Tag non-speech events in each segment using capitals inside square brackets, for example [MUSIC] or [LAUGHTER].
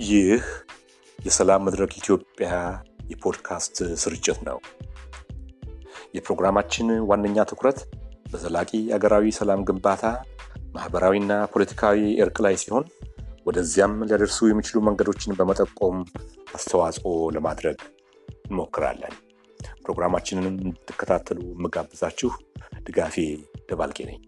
ይህ የሰላም መድረክ ኢትዮጵያ የፖድካስት ስርጭት ነው። የፕሮግራማችን ዋነኛ ትኩረት በዘላቂ አገራዊ ሰላም ግንባታ፣ ማህበራዊና ፖለቲካዊ እርቅ ላይ ሲሆን ወደዚያም ሊያደርሱ የሚችሉ መንገዶችን በመጠቆም አስተዋጽኦ ለማድረግ እንሞክራለን። ፕሮግራማችንን እንድትከታተሉ የምጋብዛችሁ ድጋፌ ደባልቄ ነኝ።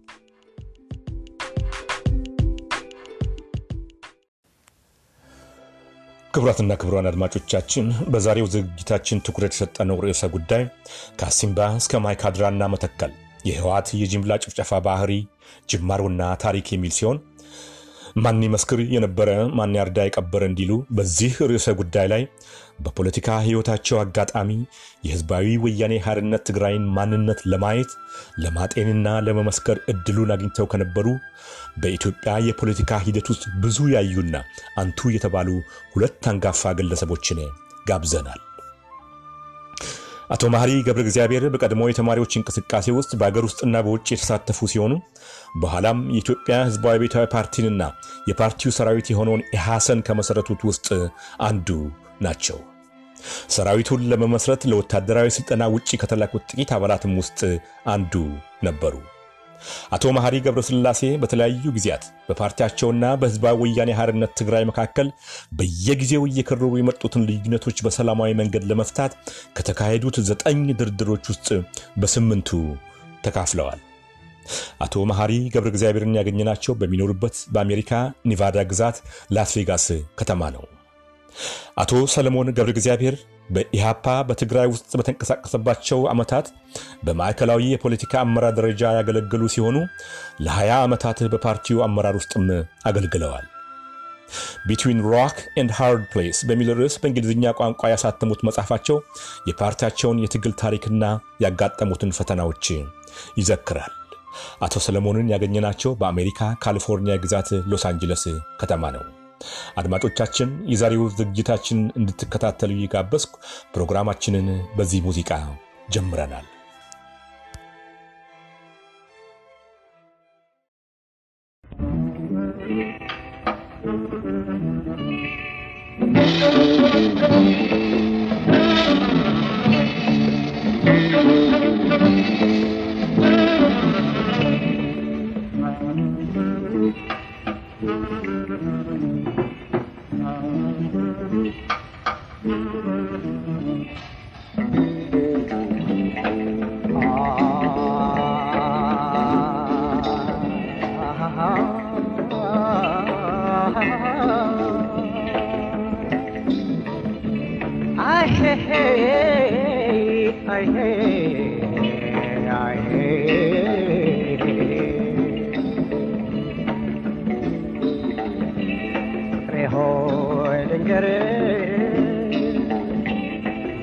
ክቡራትና ክቡራን አድማጮቻችን በዛሬው ዝግጅታችን ትኩረት የሰጠነው ርዕሰ ጉዳይ ከአሲምባ እስከ ማይካድራና መተከል የህወሓት የጅምላ ጭፍጨፋ ባህሪ ጅማሮና ታሪክ የሚል ሲሆን ማን ይመስክር የነበረ ማን ያርዳ የቀበረ እንዲሉ በዚህ ርዕሰ ጉዳይ ላይ በፖለቲካ ህይወታቸው አጋጣሚ የህዝባዊ ወያኔ ሓርነት ትግራይን ማንነት ለማየት ለማጤንና ለመመስከር እድሉን አግኝተው ከነበሩ በኢትዮጵያ የፖለቲካ ሂደት ውስጥ ብዙ ያዩና አንቱ የተባሉ ሁለት አንጋፋ ግለሰቦችን ጋብዘናል። አቶ መሐሪ ገብረ እግዚአብሔር በቀድሞ የተማሪዎች እንቅስቃሴ ውስጥ በአገር ውስጥና በውጭ የተሳተፉ ሲሆኑ በኋላም የኢትዮጵያ ህዝባዊ ቤታዊ ፓርቲንና የፓርቲው ሰራዊት የሆነውን ኢሐሰን ከመሠረቱት ውስጥ አንዱ ናቸው። ሰራዊቱን ለመመስረት ለወታደራዊ ሥልጠና ውጭ ከተላኩት ጥቂት አባላትም ውስጥ አንዱ ነበሩ። አቶ መሐሪ ገብረስላሴ በተለያዩ ጊዜያት በፓርቲያቸውና በህዝባዊ ወያኔ ሓርነት ትግራይ መካከል በየጊዜው እየከረሩ የመጡትን ልዩነቶች በሰላማዊ መንገድ ለመፍታት ከተካሄዱት ዘጠኝ ድርድሮች ውስጥ በስምንቱ ተካፍለዋል። አቶ መሐሪ ገብረ እግዚአብሔርን ያገኘናቸው በሚኖሩበት በአሜሪካ ኒቫዳ ግዛት ላስ ቬጋስ ከተማ ነው። አቶ ሰለሞን ገብረ እግዚአብሔር በኢሃፓ በትግራይ ውስጥ በተንቀሳቀሰባቸው ዓመታት በማዕከላዊ የፖለቲካ አመራር ደረጃ ያገለገሉ ሲሆኑ ለ20 ዓመታት በፓርቲው አመራር ውስጥም አገልግለዋል። between rock and hard place በሚል ርዕስ በእንግሊዝኛ ቋንቋ ያሳተሙት መጽሐፋቸው የፓርቲያቸውን የትግል ታሪክና ያጋጠሙትን ፈተናዎች ይዘክራል። አቶ ሰለሞንን ያገኘናቸው በአሜሪካ ካሊፎርኒያ ግዛት ሎስ አንጀለስ ከተማ ነው። አድማጮቻችን የዛሬው ዝግጅታችን እንድትከታተሉ እየጋበዝኩ ፕሮግራማችንን በዚህ ሙዚቃ ጀምረናል።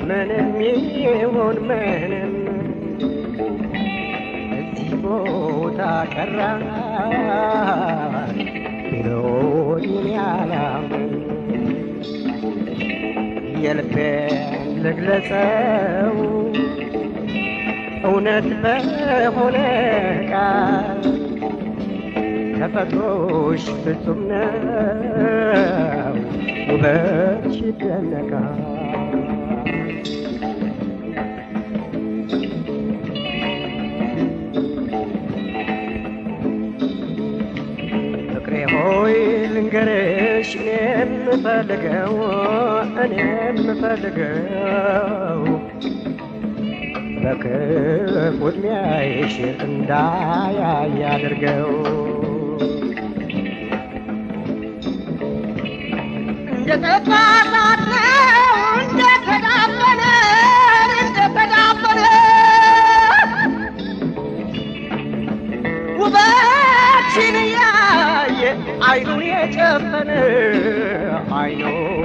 ምንም ይሁን ምንም ቀራ ቢሎኝ ያላምን የልቤን ልግለጸው እውነት በሆነ ቃል ተፈጥሮሽ ፍጹም ነው። ውበትሽ ይደነቃል ፍቅሬ ሆይ ልንገርሽ እኔ የምፈልገው እኔ የምፈልገው በክፉ ዕድሜሽ እንዳያይ አድርገው ውበትሽን ያየ አይኑን የጨፈነ አይኑን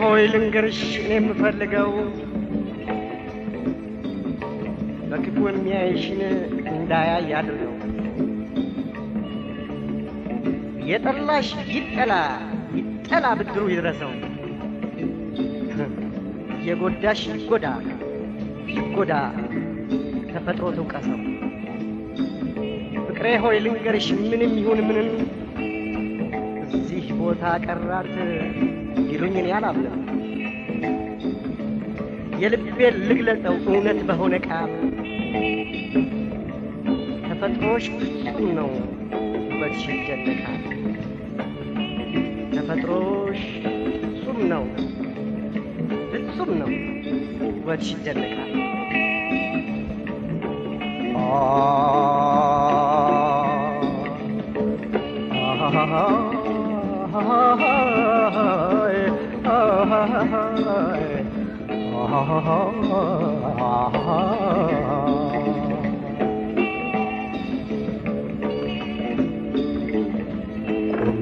ሆይ ልንገርሽ እኔ የምፈልገው በክፉ የሚያይሽን እንዳያይ አድርገው። የጠላሽ ይጠላ ይጠላ ብድሩ ይድረሰው። የጎዳሽ ይጎዳ ይጎዳ ተፈጥሮ ትውቀሰው። ፍቅሬ ሆይ ልንገርሽ ምንም ይሁን ምንም እዚህ ቦታ ቀራት ይሉኝ እኔ አላምንም። የልቤን ልግለጠው እውነት በሆነ ቃል ተፈጥሮሽ ፍጹም ነው ውበትሽ ይደነቃል። ተፈጥሮሽ ፍጹም ነው ፍጹም ነው ውበትሽ ይደነቃል።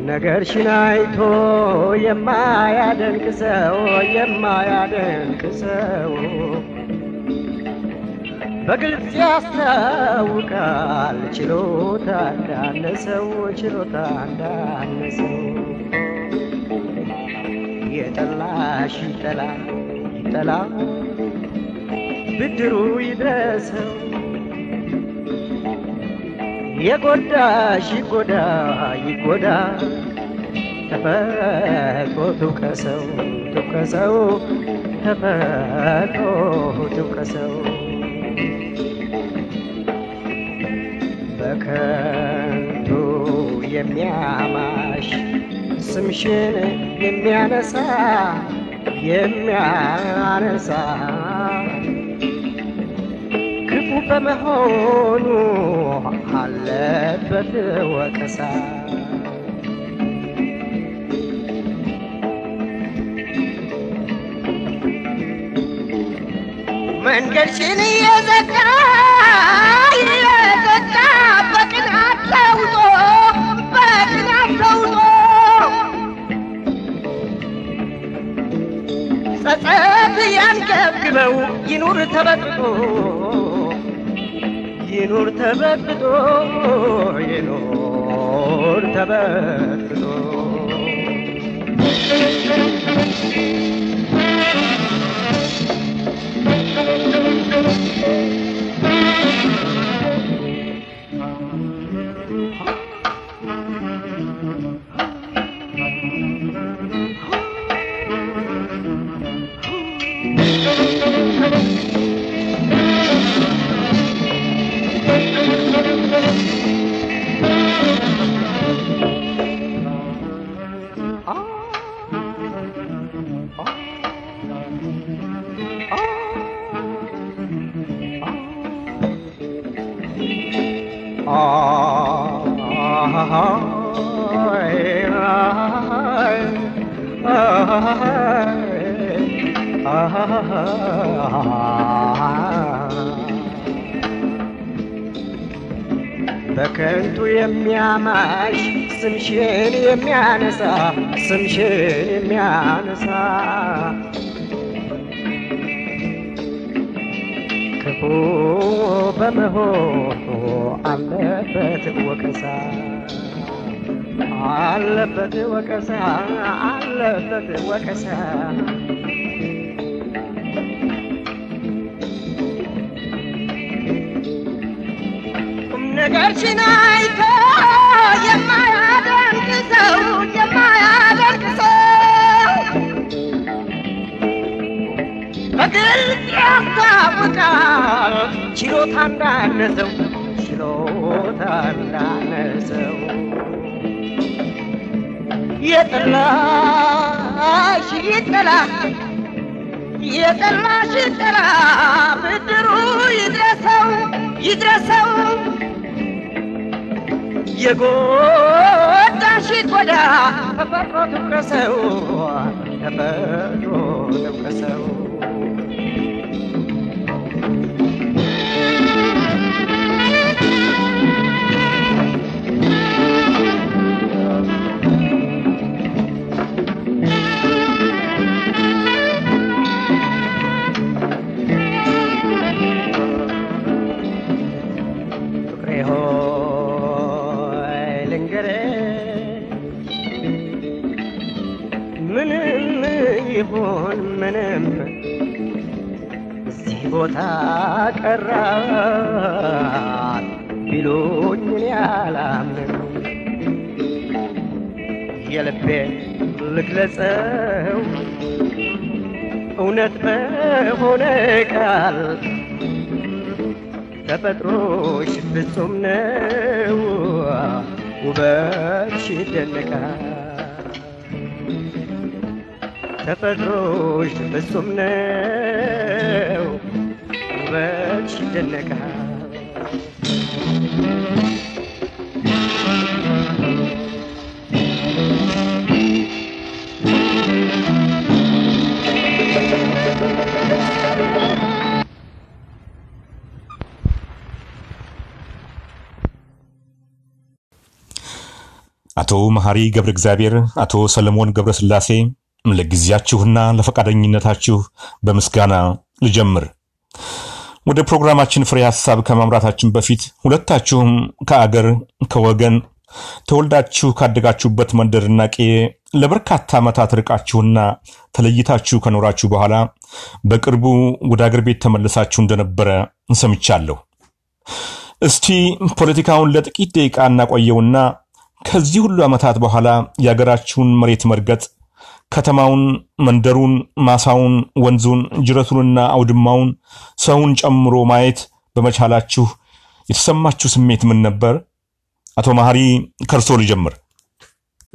ነገርሽን አይቶ የማያደንቅ ሰው የማያደንቅ ሰው በግልጽ ያስታውቃል። ችሎታ እንዳነሰው ችሎታ እንዳነሰው የጠላሽ ይጠላ ይጠላ። ብድሩ ይድረሰው የጎዳሽ ይጎዳ ይጎዳ። ተፈጥሮ ትውቀሰው ትውቀሰው ተፈጥሮ ትውቀሰው በከንቱ የሚያማሽ ስምሽን የሚያነሳ የሚያነሳ ክፉ በመሆኑ አለበት ወቀሳ። መንገድሽን እየዘጋ ينور تبدو ينور تبدو. የሚያነሳ ስምሽን የሚያነሳ ክፉ በመሆኑ አለበት ወቀሳ አለበት ወቀሳ አለበት ወቀሳ። ቁም ነገርሽን አይቶ የማያደንቅ በግልጽ ያስታውቃል ችሎታ እንዳነሰው ችሎታ እንዳነሰው። የጠላሽ ይጠላ የጠላሽ ጥላ ብድሩ ይድረሰው ይድረሰው። የጎዳሽ ጎዳ ተፈጥሮ ትውቀሰው ተፈጥሮ እውነት በሆነ ቃል ተፈጥሮሽ ፍጹም ነው ውበትሽ ይደነቃል። ተፈጥሮሽ ፍጹም ነው ውበትሽ ይደነቃል አቶ መሐሪ ገብረ እግዚአብሔር፣ አቶ ሰለሞን ገብረ ስላሴ ለጊዜያችሁና ለፈቃደኝነታችሁ በምስጋና ልጀምር። ወደ ፕሮግራማችን ፍሬ ሐሳብ ከማምራታችን በፊት ሁለታችሁም ከአገር ከወገን ተወልዳችሁ ካደጋችሁበት መንደርና ቄ ለበርካታ ዓመታት ርቃችሁና ተለይታችሁ ከኖራችሁ በኋላ በቅርቡ ወደ አገር ቤት ተመልሳችሁ እንደነበረ ሰምቻለሁ። እስቲ ፖለቲካውን ለጥቂት ደቂቃ እናቆየውና ከዚህ ሁሉ ዓመታት በኋላ የአገራችሁን መሬት መርገጥ ከተማውን፣ መንደሩን፣ ማሳውን፣ ወንዙን፣ ጅረቱንና አውድማውን ሰውን ጨምሮ ማየት በመቻላችሁ የተሰማችሁ ስሜት ምን ነበር? አቶ መሐሪ ከርሶ ልጀምር።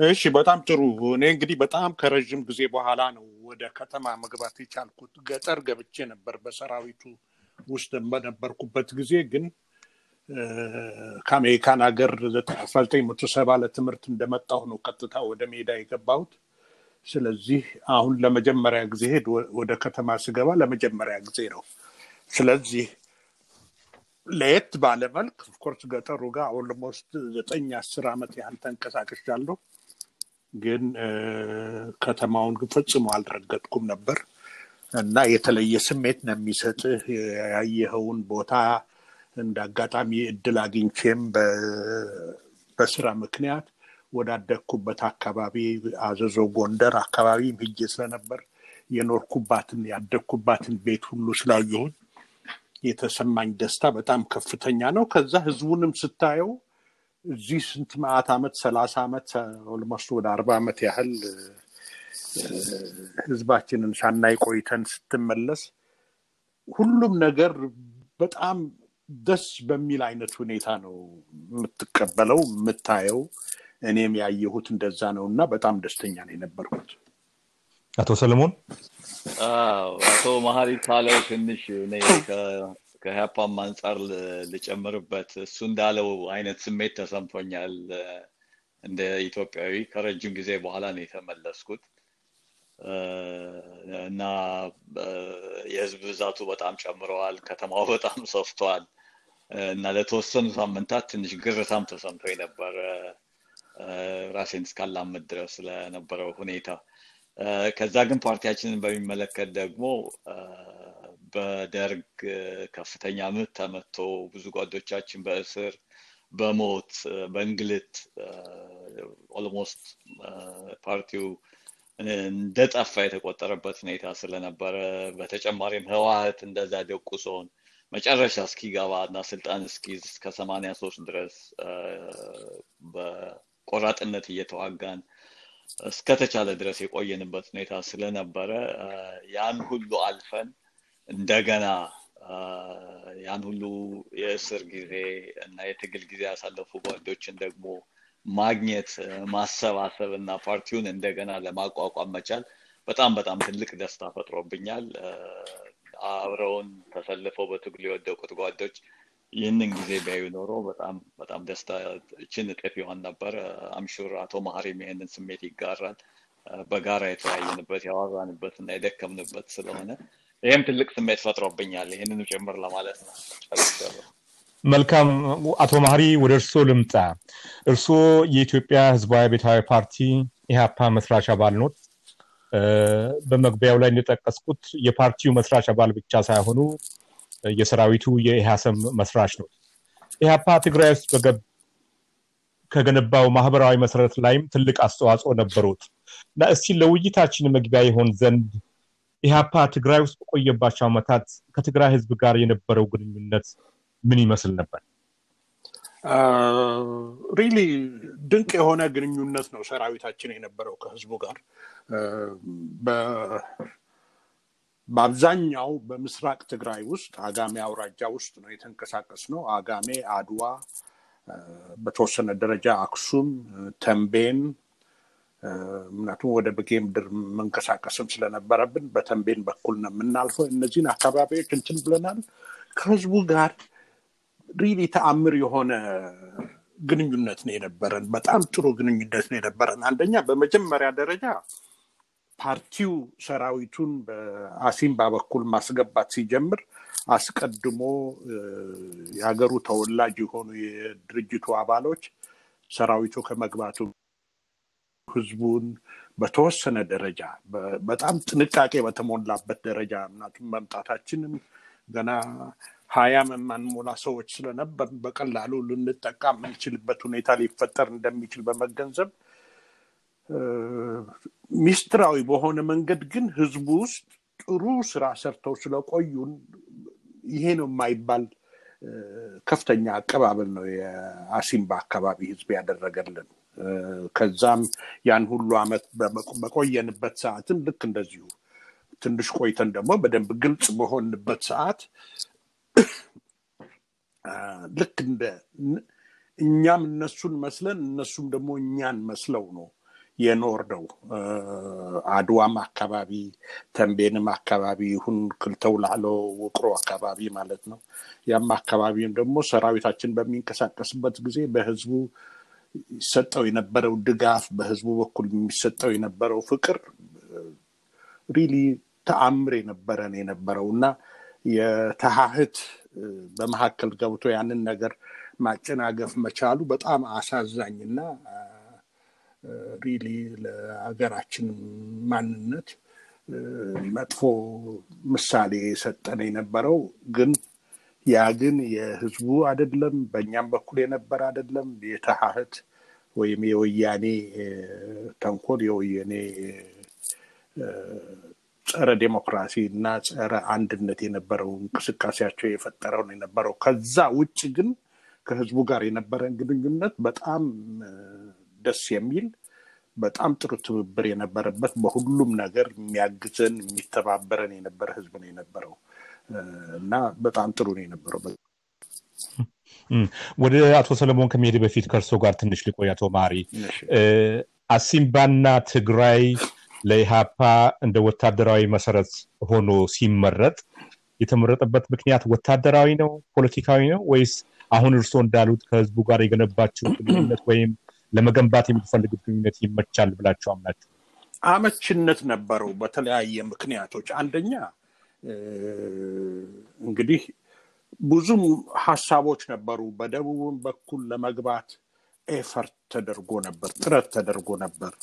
እሺ፣ በጣም ጥሩ። እኔ እንግዲህ በጣም ከረዥም ጊዜ በኋላ ነው ወደ ከተማ መግባት የቻልኩት። ገጠር ገብቼ ነበር በሰራዊቱ ውስጥ በነበርኩበት ጊዜ ግን ከአሜሪካን ሀገር አስራ ዘጠኝ መቶ ሰባ ለትምህርት እንደመጣሁ ነው ቀጥታ ወደ ሜዳ የገባሁት። ስለዚህ አሁን ለመጀመሪያ ጊዜ ወደ ከተማ ስገባ ለመጀመሪያ ጊዜ ነው። ስለዚህ ለየት ባለ መልክ of course ገጠሩ ጋር almost ዘጠኝ አስር ዓመት ያህል ተንቀሳቅሻለሁ። ግን ከተማውን ፈጽሞ አልረገጥኩም ነበር እና የተለየ ስሜት ነው የሚሰጥህ ያየኸውን ቦታ እንደ አጋጣሚ እድል አግኝቼም በስራ ምክንያት ወዳደግኩበት አካባቢ አዘዞ ጎንደር አካባቢ ሄጄ ስለነበር የኖርኩባትን ያደግኩባትን ቤት ሁሉ ስላየሁኝ የተሰማኝ ደስታ በጣም ከፍተኛ ነው። ከዛ ህዝቡንም ስታየው እዚህ ስንት መዓት ዓመት ሰላሳ ዓመት almost ወደ አርባ ዓመት ያህል ህዝባችንን ሳናይ ቆይተን ስትመለስ ሁሉም ነገር በጣም ደስ በሚል አይነት ሁኔታ ነው የምትቀበለው የምታየው። እኔም ያየሁት እንደዛ ነው እና በጣም ደስተኛ ነው የነበርኩት። አቶ ሰለሞን አቶ መሀሪ ካለው ትንሽ እኔ ከሀፓም አንጻር ልጨምርበት እሱ እንዳለው አይነት ስሜት ተሰምቶኛል። እንደ ኢትዮጵያዊ ከረጅም ጊዜ በኋላ ነው የተመለስኩት እና የህዝብ ብዛቱ በጣም ጨምረዋል። ከተማው በጣም ሰፍቷል እና ለተወሰኑ ሳምንታት ትንሽ ግርታም ተሰምቶ የነበረ ራሴን እስካላምድ ድረስ ስለነበረው ሁኔታ ከዛ ግን ፓርቲያችንን በሚመለከት ደግሞ በደርግ ከፍተኛ ምት ተመቶ ብዙ ጓዶቻችን በእስር በሞት በእንግልት almost ፓርቲው እንደጠፋ የተቆጠረበት ሁኔታ ስለነበረ በተጨማሪም ህወሀት እንደዛ ደቁሶን መጨረሻ እስኪገባ እና ስልጣን እስኪይዝ እስከ ሰማንያ ሶስት ድረስ በቆራጥነት እየተዋጋን እስከተቻለ ድረስ የቆየንበት ሁኔታ ስለነበረ ያን ሁሉ አልፈን እንደገና ያን ሁሉ የእስር ጊዜ እና የትግል ጊዜ ያሳለፉ ጓዶችን ደግሞ ማግኘት ማሰባሰብ እና ፓርቲውን እንደገና ለማቋቋም መቻል በጣም በጣም ትልቅ ደስታ ፈጥሮብኛል። አብረውን ተሰልፈው በትግሉ የወደቁት ጓዶች ይህንን ጊዜ ቢያዩ ኖሮ በጣም በጣም ደስታችን እጥፍ ይሆን ነበር። አምሹር አቶ መሀሪም ይህንን ስሜት ይጋራል። በጋራ የተለያየንበት ያወራንበት እና የደከምንበት ስለሆነ ይህም ትልቅ ስሜት ፈጥሮብኛል። ይህንኑ ጭምር ለማለት ነው። መልካም አቶ መሀሪ ወደ እርስዎ ልምጣ። እርስዎ የኢትዮጵያ ህዝባዊ ቤታዊ ፓርቲ ኢህአፓ መስራች አባል ኖት። በመግቢያው ላይ እንደጠቀስኩት የፓርቲው መስራች አባል ብቻ ሳይሆኑ የሰራዊቱ የኢህአሰም መስራች ነው። ኢህአፓ ትግራይ ውስጥ ከገነባው ማህበራዊ መሰረት ላይም ትልቅ አስተዋጽኦ ነበሩት። እና እስቲ ለውይይታችን መግቢያ ይሆን ዘንድ ኢህአፓ ትግራይ ውስጥ በቆየባቸው ዓመታት ከትግራይ ህዝብ ጋር የነበረው ግንኙነት ምን ይመስል ነበር? ሪሊ ድንቅ የሆነ ግንኙነት ነው ሰራዊታችን የነበረው ከህዝቡ ጋር በአብዛኛው በምስራቅ ትግራይ ውስጥ አጋሜ አውራጃ ውስጥ ነው የተንቀሳቀስ ነው። አጋሜ፣ አድዋ፣ በተወሰነ ደረጃ አክሱም፣ ተንቤን ምክንያቱም ወደ በጌ ምድር መንቀሳቀስም ስለነበረብን በተንቤን በኩል ነው የምናልፈው። እነዚህን አካባቢዎች እንትን ብለናል። ከህዝቡ ጋር ሪሊ ተአምር የሆነ ግንኙነት ነው የነበረን። በጣም ጥሩ ግንኙነት ነው የነበረን። አንደኛ በመጀመሪያ ደረጃ ፓርቲው ሰራዊቱን በአሲምባ በኩል ማስገባት ሲጀምር አስቀድሞ የሀገሩ ተወላጅ የሆኑ የድርጅቱ አባሎች ሰራዊቱ ከመግባቱ ህዝቡን በተወሰነ ደረጃ በጣም ጥንቃቄ በተሞላበት ደረጃ ምክንያቱም መምጣታችንም ገና ሀያ የማንሞላ ሰዎች ስለነበር በቀላሉ ልንጠቃ የምንችልበት ሁኔታ ሊፈጠር እንደሚችል በመገንዘብ ሚስጥራዊ በሆነ መንገድ ግን ህዝቡ ውስጥ ጥሩ ስራ ሰርተው ስለቆዩን ይሄ ነው የማይባል ከፍተኛ አቀባበል ነው የአሲምባ አካባቢ ህዝብ ያደረገልን። ከዛም ያን ሁሉ አመት በቆየንበት ሰዓትም ልክ እንደዚሁ ትንሽ ቆይተን ደግሞ በደንብ ግልጽ በሆንበት ሰዓት [COUGHS] ልክ እንደ እኛም እነሱን መስለን እነሱም ደግሞ እኛን መስለው ነው የኖርነው። አድዋም አካባቢ ተንቤንም አካባቢ ይሁን ክልተው ላለው ውቅሮ አካባቢ ማለት ነው። ያም አካባቢም ደግሞ ሰራዊታችን በሚንቀሳቀስበት ጊዜ በህዝቡ ይሰጠው የነበረው ድጋፍ፣ በህዝቡ በኩል የሚሰጠው የነበረው ፍቅር ሪሊ ተአምር የነበረን የነበረው እና የተሃህት በመካከል ገብቶ ያንን ነገር ማጨናገፍ መቻሉ በጣም አሳዛኝና ሪሊ ለሀገራችን ማንነት መጥፎ ምሳሌ የሰጠን የነበረው ግን ያ ግን የህዝቡ አይደለም፣ በእኛም በኩል የነበረ አይደለም። የተሃህት ወይም የወያኔ ተንኮል የወያኔ ጸረ ዴሞክራሲ እና ጸረ አንድነት የነበረው እንቅስቃሴያቸው የፈጠረው ነው የነበረው። ከዛ ውጭ ግን ከህዝቡ ጋር የነበረን ግንኙነት በጣም ደስ የሚል በጣም ጥሩ ትብብር የነበረበት በሁሉም ነገር የሚያግዘን የሚተባበረን የነበረ ህዝብ ነው የነበረው እና በጣም ጥሩ ነው የነበረው። ወደ አቶ ሰለሞን ከመሄድ በፊት ከእርሶ ጋር ትንሽ ሊቆይ አቶ ማሪ አሲምባና ትግራይ ለኢሃፓ እንደ ወታደራዊ መሰረት ሆኖ ሲመረጥ የተመረጠበት ምክንያት ወታደራዊ ነው፣ ፖለቲካዊ ነው ወይስ አሁን እርስዎ እንዳሉት ከህዝቡ ጋር የገነባቸው ግንኙነት ወይም ለመገንባት የምትፈልጉት ግንኙነት ይመቻል ብላችሁ አምናችሁ? አመችነት ነበረው በተለያየ ምክንያቶች። አንደኛ እንግዲህ ብዙም ሀሳቦች ነበሩ። በደቡብም በኩል ለመግባት ኤፈርት ተደርጎ ነበር፣ ጥረት ተደርጎ ነበር።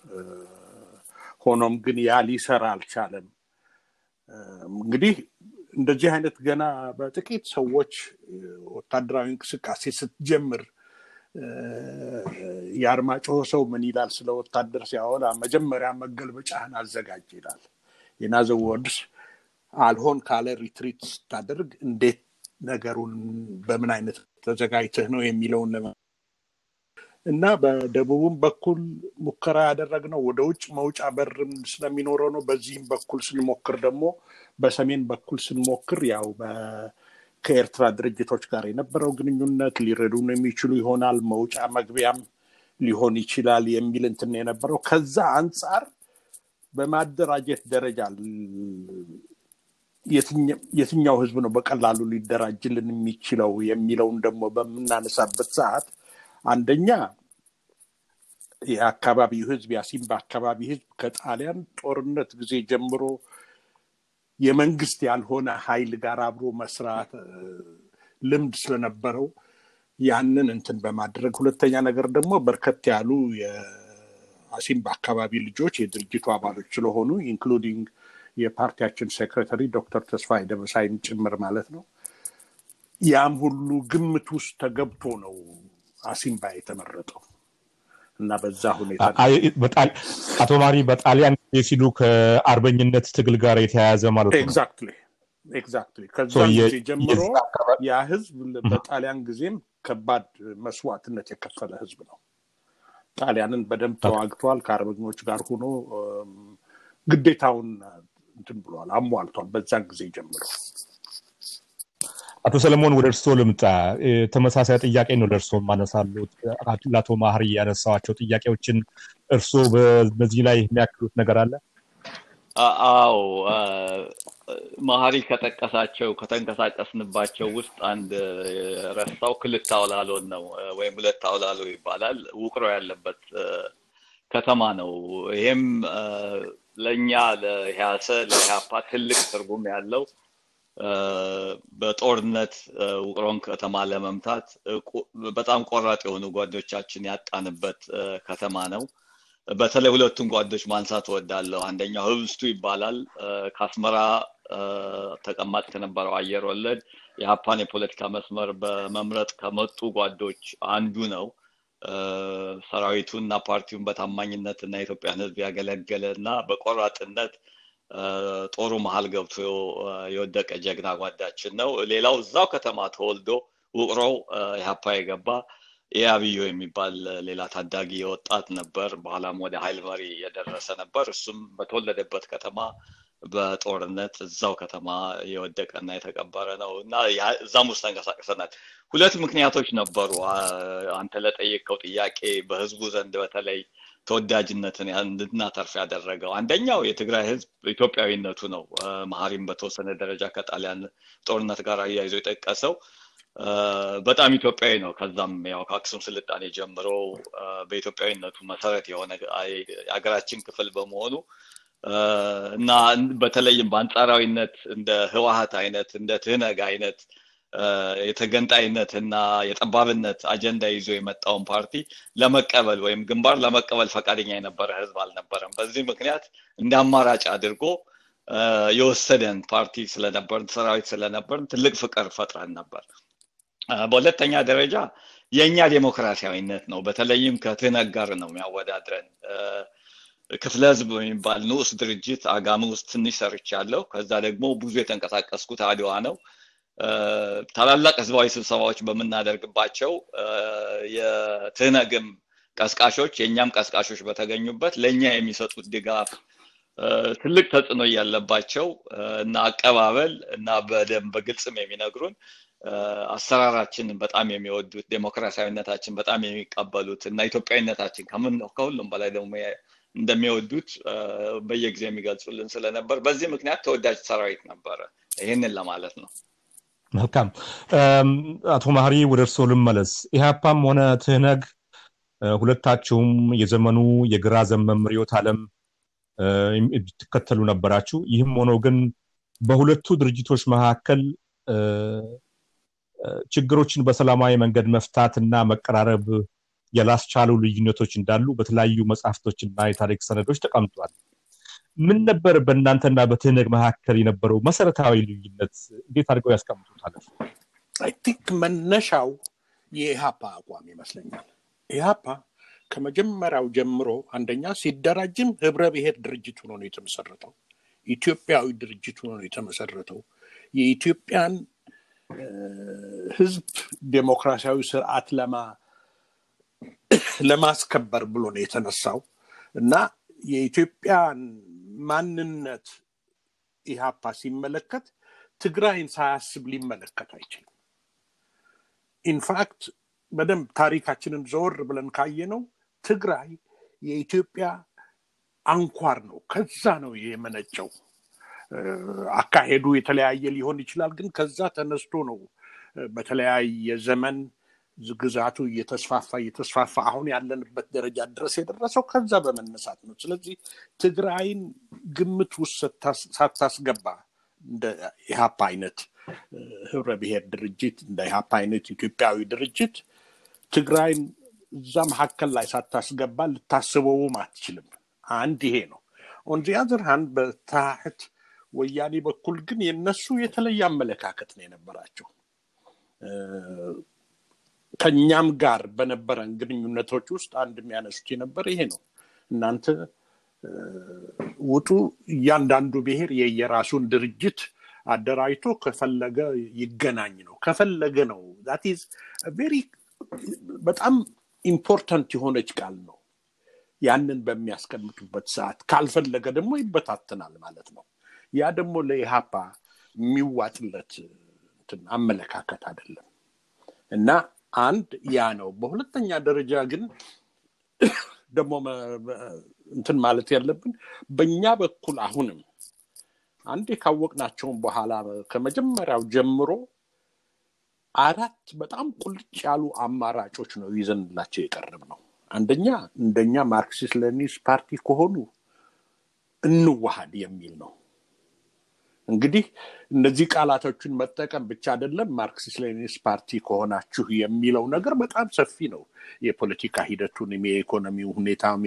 ሆኖም ግን ያ ሊሰራ አልቻለም። እንግዲህ እንደዚህ አይነት ገና በጥቂት ሰዎች ወታደራዊ እንቅስቃሴ ስትጀምር የአርማጭሆ ሰው ምን ይላል ስለ ወታደር ሲያወራ መጀመሪያ መገልበጫህን አዘጋጅ ይላል። የናዘው ወርድስ አልሆን ካለ ሪትሪት ስታደርግ እንዴት ነገሩን በምን አይነት ተዘጋጅተህ ነው የሚለውን እና በደቡብም በኩል ሙከራ ያደረግነው ወደ ውጭ መውጫ በርም ስለሚኖረው ነው። በዚህም በኩል ስንሞክር ደግሞ በሰሜን በኩል ስንሞክር ያው ከኤርትራ ድርጅቶች ጋር የነበረው ግንኙነት ሊረዱን የሚችሉ ይሆናል፣ መውጫ መግቢያም ሊሆን ይችላል የሚል እንትን የነበረው ከዛ አንጻር በማደራጀት ደረጃ የትኛው ህዝብ ነው በቀላሉ ሊደራጅልን የሚችለው የሚለውን ደግሞ በምናነሳበት ሰዓት አንደኛ የአካባቢው ህዝብ የአሲምባ አካባቢ ህዝብ ከጣሊያን ጦርነት ጊዜ ጀምሮ የመንግስት ያልሆነ ኃይል ጋር አብሮ መስራት ልምድ ስለነበረው ያንን እንትን በማድረግ ሁለተኛ ነገር ደግሞ በርከት ያሉ የአሲምባ አካባቢ ልጆች የድርጅቱ አባሎች ስለሆኑ including የፓርቲያችን secretary ዶክተር ተስፋዬ ደበሳይም ጭምር ማለት ነው። ያም ሁሉ ግምት ውስጥ ተገብቶ ነው አሲምባ የተመረጠው እና በዛ ሁኔታ አቶ ማሪ በጣሊያን ጊዜ ሲሉ ከአርበኝነት ትግል ጋር የተያያዘ ማለት ነው። ኤግዛክትሊ ኤግዛክትሊ ከዛ ጊዜ ጀምሮ ያ ህዝብ በጣሊያን ጊዜም ከባድ መስዋዕትነት የከፈለ ህዝብ ነው። ጣሊያንን በደንብ ተዋግቷል። ከአርበኞች ጋር ሆኖ ግዴታውን እንትን ብሏል፣ አሟልቷል። በዛን ጊዜ ጀምሮ አቶ ሰለሞን ወደ እርስዎ ልምጣ። ተመሳሳይ ጥያቄ ነው ለእርስዎ ማነሳሉ። ለአቶ ማህሪ ያነሳዋቸው ጥያቄዎችን እርስዎ በዚህ ላይ የሚያክሉት ነገር አለ? አዎ መሀሪ ከጠቀሳቸው ከተንቀሳቀስንባቸው ውስጥ አንድ ረሳው ክልት አውላሎን ነው ወይም ሁለት አውላሎ ይባላል። ውቅሮ ያለበት ከተማ ነው። ይሄም ለእኛ ለኢህአሰ ለኢህአፓ ትልቅ ትርጉም ያለው በጦርነት ውቅሮን ከተማ ለመምታት በጣም ቆራጥ የሆኑ ጓዶቻችን ያጣንበት ከተማ ነው። በተለይ ሁለቱን ጓዶች ማንሳት እወዳለሁ። አንደኛው ህብስቱ ይባላል። ከአስመራ ተቀማጭ ከነበረው አየር ወለድ የሀፓን የፖለቲካ መስመር በመምረጥ ከመጡ ጓዶች አንዱ ነው። ሰራዊቱን እና ፓርቲውን በታማኝነት እና የኢትዮጵያን ህዝብ ያገለገለ እና በቆራጥነት ጦሩ መሀል ገብቶ የወደቀ ጀግና ጓዳችን ነው። ሌላው እዛው ከተማ ተወልዶ ውቅሮ ኢህአፓ የገባ የአብዮ የሚባል ሌላ ታዳጊ ወጣት ነበር። በኋላም ወደ ሀይል መሪ የደረሰ ነበር። እሱም በተወለደበት ከተማ በጦርነት እዛው ከተማ የወደቀና የተቀበረ ነው እና እዛም ውስጥ ተንቀሳቅሰናል። ሁለት ምክንያቶች ነበሩ አንተ ለጠየቀው ጥያቄ በህዝቡ ዘንድ በተለይ ተወዳጅነትን እንድናተርፍ ያደረገው አንደኛው የትግራይ ህዝብ ኢትዮጵያዊነቱ ነው። መሀሪም በተወሰነ ደረጃ ከጣሊያን ጦርነት ጋር አያይዞ የጠቀሰው በጣም ኢትዮጵያዊ ነው። ከዛም ያው ከአክሱም ስልጣኔ ጀምሮ በኢትዮጵያዊነቱ መሰረት የሆነ የሀገራችን ክፍል በመሆኑ እና በተለይም በአንጻራዊነት እንደ ህወሀት አይነት እንደ ትህነግ አይነት የተገንጣይነት እና የጠባብነት አጀንዳ ይዞ የመጣውን ፓርቲ ለመቀበል ወይም ግንባር ለመቀበል ፈቃደኛ የነበረ ህዝብ አልነበረም። በዚህ ምክንያት እንደ አማራጭ አድርጎ የወሰደን ፓርቲ ስለነበርን ሰራዊት ስለነበርን ትልቅ ፍቅር ፈጥረን ነበር። በሁለተኛ ደረጃ የእኛ ዴሞክራሲያዊነት ነው። በተለይም ከትህነግ ነው የሚያወዳድረን። ክፍለ ህዝብ የሚባል ንዑስ ድርጅት አጋሚ ውስጥ ትንሽ ሰርቻለሁ። ከዛ ደግሞ ብዙ የተንቀሳቀስኩት አድዋ ነው። ታላላቅ ህዝባዊ ስብሰባዎች በምናደርግባቸው የትህነግም ቀስቃሾች የእኛም ቀስቃሾች በተገኙበት ለእኛ የሚሰጡት ድጋፍ ትልቅ ተጽዕኖ እያለባቸው እና አቀባበል እና በደንብ በግልጽም የሚነግሩን አሰራራችንን በጣም የሚወዱት ዴሞክራሲያዊነታችን በጣም የሚቀበሉት እና ኢትዮጵያዊነታችን ከሁሉም በላይ ደግሞ እንደሚወዱት በየጊዜው የሚገልጹልን ስለነበር በዚህ ምክንያት ተወዳጅ ሰራዊት ነበረ። ይህንን ለማለት ነው። መልካም አቶ ማህሪ ወደ እርስዎ ልመለስ። ኢህአፓም ሆነ ትህነግ ሁለታችሁም የዘመኑ የግራ ዘመም ርዕዮተ ዓለም የምትከተሉ ነበራችሁ። ይህም ሆኖ ግን በሁለቱ ድርጅቶች መካከል ችግሮችን በሰላማዊ መንገድ መፍታት እና መቀራረብ ያላስቻሉ ልዩነቶች እንዳሉ በተለያዩ መጽሐፍቶችና የታሪክ ሰነዶች ተቀምጧል። ምን ነበር በእናንተና በትህነግ መካከል የነበረው መሰረታዊ ልዩነት? እንዴት አድርገው ያስቀምጡታል? I think መነሻው የኢሃፓ አቋም ይመስለኛል። ኢሃፓ ከመጀመሪያው ጀምሮ አንደኛ ሲደራጅም ህብረ ብሔር ድርጅት ሆኖ ነው የተመሰረተው። ኢትዮጵያዊ ድርጅት ሆኖ ነው የተመሰረተው። የኢትዮጵያን ህዝብ ዴሞክራሲያዊ ስርዓት ለማ ለማስከበር ብሎ ነው የተነሳው እና የኢትዮጵያን ማንነት ኢህአፓ ሲመለከት ትግራይን ሳያስብ ሊመለከት አይችልም። in fact በደንብ ታሪካችንን ዘወር ብለን ካየነው ትግራይ የኢትዮጵያ አንኳር ነው። ከዛ ነው የመነጨው። አካሄዱ የተለያየ ሊሆን ይችላል፣ ግን ከዛ ተነስቶ ነው በተለያየ ዘመን ግዛቱ እየተስፋፋ እየተስፋፋ አሁን ያለንበት ደረጃ ድረስ የደረሰው ከዛ በመነሳት ነው። ስለዚህ ትግራይን ግምት ውስጥ ሳታስገባ እንደ ኢህአፓ አይነት ህብረ ብሔር ድርጅት እንደ ኢህአፓ አይነት ኢትዮጵያዊ ድርጅት ትግራይን እዛ መካከል ላይ ሳታስገባ ልታስበውም አትችልም። አንድ ይሄ ነው። on the በተሓህት ወያኔ በኩል ግን የነሱ የተለየ አመለካከት ነው የነበራቸው። ከእኛም ጋር በነበረን ግንኙነቶች ውስጥ አንድ የሚያነሱት የነበረ ይሄ ነው። እናንተ ውጡ፣ እያንዳንዱ ብሔር የየራሱን ድርጅት አደራጅቶ ከፈለገ ይገናኝ ነው። ከፈለገ ነው። that is very በጣም important የሆነች ቃል ነው። ያንን በሚያስቀምጡበት ሰዓት ካልፈለገ ደግሞ ይበታተናል ማለት ነው። ያ ደግሞ ለኢሃፓ የሚዋጥለት አመለካከት አይደለም እና አንድ ያ ነው። በሁለተኛ ደረጃ ግን ደግሞ እንትን ማለት ያለብን በእኛ በኩል አሁንም አንዴ ካወቅናቸውን በኋላ ከመጀመሪያው ጀምሮ አራት በጣም ቁልጭ ያሉ አማራጮች ነው ይዘንላቸው የቀረብ ነው። አንደኛ እንደኛ ማርክሲስት ሌኒስ ፓርቲ ከሆኑ እንዋሃድ የሚል ነው። እንግዲህ እነዚህ ቃላቶችን መጠቀም ብቻ አይደለም። ማርክሲስት ሌኒስ ፓርቲ ከሆናችሁ የሚለው ነገር በጣም ሰፊ ነው። የፖለቲካ ሂደቱንም፣ የኢኮኖሚው ሁኔታም፣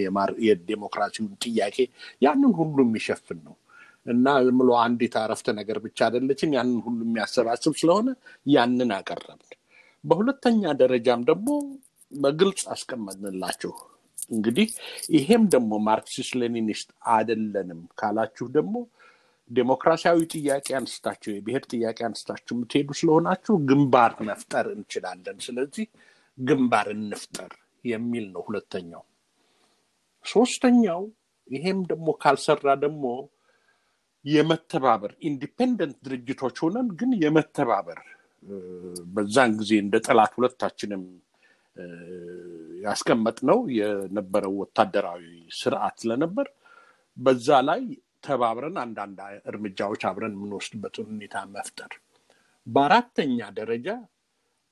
የዴሞክራሲውን ጥያቄ ያንን ሁሉ የሚሸፍን ነው እና ዝም ብሎ አንዲት አረፍተ ነገር ብቻ አይደለችም። ያንን ሁሉ የሚያሰባስብ ስለሆነ ያንን አቀረብን። በሁለተኛ ደረጃም ደግሞ በግልጽ አስቀመጥንላችሁ። እንግዲህ ይሄም ደግሞ ማርክሲስት ሌኒኒስት አይደለንም ካላችሁ ደግሞ ዴሞክራሲያዊ ጥያቄ አንስታችሁ የብሔር ጥያቄ አንስታችሁ የምትሄዱ ስለሆናችሁ ግንባር መፍጠር እንችላለን። ስለዚህ ግንባር እንፍጠር የሚል ነው ሁለተኛው። ሶስተኛው ይሄም ደግሞ ካልሰራ ደግሞ የመተባበር independent ድርጅቶች ሆነን ግን የመተባበር በዛን ጊዜ እንደ ጠላት ሁለታችንም ያስቀመጥነው የነበረው ወታደራዊ ስርዓት ስለነበር በዛ ላይ ተባብረን አንዳንድ እርምጃዎች አብረን የምንወስድበትን ሁኔታ መፍጠር። በአራተኛ ደረጃ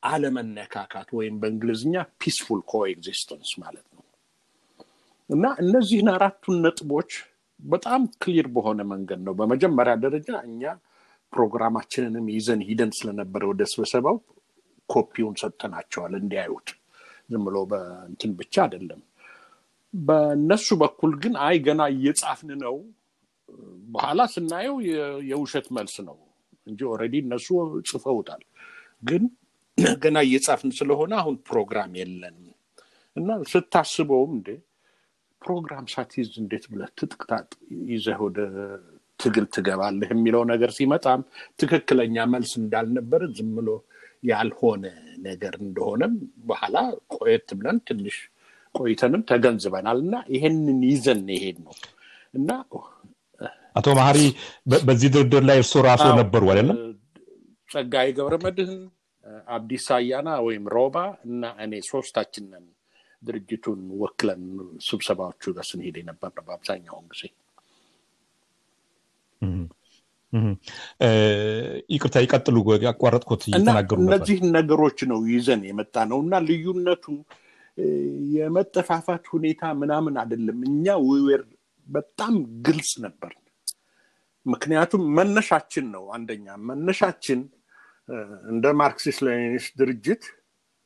አለመነካካት ወይም በእንግሊዝኛ peaceful coexistence ማለት ነው እና እነዚህን አራቱን ነጥቦች በጣም clear በሆነ መንገድ ነው። በመጀመሪያ ደረጃ እኛ ፕሮግራማችንንም ይዘን ሂደን ስለነበረ ወደ ስብሰባው ኮፒውን ሰጥተናቸዋል እንዲያዩት። ዝም ብሎ በእንትን ብቻ አይደለም። በእነሱ በኩል ግን አይ ገና እየጻፍን ነው በኋላ ስናየው የውሸት መልስ ነው እንጂ already እነሱ ጽፈውታል። ግን [CLEARS THROAT] ገና እየጻፍን ስለሆነ አሁን ፕሮግራም የለንም እና ስታስበውም እንዴ ፕሮግራም ሳትይዝ እንዴት ብለህ ትጥቅ ይዘህ ወደ ትግል ትገባለህ የሚለው ነገር ሲመጣም ትክክለኛ መልስ እንዳልነበረ ዝም ብሎ ያልሆነ ነገር እንደሆነም በኋላ ቆየት ብለን ትንሽ ቆይተንም ተገንዝበናል እና ይሄንን ይዘን ይሄድ ነው እና አቶ መሀሪ በዚህ ድርድር ላይ እርሶ ራሱ ነበሩ አይደለም? ጸጋዬ ገብረ መድህን፣ አብዲሳ አያና ወይም ሮባ እና እኔ ሶስታችን ነን ድርጅቱን ወክለን ስብሰባዎቹ ጋር ስንሄድ የነበር ነው በአብዛኛውን ጊዜ። ይቅርታ ይቀጥሉ፣ ያቋረጥኩት እየተናገሩ ነበር። እነዚህን ነገሮች ነው ይዘን የመጣ ነው እና ልዩነቱ የመጠፋፋት ሁኔታ ምናምን አይደለም። እኛ ውዌር በጣም ግልጽ ነበር። ምክንያቱም መነሻችን ነው። አንደኛ መነሻችን እንደ ማርክሲስት ሌኒኒስት ድርጅት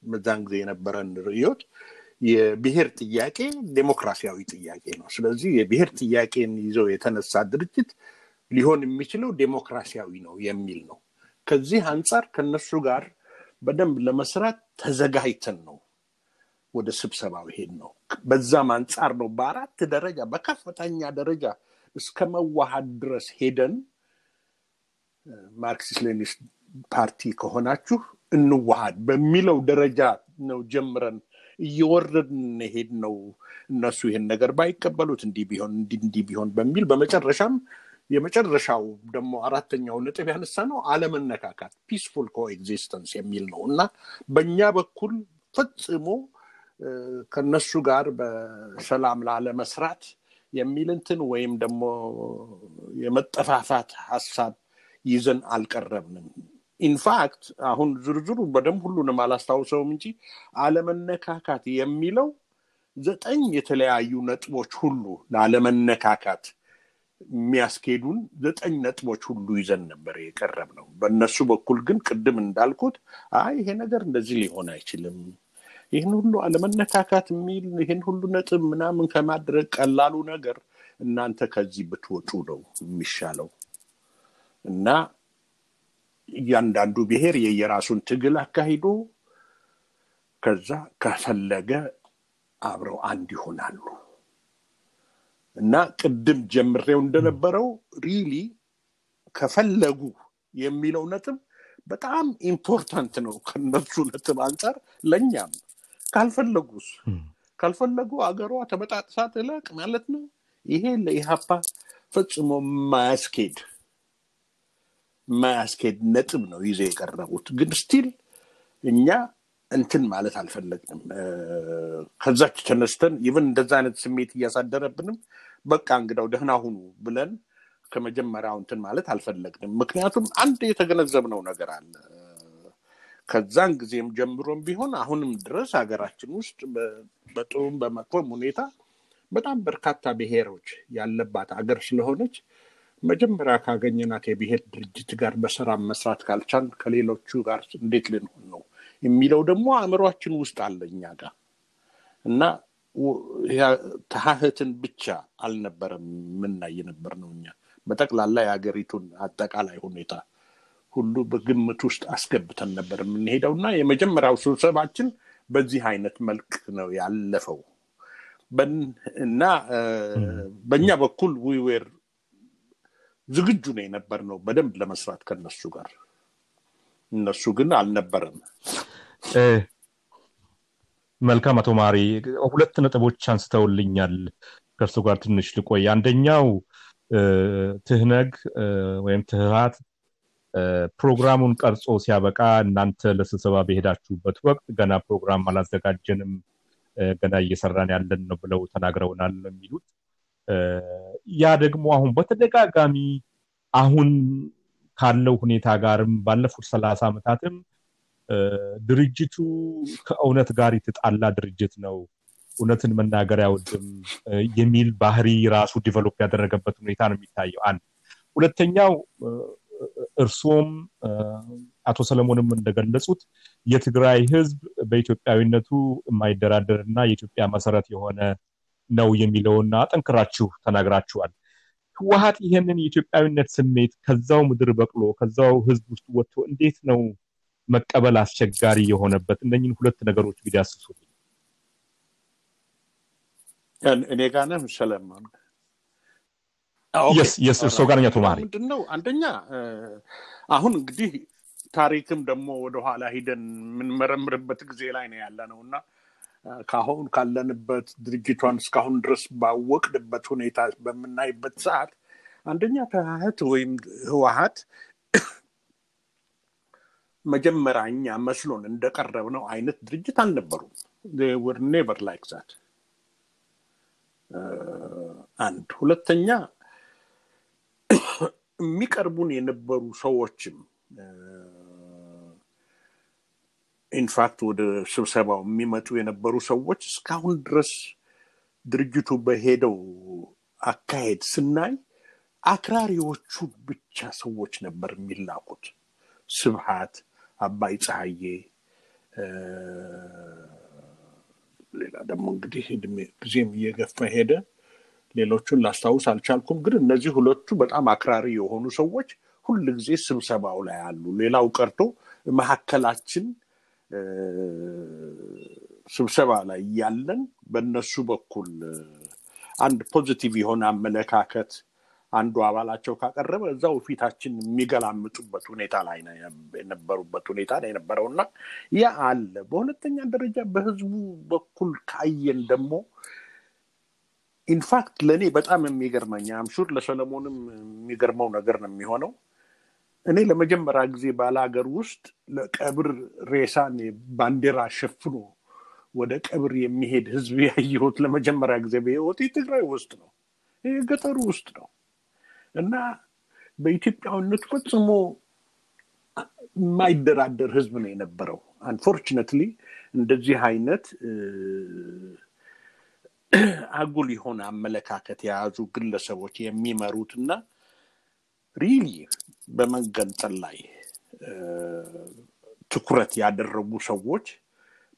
በዛን ጊዜ የነበረን ርዕዮት የብሔር ጥያቄ ዴሞክራሲያዊ ጥያቄ ነው። ስለዚህ የብሔር ጥያቄን ይዘው የተነሳ ድርጅት ሊሆን የሚችለው ዴሞክራሲያዊ ነው የሚል ነው። ከዚህ አንጻር ከነሱ ጋር በደንብ ለመስራት ተዘጋጅተን ነው ወደ ስብሰባው ሄድ ነው። በዛም አንጻር ነው በአራት ደረጃ በከፍተኛ ደረጃ እስከ መዋሃድ ድረስ ሄደን ማርክሲስት ሌኒኒስት ፓርቲ ከሆናችሁ እንዋሃድ በሚለው ደረጃ ነው ጀምረን እየወረድን ሄድ ነው። እነሱ ይሄን ነገር ባይቀበሉት እንዲህ ቢሆን እንዲህ ቢሆን በሚል በመጨረሻም የመጨረሻው ደግሞ አራተኛው ነጥብ ያነሳ ነው አለመነካካት peaceful coexistence የሚል ነው እና በእኛ በኩል ፈጽሞ ከነሱ ጋር በሰላም ላለመስራት የሚል ወይም ደግሞ የመጠፋፋት ሀሳብ ይዘን አልቀረብንም። in fact አሁን ዝርዝሩ በደንብ ሁሉንም አላስታውሰውም እንጂ አለመነካካት የሚለው ዘጠኝ የተለያዩ ነጥቦች ሁሉ ላለመነካካት የሚያስኬዱን ዘጠኝ ነጥቦች ሁሉ ይዘን ነበር የቀረብነው። በእነሱ በኩል ግን ቅድም እንዳልኩት አይ ይሄ ነገር እንደዚህ ሊሆን አይችልም፣ ይህን ሁሉ አለመነካካት የሚል ይህን ሁሉ ነጥብ ምናምን ከማድረግ ቀላሉ ነገር እናንተ ከዚህ ብትወጡ ነው የሚሻለው። እና እያንዳንዱ ብሔር የየራሱን ትግል አካሂዶ ከዛ ከፈለገ አብረው አንድ ይሆናሉ። እና ቅድም ጀምሬው እንደነበረው really ከፈለጉ የሚለው ነጥብ በጣም important ነው ከነሱ ነጥብ አንጻር ለእኛም ካልፈለጉስ? ካልፈለጉ አገሯ ተበጣጥሳ ትለቅ ማለት ነው? ይሄ ለኢሕአፓ ፈጽሞ ማያስኬድ ማያስኬድ ነጥብ ነው ይዘው የቀረቡት። ግን still እኛ እንትን ማለት አልፈለግንም። ከዛች ተነስተን ይብን እንደዛ አይነት ስሜት እያሳደረብንም በቃ እንግዲያው ደህና ሁኑ ብለን ከመጀመሪያው እንትን ማለት አልፈለግንም። ምክንያቱም አንድ የተገነዘብነው ነገር አለ ከዛን ጊዜም ጀምሮም ቢሆን አሁንም ድረስ ሀገራችን ውስጥ በጥሩም በመጥፎም ሁኔታ በጣም በርካታ ብሔሮች ያለባት ሀገር ስለሆነች መጀመሪያ ካገኘናት የብሔር ድርጅት ጋር በሰላም መስራት ካልቻል ከሌሎቹ ጋር እንዴት ልንሆን ነው የሚለው ደግሞ አእምሯችን ውስጥ አለ እኛ ጋር። እና ተሀህትን ብቻ አልነበረም የምናይ ነበር ነው እኛ በጠቅላላ የሀገሪቱን አጠቃላይ ሁኔታ ሁሉ በግምት ውስጥ አስገብተን ነበር የምንሄደው እና የመጀመሪያው ስብሰባችን በዚህ አይነት መልክ ነው ያለፈው። እና በእኛ በኩል ዊዌር ዝግጁ ነው የነበር ነው በደንብ ለመስራት ከነሱ ጋር። እነሱ ግን አልነበረም። መልካም አቶ ማሪ ሁለት ነጥቦች አንስተውልኛል ከእርሱ ጋር ትንሽ ልቆይ። አንደኛው ትህነግ ወይም ትህራት ፕሮግራሙን ቀርጾ ሲያበቃ እናንተ ለስብሰባ በሄዳችሁበት ወቅት ገና ፕሮግራም አላዘጋጀንም ገና እየሰራን ያለን ነው ብለው ተናግረውናል የሚሉት። ያ ደግሞ አሁን በተደጋጋሚ አሁን ካለው ሁኔታ ጋርም ባለፉት ሰላሳ ዓመታትም ድርጅቱ ከእውነት ጋር የተጣላ ድርጅት ነው እውነትን መናገር አይወድም የሚል ባህሪ ራሱ ዲቨሎፕ ያደረገበት ሁኔታ ነው የሚታየው አንድ። ሁለተኛው እርሶም አቶ ሰለሞንም እንደገለጹት የትግራይ ህዝብ በኢትዮጵያዊነቱ የማይደራደር እና የኢትዮጵያ መሰረት የሆነ ነው የሚለውና አጠንክራችሁ ተናግራችኋል። ህወሀት ይህንን የኢትዮጵያዊነት ስሜት ከዛው ምድር በቅሎ ከዛው ህዝብ ውስጥ ወጥቶ እንዴት ነው መቀበል አስቸጋሪ የሆነበት? እነኝን ሁለት ነገሮች ቢዳስሱልኝ እኔ ጋር ነህ የስ እርሶ ጋር አቶ ማሪ ምንድነው? አንደኛ አሁን እንግዲህ ታሪክም ደግሞ ወደኋላ ሂደን የምንመረምርበት ጊዜ ላይ ነው ያለ ነው እና ከአሁን ካለንበት ድርጅቷን እስካሁን ድረስ ባወቅንበት ሁኔታ በምናይበት ሰዓት አንደኛ ተህት ወይም ህወሀት መጀመሪያ እኛ መስሎን እንደቀረብ ነው አይነት ድርጅት አልነበሩም። were never like that አንድ ሁለተኛ የሚቀርቡን የነበሩ ሰዎችም in fact ወደ ስብሰባው የሚመጡ የነበሩ ሰዎች እስካሁን ድረስ ድርጅቱ በሄደው አካሄድ ስናይ አክራሪዎቹ ብቻ ሰዎች ነበር የሚላኩት። ስብሃት አባይ ፀሐዬ ሌላ ደግሞ እንግዲህ ጊዜም እየገፋ ሄደ ሌሎቹን ላስታውስ አልቻልኩም። ግን እነዚህ ሁለቱ በጣም አክራሪ የሆኑ ሰዎች ሁል ጊዜ ስብሰባው ላይ አሉ። ሌላው ቀርቶ መካከላችን ስብሰባ ላይ ያለን በእነሱ በኩል አንድ positive የሆነ አመለካከት አንዱ አባላቸው ካቀረበ እዛው ፊታችን የሚገላምጡበት ሁኔታ ላይ የነበሩበት ሁኔታ ነው የነበረው እና ያ አለ። በሁለተኛ ደረጃ በህዝቡ በኩል ካየን ደግሞ in fact ለእኔ በጣም የሚገርመኝ I'm sure ለሰለሞንም የሚገርመው ነገር ነው የሚሆነው። እኔ ለመጀመሪያ ጊዜ ባለ ሀገር ውስጥ ለቀብር ሬሳን ባንዲራ ሸፍኖ ወደ ቀብር የሚሄድ ህዝብ ያየሁት ለመጀመሪያ ጊዜ በህይወት ትግራይ ውስጥ ነው። ገጠሩ ውስጥ ነው። እና በኢትዮጵያዊነት ፈጽሞ የማይደራደር ህዝብ ነው የነበረው። unfortunately እንደዚህ አይነት [CLEARS THROAT] አጉል የሆነ አመለካከት የያዙ ግለሰቦች የሚመሩት እና really በመገንጠል ላይ ትኩረት ያደረጉ ሰዎች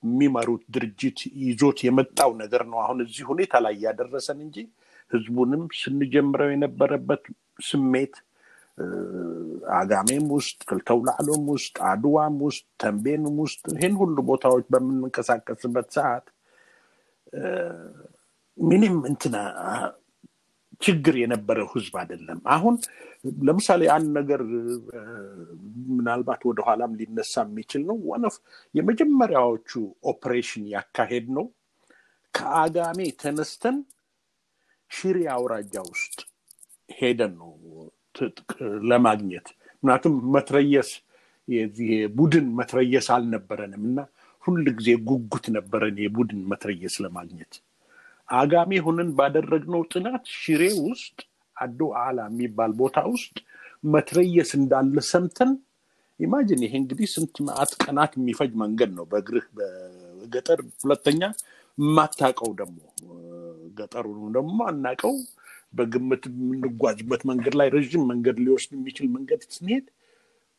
የሚመሩት ድርጅት ይዞት የመጣው ነገር ነው አሁን እዚህ ሁኔታ ላይ ያደረሰን እንጂ ህዝቡንም ስንጀምረው የነበረበት ስሜት አጋሜም ውስጥ ክልተውላዕሎም ውስጥ አድዋም ውስጥ ተንቤንም ውስጥ ይህን ሁሉ ቦታዎች በምንንቀሳቀስበት ሰዓት ምንም እንትና ችግር የነበረው ህዝብ አይደለም። አሁን ለምሳሌ አንድ ነገር ምናልባት ወደኋላም ሊነሳ የሚችል ነው። ወነፍ የመጀመሪያዎቹ ኦፕሬሽን ያካሄድነው ከአጋሜ ተነስተን ሽሬ አውራጃ ውስጥ ሄደን ነው ትጥቅ ለማግኘት። ምክንያቱም መትረየስ የዚህ ቡድን መትረየስ አልነበረንም እና ሁል ጊዜ ጉጉት ነበረን የቡድን መትረየስ ለማግኘት። አጋሜ ሆነን ባደረግነው ጥናት ሽሬ ውስጥ አዶ አላ የሚባል ቦታ ውስጥ መትረየስ እንዳለ ሰምተን ኢማጅን ይሄ እንግዲህ ስንት መዓት ቀናት የሚፈጅ መንገድ ነው። በእግርህ በገጠር ሁለተኛ የማታውቀው ደግሞ ገጠሩ ደግሞ አናውቀው በግምት የምንጓዝበት መንገድ ላይ ረዥም መንገድ ሊወስድ የሚችል መንገድ ስንሄድ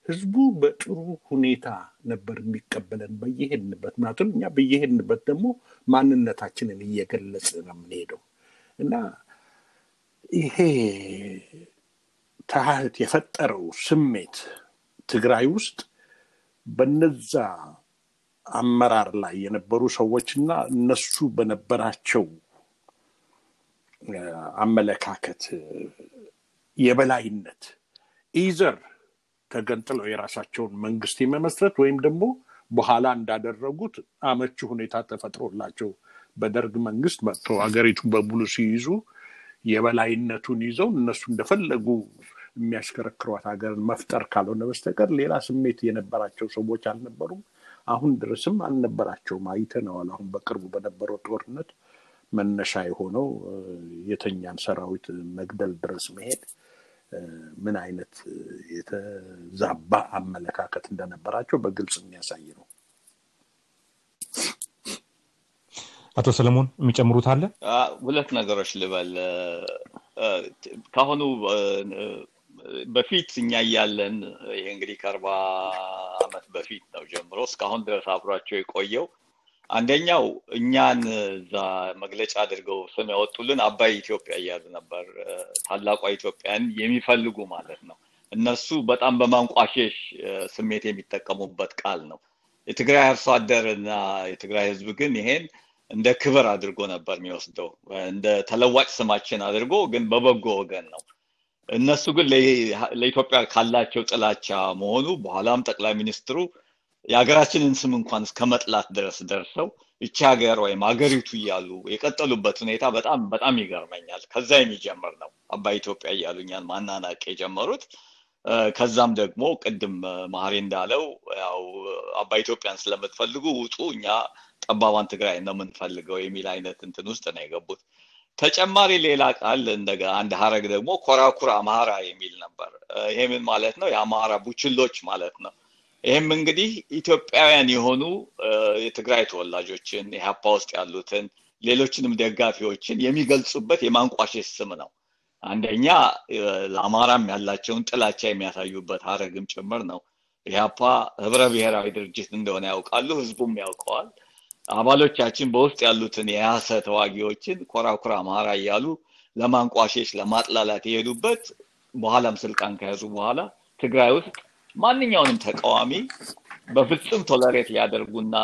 ህዝቡ በጥሩ ሁኔታ ነበር የሚቀበለን በየሄድንበት። ምክንያቱም እኛ በየሄድንበት ደግሞ ማንነታችንን እየገለጽ ነው የምንሄደው እና ይሄ ተሃህት የፈጠረው ስሜት ትግራይ ውስጥ በነዛ አመራር ላይ የነበሩ ሰዎችና እነሱ በነበራቸው አመለካከት የበላይነት ኢዘር ተገንጥለው የራሳቸውን መንግስት የመመስረት ወይም ደግሞ በኋላ እንዳደረጉት አመቺ ሁኔታ ተፈጥሮላቸው በደርግ መንግስት መጥተው ሀገሪቱን በሙሉ ሲይዙ የበላይነቱን ይዘው እነሱ እንደፈለጉ የሚያሽከረክሯት ሀገርን መፍጠር ካልሆነ በስተቀር ሌላ ስሜት የነበራቸው ሰዎች አልነበሩም። አሁን ድረስም አልነበራቸውም። አይተነዋል። አሁን በቅርቡ በነበረው ጦርነት መነሻ የሆነው የተኛን ሰራዊት መግደል ድረስ መሄድ ምን አይነት የተዛባ አመለካከት እንደነበራቸው በግልጽ የሚያሳይ ነው። አቶ ሰለሞን የሚጨምሩት አለ? ሁለት ነገሮች ልበል። ከአሁኑ በፊት እኛ እያለን ይሄ እንግዲህ ከአርባ አመት በፊት ነው ጀምሮ እስካሁን ድረስ አብሯቸው የቆየው አንደኛው እኛን እዛ መግለጫ አድርገው ስም ያወጡልን አባይ ኢትዮጵያ እያሉ ነበር። ታላቋ ኢትዮጵያን የሚፈልጉ ማለት ነው። እነሱ በጣም በማንቋሸሽ ስሜት የሚጠቀሙበት ቃል ነው። የትግራይ አርሶ አደር እና የትግራይ ህዝብ ግን ይሄን እንደ ክብር አድርጎ ነበር የሚወስደው። እንደ ተለዋጭ ስማችን አድርጎ ግን በበጎ ወገን ነው። እነሱ ግን ለኢትዮጵያ ካላቸው ጥላቻ መሆኑ በኋላም ጠቅላይ ሚኒስትሩ የሀገራችንን ስም እንኳን እስከ መጥላት ድረስ ደርሰው እቺ ሀገር ወይም ሀገሪቱ እያሉ የቀጠሉበት ሁኔታ በጣም በጣም ይገርመኛል። ከዛ የሚጀምር ነው አባይ ኢትዮጵያ እያሉ እኛን ማናናቅ የጀመሩት። ከዛም ደግሞ ቅድም ማህሬ እንዳለው ያው አባይ ኢትዮጵያን ስለምትፈልጉ ውጡ፣ እኛ ጠባቧን ትግራይ ነው የምንፈልገው የሚል አይነት እንትን ውስጥ ነው የገቡት። ተጨማሪ ሌላ ቃል እንደገ አንድ ሀረግ ደግሞ ኮራኩር አማራ የሚል ነበር። ይሄ ምን ማለት ነው? የአማራ ቡችሎች ማለት ነው። ይህም እንግዲህ ኢትዮጵያውያን የሆኑ የትግራይ ተወላጆችን ኢህአፓ ውስጥ ያሉትን ሌሎችንም ደጋፊዎችን የሚገልጹበት የማንቋሸሽ ስም ነው። አንደኛ ለአማራም ያላቸውን ጥላቻ የሚያሳዩበት ሀረግም ጭምር ነው። ኢህአፓ ህብረ ብሔራዊ ድርጅት እንደሆነ ያውቃሉ፣ ህዝቡም ያውቀዋል። አባሎቻችን በውስጥ ያሉትን የያሰ ተዋጊዎችን ኮራኩራ አማራ እያሉ ለማንቋሸሽ ለማጥላላት የሄዱበት በኋላም ስልጣን ከያዙ በኋላ ትግራይ ውስጥ ማንኛውንም ተቃዋሚ በፍጹም ቶለሬት ሊያደርጉና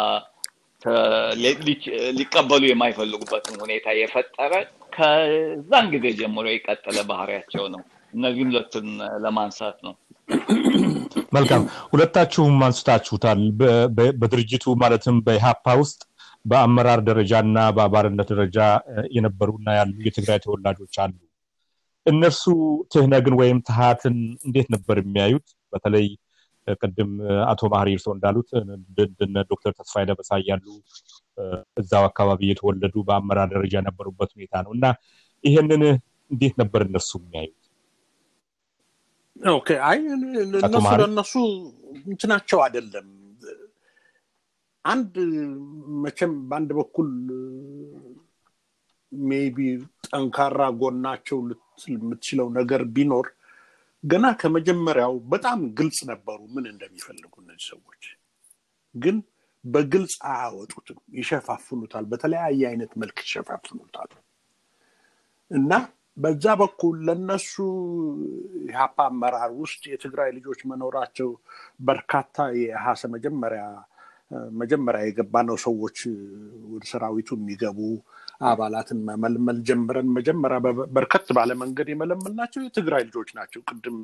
ሊቀበሉ የማይፈልጉበትን ሁኔታ የፈጠረ ከዛን ጊዜ ጀምሮ የቀጠለ ባህሪያቸው ነው። እነዚህ ሁለቱን ለማንሳት ነው። መልካም ሁለታችሁም አንስታችሁታል። በድርጅቱ ማለትም በኢህአፓ ውስጥ በአመራር ደረጃ እና በአባልነት ደረጃ የነበሩና ያሉ የትግራይ ተወላጆች አሉ። እነርሱ ትህነግን ወይም ትሀትን እንዴት ነበር የሚያዩት? በተለይ ቅድም አቶ መሃሪ እርሶ እንዳሉት እንደነ ዶክተር ተስፋዬ ደበሳ ያሉ እዛው አካባቢ የተወለዱ በአመራር ደረጃ የነበሩበት ሁኔታ ነው እና ይህንን እንዴት ነበር እነሱ የሚያዩት? okay አይ እነሱ ለእነሱ እንትናቸው አይደለም። አንድ መቼም በአንድ በኩል maybe ጠንካራ ጎናቸው የምትችለው ነገር ቢኖር ገና ከመጀመሪያው በጣም ግልጽ ነበሩ ምን እንደሚፈልጉ እነዚህ ሰዎች። ግን በግልጽ አያወጡትም፣ ይሸፋፍኑታል። በተለያየ አይነት መልክ ይሸፋፍኑታል እና በዛ በኩል ለነሱ ኢህአፓ አመራር ውስጥ የትግራይ ልጆች መኖራቸው በርካታ የኢህአሰ መጀመሪያ መጀመሪያ የገባ ነው ሰዎች ወደ ሰራዊቱ የሚገቡ አባላትን መመልመል ጀምረን መጀመሪያ በርከት ባለ መንገድ የመለመልናቸው የትግራይ ልጆች ናቸው። ቅድም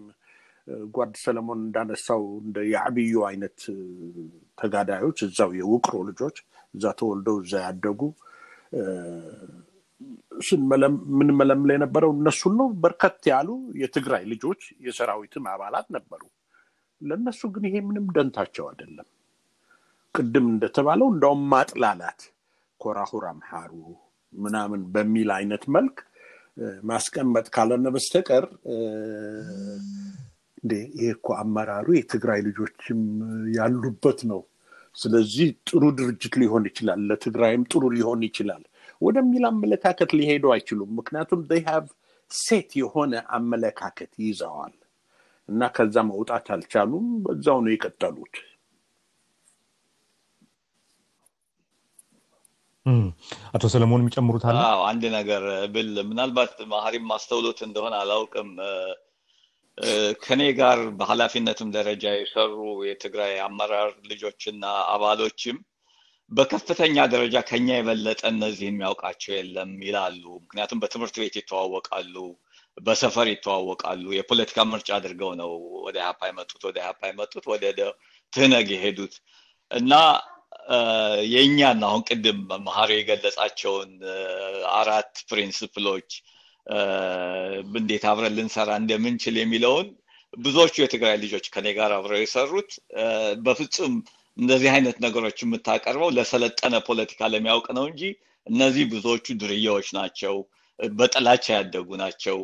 ጓድ ሰለሞን እንዳነሳው እንደ የአብዩ አይነት ተጋዳዮች እዛው የውቅሮ ልጆች እዛ ተወልደው እዛ ያደጉ ምንመለምል የነበረው እነሱን ነው። በርከት ያሉ የትግራይ ልጆች የሰራዊትም አባላት ነበሩ። ለእነሱ ግን ይሄ ምንም ደንታቸው አይደለም። ቅድም እንደተባለው እንደውም ማጥላላት ኮራሁር አምሃሩ ምናምን በሚል አይነት መልክ ማስቀመጥ ካልሆነ በስተቀር እንዴ እኮ አመራሩ የትግራይ ልጆችም ያሉበት ነው። ስለዚህ ጥሩ ድርጅት ሊሆን ይችላል፣ ለትግራይም ጥሩ ሊሆን ይችላል ወደሚል አመለካከት ሊሄዱ አይችሉም። ምክንያቱም they have ሴት የሆነ አመለካከት ይዘዋል እና ከዛ መውጣት አልቻሉም። በዛው ነው የቀጠሉት። አቶ ሰለሞን የሚጨምሩት አለ? አዎ አንድ ነገር ብል ምናልባት ማህሪም ማስተውሎት እንደሆነ አላውቅም። ከኔ ጋር በኃላፊነትም ደረጃ የሰሩ የትግራይ አመራር ልጆችና አባሎችም በከፍተኛ ደረጃ ከኛ የበለጠ እነዚህ የሚያውቃቸው የለም ይላሉ። ምክንያቱም በትምህርት ቤት ይተዋወቃሉ፣ በሰፈር ይተዋወቃሉ። የፖለቲካ ምርጫ አድርገው ነው ወደ ኢህአፓ የመጡት ወደ ኢህአፓ የመጡት ወደ ትህነግ የሄዱት እና የእኛን አሁን ቅድም መሀሪ የገለጻቸውን አራት ፕሪንስፕሎች እንዴት አብረን ልንሰራ እንደምንችል የሚለውን ብዙዎቹ የትግራይ ልጆች ከኔ ጋር አብረው የሰሩት በፍጹም እንደዚህ አይነት ነገሮች የምታቀርበው ለሰለጠነ ፖለቲካ ለሚያውቅ ነው እንጂ እነዚህ ብዙዎቹ ድርያዎች ናቸው፣ በጥላቻ ያደጉ ናቸው፣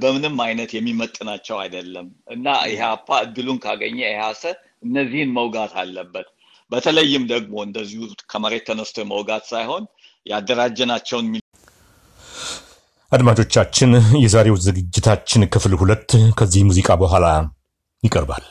በምንም አይነት የሚመጥናቸው አይደለም እና ኢህአፓ እድሉን ካገኘ ኢህአሰ እነዚህን መውጋት አለበት። በተለይም ደግሞ እንደዚሁ ከመሬት ተነስቶ መውጋት ሳይሆን ያደራጀናቸውን አድማጮቻችን፣ የዛሬው ዝግጅታችን ክፍል ሁለት ከዚህ ሙዚቃ በኋላ ይቀርባል።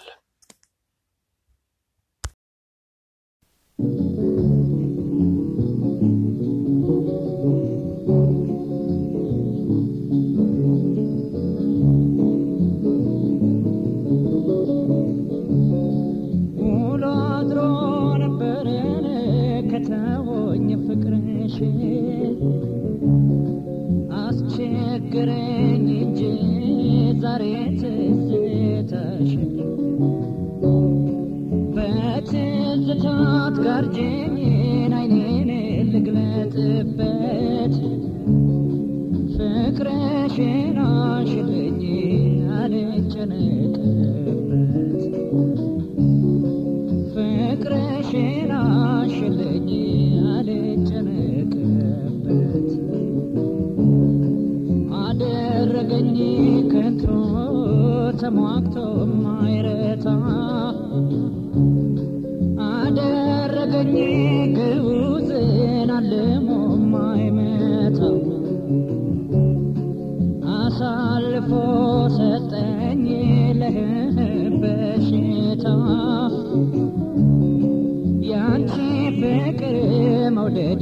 መውደድ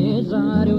የዛሬው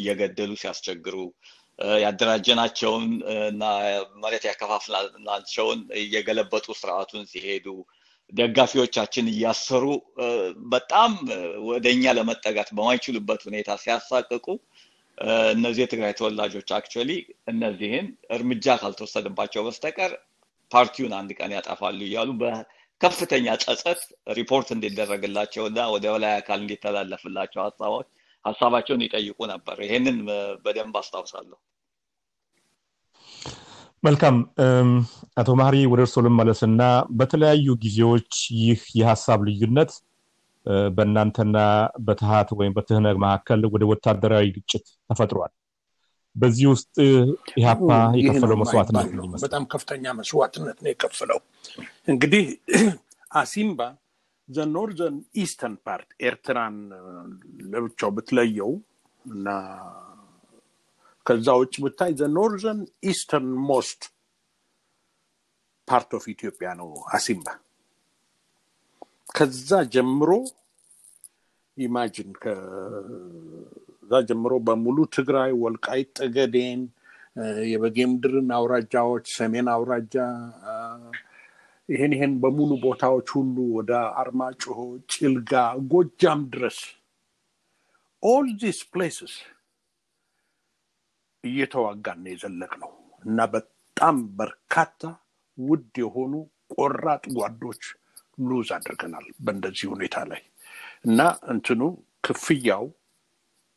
እየገደሉ ሲያስቸግሩ ያደራጀናቸውን እና መሬት ያከፋፍላቸውን እየገለበጡ ስርዓቱን ሲሄዱ ደጋፊዎቻችን እያሰሩ በጣም ወደ እኛ ለመጠጋት በማይችሉበት ሁኔታ ሲያሳቅቁ እነዚህ የትግራይ ተወላጆች actually እነዚህን እርምጃ ካልተወሰደባቸው በስተቀር ፓርቲውን አንድ ቀን ያጠፋሉ እያሉ በከፍተኛ ጸጸት ሪፖርት እንዲደረግላቸው እና ወደ በላይ አካል እንዲተላለፍላቸው ሀሳቦች ሀሳባቸውን ይጠይቁ ነበር። ይሄንን በደንብ አስታውሳለሁ። መልካም አቶ ማህሪ ወደ እርስዎ ልመለስና በተለያዩ ጊዜዎች ይህ የሀሳብ ልዩነት በእናንተና በትሃት ወይም በትህነግ መካከል ወደ ወታደራዊ ግጭት ተፈጥሯል። በዚህ ውስጥ ኢህአፓ የከፈለው መስዋዕትነት? በጣም ከፍተኛ መስዋዕትነት ነው የከፈለው። እንግዲህ [CLEARS THROAT] አሲምባ the northern eastern part ኤርትራን ለብቻው ብትለየው እና ከዛ ውጭ ብታይ the northern eastern most part of ኢትዮጵያ ነው አሲምባ። ከዛ ጀምሮ imagine ከዛ ጀምሮ በሙሉ ትግራይ፣ ወልቃይት ጠገዴን፣ የበጌምድርን አውራጃዎች፣ ሰሜን አውራጃ ይሄን ይሄን በሙሉ ቦታዎች ሁሉ ወደ አርማጭሆ፣ ጭልጋ፣ ጎጃም ድረስ all these places እየተዋጋን የዘለቅነው እና በጣም በርካታ ውድ የሆኑ ቆራጥ ጓዶች lose አድርገናል በእንደዚህ ሁኔታ ላይ። እና እንትኑ ክፍያው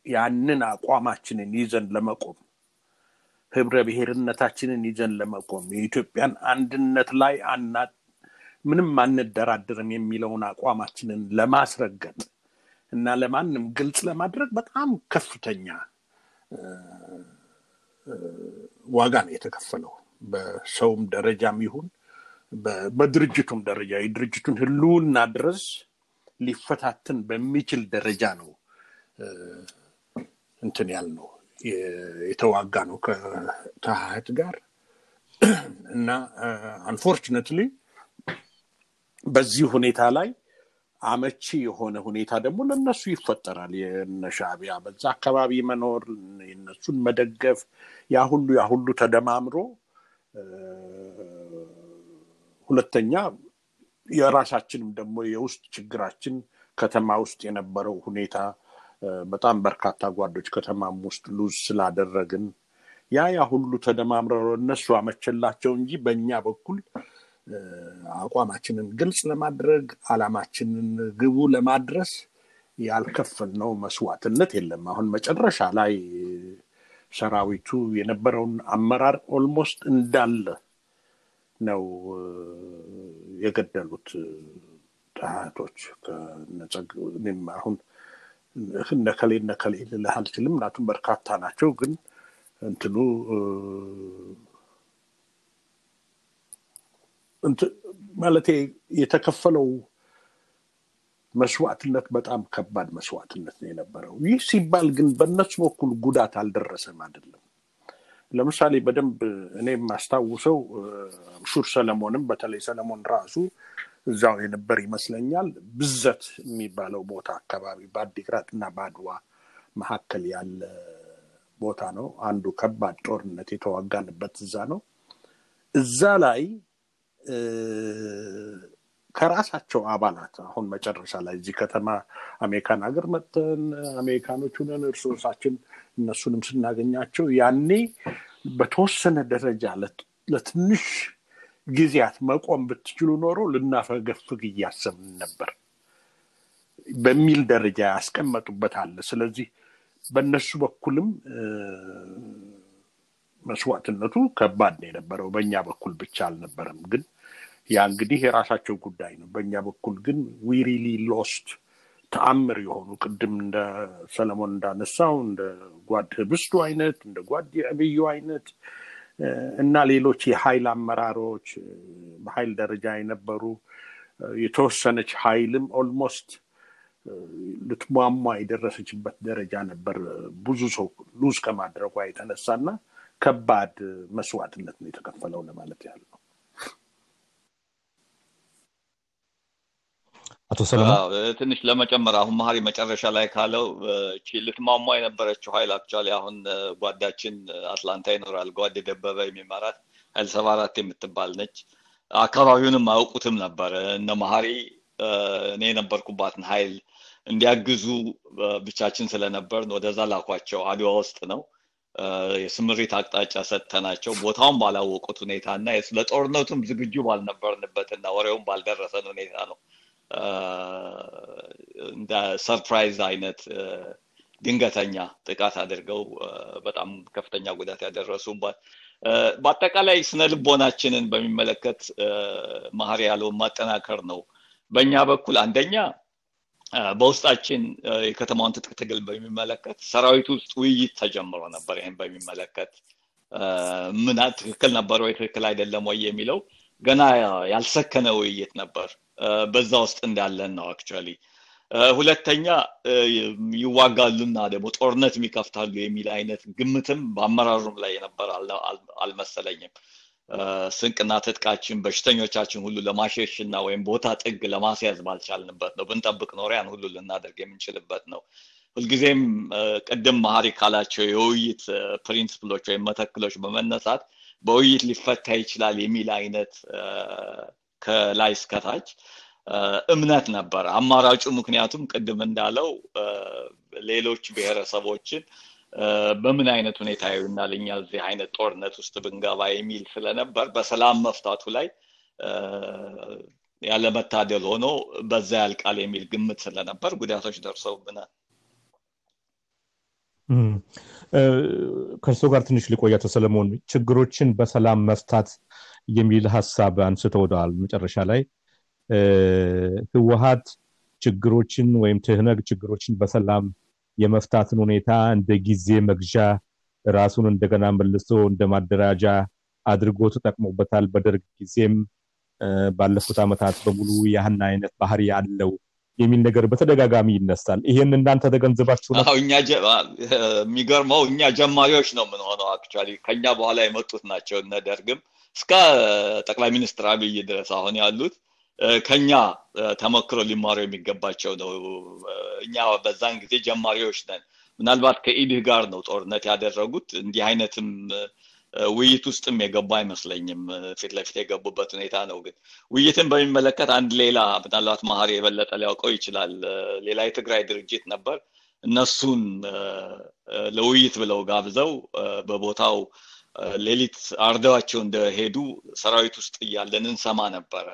ያንን አቋማችንን ይዘን ለመቆም ህብረ ብሔርነታችንን ይዘን ለመቆም የኢትዮጵያን አንድነት ላይ አና ምንም አንደራደርም የሚለውን አቋማችንን ለማስረገጥ እና ለማንም ግልጽ ለማድረግ በጣም ከፍተኛ ዋጋ ነው የተከፈለው። በሰውም ደረጃም ይሁን በድርጅቱም ደረጃ የድርጅቱን ህልውና ድረስ ሊፈታትን በሚችል ደረጃ ነው እንትን ያልነው የ- የተዋጋ ነው ከተሀህት ጋር እና አንፎርችነትሊ በዚህ ሁኔታ ላይ አመቺ የሆነ ሁኔታ ደግሞ ለነሱ ይፈጠራል። የነ ሻዕቢያ በዛ አካባቢ መኖር፣ የነሱን መደገፍ፣ ያ ሁሉ ያ ሁሉ ተደማምሮ ሁለተኛ የራሳችንም ደግሞ የውስጥ ችግራችን ከተማ ውስጥ የነበረው ሁኔታ በጣም በርካታ ጓዶች ከተማም ውስጥ lose ስላደረግን ያ ያ ሁሉ ተደማምረው እነሱ አመቸላቸው እንጂ በእኛ በኩል አቋማችንን ግልጽ ለማድረግ አላማችንን ግቡ ለማድረስ ያልከፈልነው መስዋዕትነት የለም። አሁን መጨረሻ ላይ ሰራዊቱ የነበረውን አመራር almost እንዳለ ነው የገደሉት እኔም አሁን እነከሌ እነከሌ ልልህ አልችልም። ምክንያቱም በርካታ ናቸው። ግን እንትኑ ማለቴ የተከፈለው መስዋዕትነት በጣም ከባድ መስዋዕትነት ነው የነበረው። ይህ ሲባል ግን በእነሱ በኩል ጉዳት አልደረሰም አይደለም። ለምሳሌ በደንብ እኔ የማስታውሰው ሹር ሰለሞንም በተለይ ሰለሞን ራሱ እዛው የነበር ይመስለኛል። ብዘት የሚባለው ቦታ አካባቢ በአዲግራት እና በአድዋ መካከል ያለ ቦታ ነው። አንዱ ከባድ ጦርነት የተዋጋንበት እዛ ነው። እዛ ላይ ከራሳቸው አባላት አሁን መጨረሻ ላይ እዚህ ከተማ አሜሪካን ሀገር መጥተን አሜሪካኖች ሁነን እርስ እነሱንም ስናገኛቸው ያኔ በተወሰነ ደረጃ ለት- ለትንሽ ጊዜያት መቆም ብትችሉ ኖሮ ልናፈገፍግ እያሰብን ነበር በሚል ደረጃ ያስቀመጡበት አለ። ስለዚህ በእነሱ በኩልም መስዋዕትነቱ ከባድ ነው የነበረው። በእኛ በኩል ብቻ አልነበረም። ግን ያ እንግዲህ የራሳቸው ጉዳይ ነው። በእኛ በኩል ግን we really lost ተአምር የሆኑ ቅድም እንደ ሰለሞን እንዳነሳው እንደ ጓድ ህብስቱ አይነት እንደ ጓድ አብዩ አይነት እና ሌሎች የሀይል አመራሮች በሀይል ደረጃ የነበሩ የተወሰነች ሀይልም almost ልትሟሟ የደረሰችበት ደረጃ ነበር። ብዙ ሰው lose ከማድረጓ የተነሳና ከባድ መስዋዕትነት ነው የተከፈለው ለማለት ያህል አቶ ሰለሞን ትንሽ ለመጨመር አሁን መሀሪ መጨረሻ ላይ ካለው እቺ ልትሟሟ የነበረችው ሀይል actually አሁን ጓዳችን አትላንታ ይኖራል ጓድ ደበበ የሚመራት ሀይል ሰባ አራት የምትባል ነች። አካባቢውንም አያውቁትም ነበር። እነ መሀሪ እኔ የነበርኩባትን ሀይል እንዲያግዙ ብቻችን ስለነበርን ወደዛ ላኳቸው። አድዋ ውስጥ ነው የስምሪት አቅጣጫ ሰጥተናቸው ቦታውን ባላወቁት ሁኔታ እና ለጦርነቱም ዝግጁ ባልነበርንበት እና ወሬውን ባልደረሰን ሁኔታ ነው እንደ surprise አይነት ድንገተኛ ጥቃት አድርገው በጣም ከፍተኛ ጉዳት ያደረሱባት በአጠቃላይ ስነ ልቦናችንን በሚመለከት መሀሪ ያለውን ማጠናከር ነው። በእኛ በኩል አንደኛ በውስጣችን የከተማውን ትጥቅ ትግል በሚመለከት ሰራዊቱ ውስጥ ውይይት ተጀምሮ ነበር። ይህን በሚመለከት ምን ትክክል ነበር ወይ ትክክል አይደለም ወይ የሚለው ገና ያልሰከነ ውይይት ነበር። በዛ ውስጥ እንዳለን ነው actually። ሁለተኛ ይዋጋሉና ደግሞ ጦርነት የሚከፍታሉ የሚል አይነት ግምትም በአመራሩም ላይ የነበር አል- አል- አልመሰለኝም። ስንቅና ትጥቃችን በሽተኞቻችን ሁሉ ለማሸሽ እና ወይም ቦታ ጥግ ለማስያዝ ባልቻልንበት ነው። ብንጠብቅ ኖሮ ያን ሁሉ ልናደርግ የምንችልበት ነው። ሁልጊዜም ቅድም መሀሪ ካላቸው የውይይት ፕሪንስፕሎች ወይም መተክሎች በመነሳት በውይይት ሊፈታ ይችላል የሚል አይነት ከላይ እስከታች እምነት ነበር አማራጩ። ምክንያቱም ቅድም እንዳለው ሌሎች ብሔረሰቦችን በምን አይነት ሁኔታ ይሆናል እኛ እዚህ አይነት ጦርነት ውስጥ ብንገባ የሚል ስለነበር በሰላም መፍታቱ ላይ ያለመታደል ሆኖ በዛ ያልቃል የሚል ግምት ስለነበር ጉዳቶች ደርሰውብናል። ከእርስዎ ጋር ትንሽ ልቆይ ሰለሞን ችግሮችን በሰላም መፍታት የሚል ሀሳብ አንስተውታል መጨረሻ ላይ ህወሀት ችግሮችን ወይም ትህነግ ችግሮችን በሰላም የመፍታትን ሁኔታ እንደ ጊዜ መግዣ ራሱን እንደገና መልሶ እንደ ማደራጃ አድርጎ ተጠቅሞበታል። በደርግ ጊዜም ባለፉት ዓመታት በሙሉ ያህን አይነት ባህሪ ያለው የሚል ነገር በተደጋጋሚ ይነሳል። ይሄን እናንተ ተገንዝባችሁ ነው? የሚገርመው እኛ ጀማሪዎች ነው የምንሆነው። አክቹዋሊ ከኛ በኋላ የመጡት ናቸው እነ እስከ ጠቅላይ ሚኒስትር አብይ ድረስ አሁን ያሉት ከኛ ተመክሮ ሊማሩ የሚገባቸው ነው። እኛ በዛን ጊዜ ጀማሪዎች ነን። ምናልባት ከኢድህ ጋር ነው ጦርነት ያደረጉት። እንዲህ አይነትም ውይይት ውስጥም የገቡ አይመስለኝም። ፊት ለፊት የገቡበት ሁኔታ ነው። ግን ውይይትን በሚመለከት አንድ ሌላ ምናልባት መሀሪ የበለጠ ሊያውቀው ይችላል። ሌላ የትግራይ ድርጅት ነበር። እነሱን ለውይይት ብለው ጋብዘው በቦታው ሌሊት አርደዋቸው እንደሄዱ ሰራዊት ውስጥ እያለን እንሰማ ነበረ።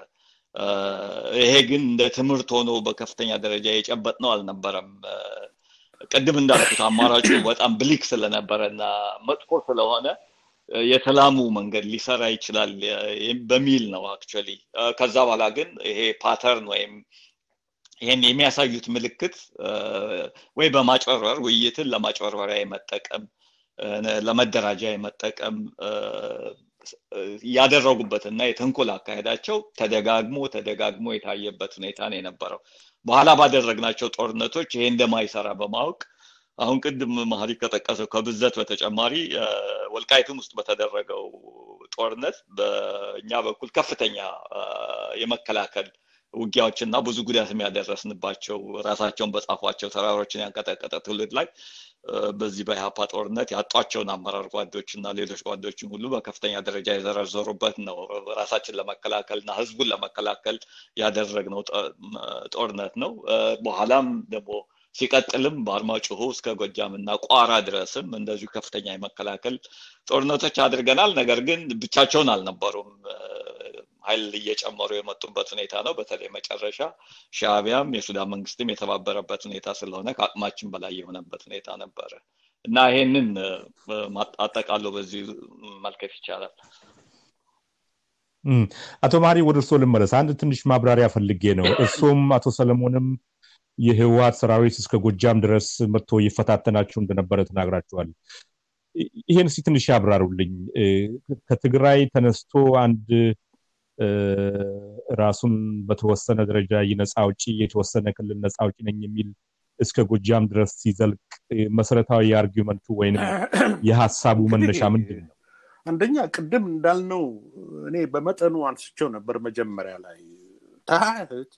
ይሄ ግን እንደ ትምህርት ሆኖ በከፍተኛ ደረጃ የጨበጥ ነው አልነበረም። ቅድም እንዳልኩት አማራጩ በጣም bleak ስለነበረ እና መጥፎ ስለሆነ የሰላሙ መንገድ ሊሰራ ይችላል በሚል ነው actually። ከዛ በኋላ ግን ይሄ pattern ወይም ይሄን የሚያሳዩት ምልክት ወይ በማጭበርበር ውይይትን ለማጭበርበሪያ የመጠቀም ለመደራጃ የመጠቀም ያደረጉበትና የተንኮል አካሄዳቸው ተደጋግሞ ተደጋግሞ የታየበት ሁኔታ ነው የነበረው። በኋላ ባደረግናቸው ጦርነቶች ይሄ እንደማይሰራ በማወቅ አሁን ቅድም መሀሪ ከጠቀሰው ከብዘት በተጨማሪ ወልቃይትም ውስጥ በተደረገው ጦርነት በእኛ በኩል ከፍተኛ የመከላከል ውጊያዎችና ብዙ ጉዳት የሚያደረስንባቸው ራሳቸውን በጻፏቸው ተራሮችን ያንቀጠቀጠ ትውልድ ላይ በዚህ በኢህአፓ ጦርነት ያጧቸውን አመራር ጓዶች እና ሌሎች ጓዶችን ሁሉ በከፍተኛ ደረጃ የዘረዘሩበት ነው። ራሳችን ለመከላከል እና ህዝቡን ለመከላከል ያደረግነው ጦርነት ነው። በኋላም ደግሞ ሲቀጥልም በአርማጭሆ እስከ ጎጃም እና ቋራ ድረስም እንደዚሁ ከፍተኛ የመከላከል ጦርነቶች አድርገናል። ነገር ግን ብቻቸውን አልነበሩም። ኃይል እየጨመሩ የመጡበት ሁኔታ ነው። በተለይ መጨረሻ ሻዕቢያም የሱዳን መንግስትም የተባበረበት ሁኔታ ስለሆነ ከአቅማችን በላይ የሆነበት ሁኔታ ነበረ እና ይሄንን አጠቃሎ በዚህ መልከት ይቻላል። አቶ ማሪ ወደ እርስዎ ልመለስ። አንድ ትንሽ ማብራሪያ ፈልጌ ነው። እርሶም አቶ ሰለሞንም የህወሀት ሰራዊት እስከ ጎጃም ድረስ መጥቶ ይፈታተናችሁ እንደነበረ ተናግራችኋል። ይሄን እስኪ ትንሽ ያብራሩልኝ። ከትግራይ ተነስቶ አንድ ራሱን በተወሰነ ደረጃ የነፃ አውጪ የተወሰነ ክልል ነፃ አውጪ ነኝ የሚል እስከ ጎጃም ድረስ ሲዘልቅ መሰረታዊ የአርጊመንቱ ወይም የሀሳቡ መነሻ ምንድን ነው? አንደኛ ቅድም እንዳልነው እኔ በመጠኑ አንስቸው ነበር መጀመሪያ ላይ ታህት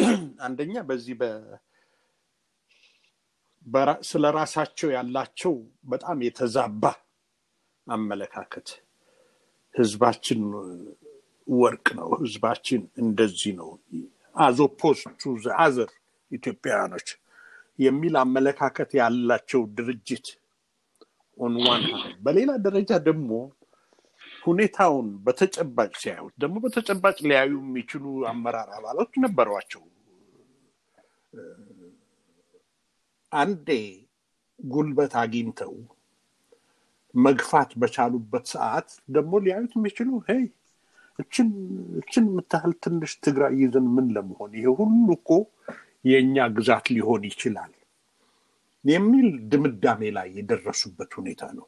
[CLEARS THROAT] አንደኛ በዚህ ስለ ራሳቸው ያላቸው በጣም የተዛባ አመለካከት። ህዝባችን ወርቅ ነው፣ ህዝባችን እንደዚህ ነው፣ as opposed to other ኢትዮጵያውያኖች የሚል አመለካከት ያላቸው ድርጅት on በሌላ ደረጃ ደግሞ ሁኔታውን በተጨባጭ ሲያዩት ደግሞ በተጨባጭ ሊያዩ የሚችሉ አመራር አባሎች ነበሯቸው። አንዴ ጉልበት አግኝተው መግፋት በቻሉበት ሰዓት ደግሞ ሊያዩት የሚችሉ ሄይ እችን የምታህል ትንሽ ትግራይ ይዘን ምን ለመሆን ይሄ ሁሉ እኮ የእኛ ግዛት ሊሆን ይችላል የሚል ድምዳሜ ላይ የደረሱበት ሁኔታ ነው።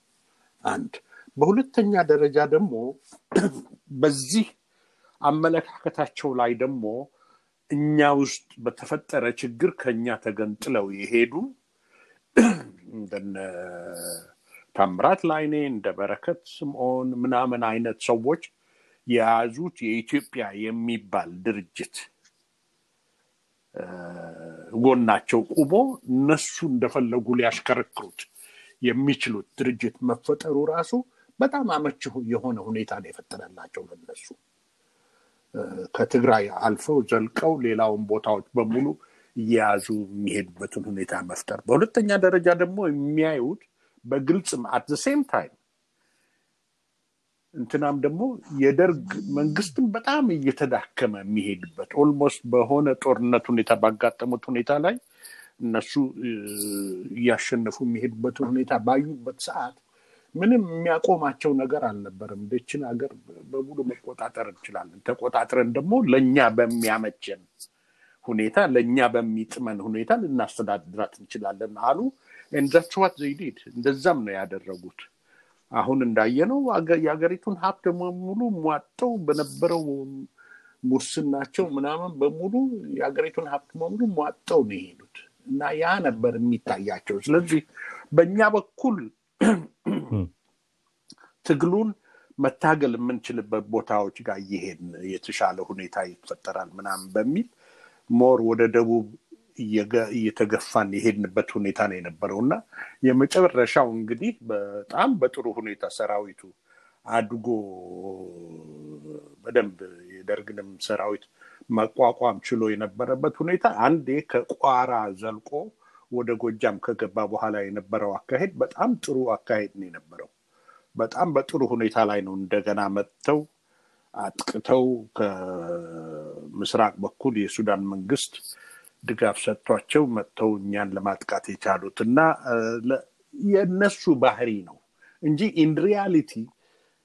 አንድ በሁለተኛ ደረጃ ደግሞ በዚህ አመለካከታቸው ላይ ደግሞ እኛ ውስጥ በተፈጠረ ችግር ከኛ ተገንጥለው የሄዱ እንደነ ታምራት ላይኔ እንደ በረከት ስምዖን ምናምን አይነት ሰዎች የያዙት የኢትዮጵያ የሚባል ድርጅት ጎናቸው ቁሞ እነሱ እንደፈለጉ ሊያሽከረክሩት የሚችሉት ድርጅት መፈጠሩ ራሱ በጣም አመች የሆነ ሁኔታ ነው የፈጠረላቸው ለነሱ ከትግራይ አልፈው ዘልቀው ሌላውን ቦታዎች በሙሉ እየያዙ የሚሄዱበትን ሁኔታ መፍጠር። በሁለተኛ ደረጃ ደግሞ የሚያዩት በግልጽም at same time እንትናም ደግሞ የደርግ መንግስትም በጣም እየተዳከመ የሚሄድበት almost በሆነ ጦርነት ሁኔታ ባጋጠሙት ሁኔታ ላይ እነሱ እያሸነፉ የሚሄዱበትን ሁኔታ ባዩበት ሰዓት ምንም የሚያቆማቸው ነገር አልነበረም። እቺን ሀገር በሙሉ መቆጣጠር እንችላለን። ተቆጣጥረን ደግሞ ለእኛ በሚያመቸን ሁኔታ ለእኛ በሚጥመን ሁኔታ ልናስተዳድራት እንችላለን አሉ። and that's what they did እንደዛም ነው ያደረጉት። አሁን እንዳየነው የሀገሪቱን ሀብት ሙሉ ሟጠው በነበረው ሙስናቸው ምናምን በሙሉ የሀገሪቱን ሀብት በሙሉ ሟጠው ነው የሄዱት እና ያ ነበር የሚታያቸው። ስለዚህ በእኛ በኩል ትግሉን መታገል የምንችልበት ቦታዎች ጋር እየሄድን የተሻለ ሁኔታ ይፈጠራል ምናምን በሚል more ወደ ደቡብ እየተገፋን የሄድንበት ሁኔታ ነው የነበረው። እና የመጨረሻው እንግዲህ በጣም በጥሩ ሁኔታ ሰራዊቱ አድጎ በደንብ የደርግንም ሰራዊት መቋቋም ችሎ የነበረበት ሁኔታ አንዴ ከቋራ ዘልቆ ወደ ጎጃም ከገባ በኋላ የነበረው አካሄድ በጣም ጥሩ አካሄድ ነው የነበረው። በጣም በጥሩ ሁኔታ ላይ ነው እንደገና መጥተው አጥቅተው ከምስራቅ በኩል የሱዳን መንግስት ድጋፍ ሰጥቷቸው መጥተው እኛን ለማጥቃት የቻሉት እና የእነሱ ባህሪ ነው እንጂ in reality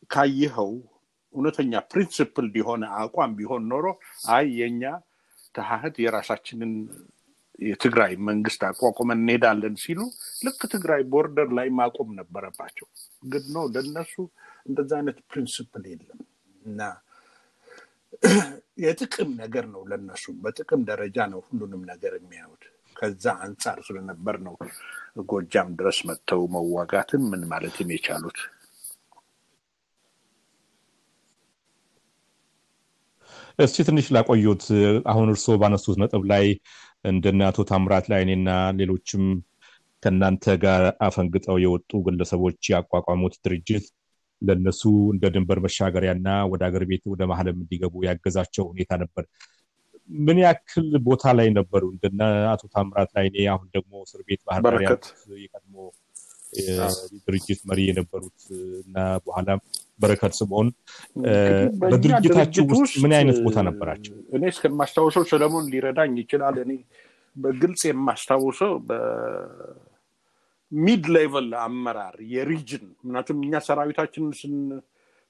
ካየኸው እውነተኛ principle የሆነ አቋም ቢሆን ኖሮ አይ የኛ ተሀህት የራሳችንን የትግራይ መንግስት አቋቁመን እንሄዳለን ሲሉ ልክ ትግራይ border ላይ ማቆም ነበረባቸው። ግን ነው ለነሱ እንደዛ አይነት principle የለም እና የጥቅም ነገር ነው ለነሱ። በጥቅም ደረጃ ነው ሁሉንም ነገር የሚያዩት። ከዛ አንጻር ስለነበር ነው ጎጃም ድረስ መጥተው መዋጋትን ምን ማለትም የቻሉት። እስቲ ትንሽ ላቆይዎት። አሁን እርስዎ ባነሱት ነጥብ ላይ እንደነ አቶ ታምራት ላይኔና ሌሎችም ከእናንተ ጋር አፈንግጠው የወጡ ግለሰቦች ያቋቋሙት ድርጅት ለነሱ እንደ ድንበር መሻገሪያና ወደ አገር ቤት ወደ መሀልም እንዲገቡ ያገዛቸው ሁኔታ ነበር። ምን ያክል ቦታ ላይ ነበሩ? እንደነ አቶ ታምራት ላይኔ አሁን ደግሞ እስር ቤት ባህር ዳር የቀድሞ ድርጅት መሪ የነበሩት እና በኋላም በረከት ስምዖን በድርጅታችሁ ውስጥ ምን አይነት ቦታ ነበራቸው? እኔ እስከማስታውሰው ሰለሞን ሊረዳኝ ይችላል። እኔ በግልጽ የማስታውሰው በ mid level አመራር የ region ምክንያቱም እኛ ሰራዊታችንን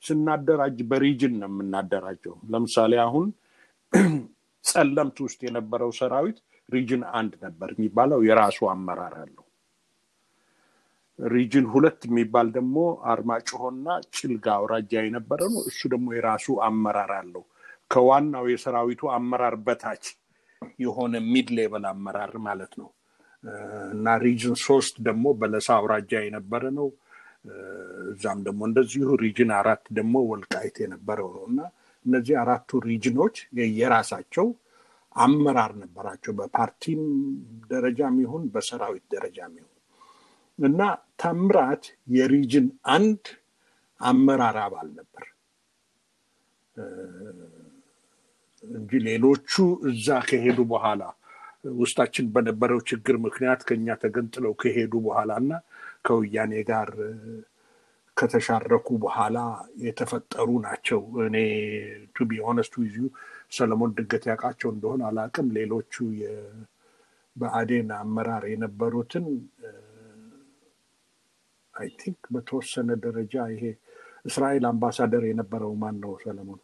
ስናደራጅ በ region ነው የምናደራጀው። ለምሳሌ አሁን [CLEARS THROAT] ጸለምት ውስጥ የነበረው ሰራዊት region አንድ ነበር የሚባለው የራሱ አመራር አለው። region ሁለት የሚባል ደግሞ አርማጭሆና ጭልጋ አውራጃ የነበረ ነው። እሱ ደግሞ የራሱ አመራር አለው። ከዋናው የሰራዊቱ አመራር በታች የሆነ mid level አመራር ማለት ነው እና region ሶስት ደግሞ በለሳ አውራጃ የነበረ ነው። እዛም ደግሞ እንደዚሁ region አራት ደግሞ ወልቃይት የነበረው ነው እና እነዚህ አራቱ region ኦች የራሳቸው አመራር ነበራቸው በፓርቲም ደረጃም ይሁን በሰራዊት ደረጃም ይሁን እና ታምራት የ region አንድ አመራር አባል ነበር እንጂ ሌሎቹ እዛ ከሄዱ በኋላ ውስጣችን በነበረው ችግር ምክንያት ከኛ ተገንጥለው ከሄዱ በኋላ እና ከወያኔ ጋር ከተሻረኩ በኋላ የተፈጠሩ ናቸው። እኔ to be honest with you ሰለሞን ድንገት ያውቃቸው እንደሆነ አላቅም። ሌሎቹ ብአዴን አመራር የነበሩትን I think በተወሰነ ደረጃ ይሄ እስራኤል አምባሳደር የነበረው ማን ነው ሰለሞን?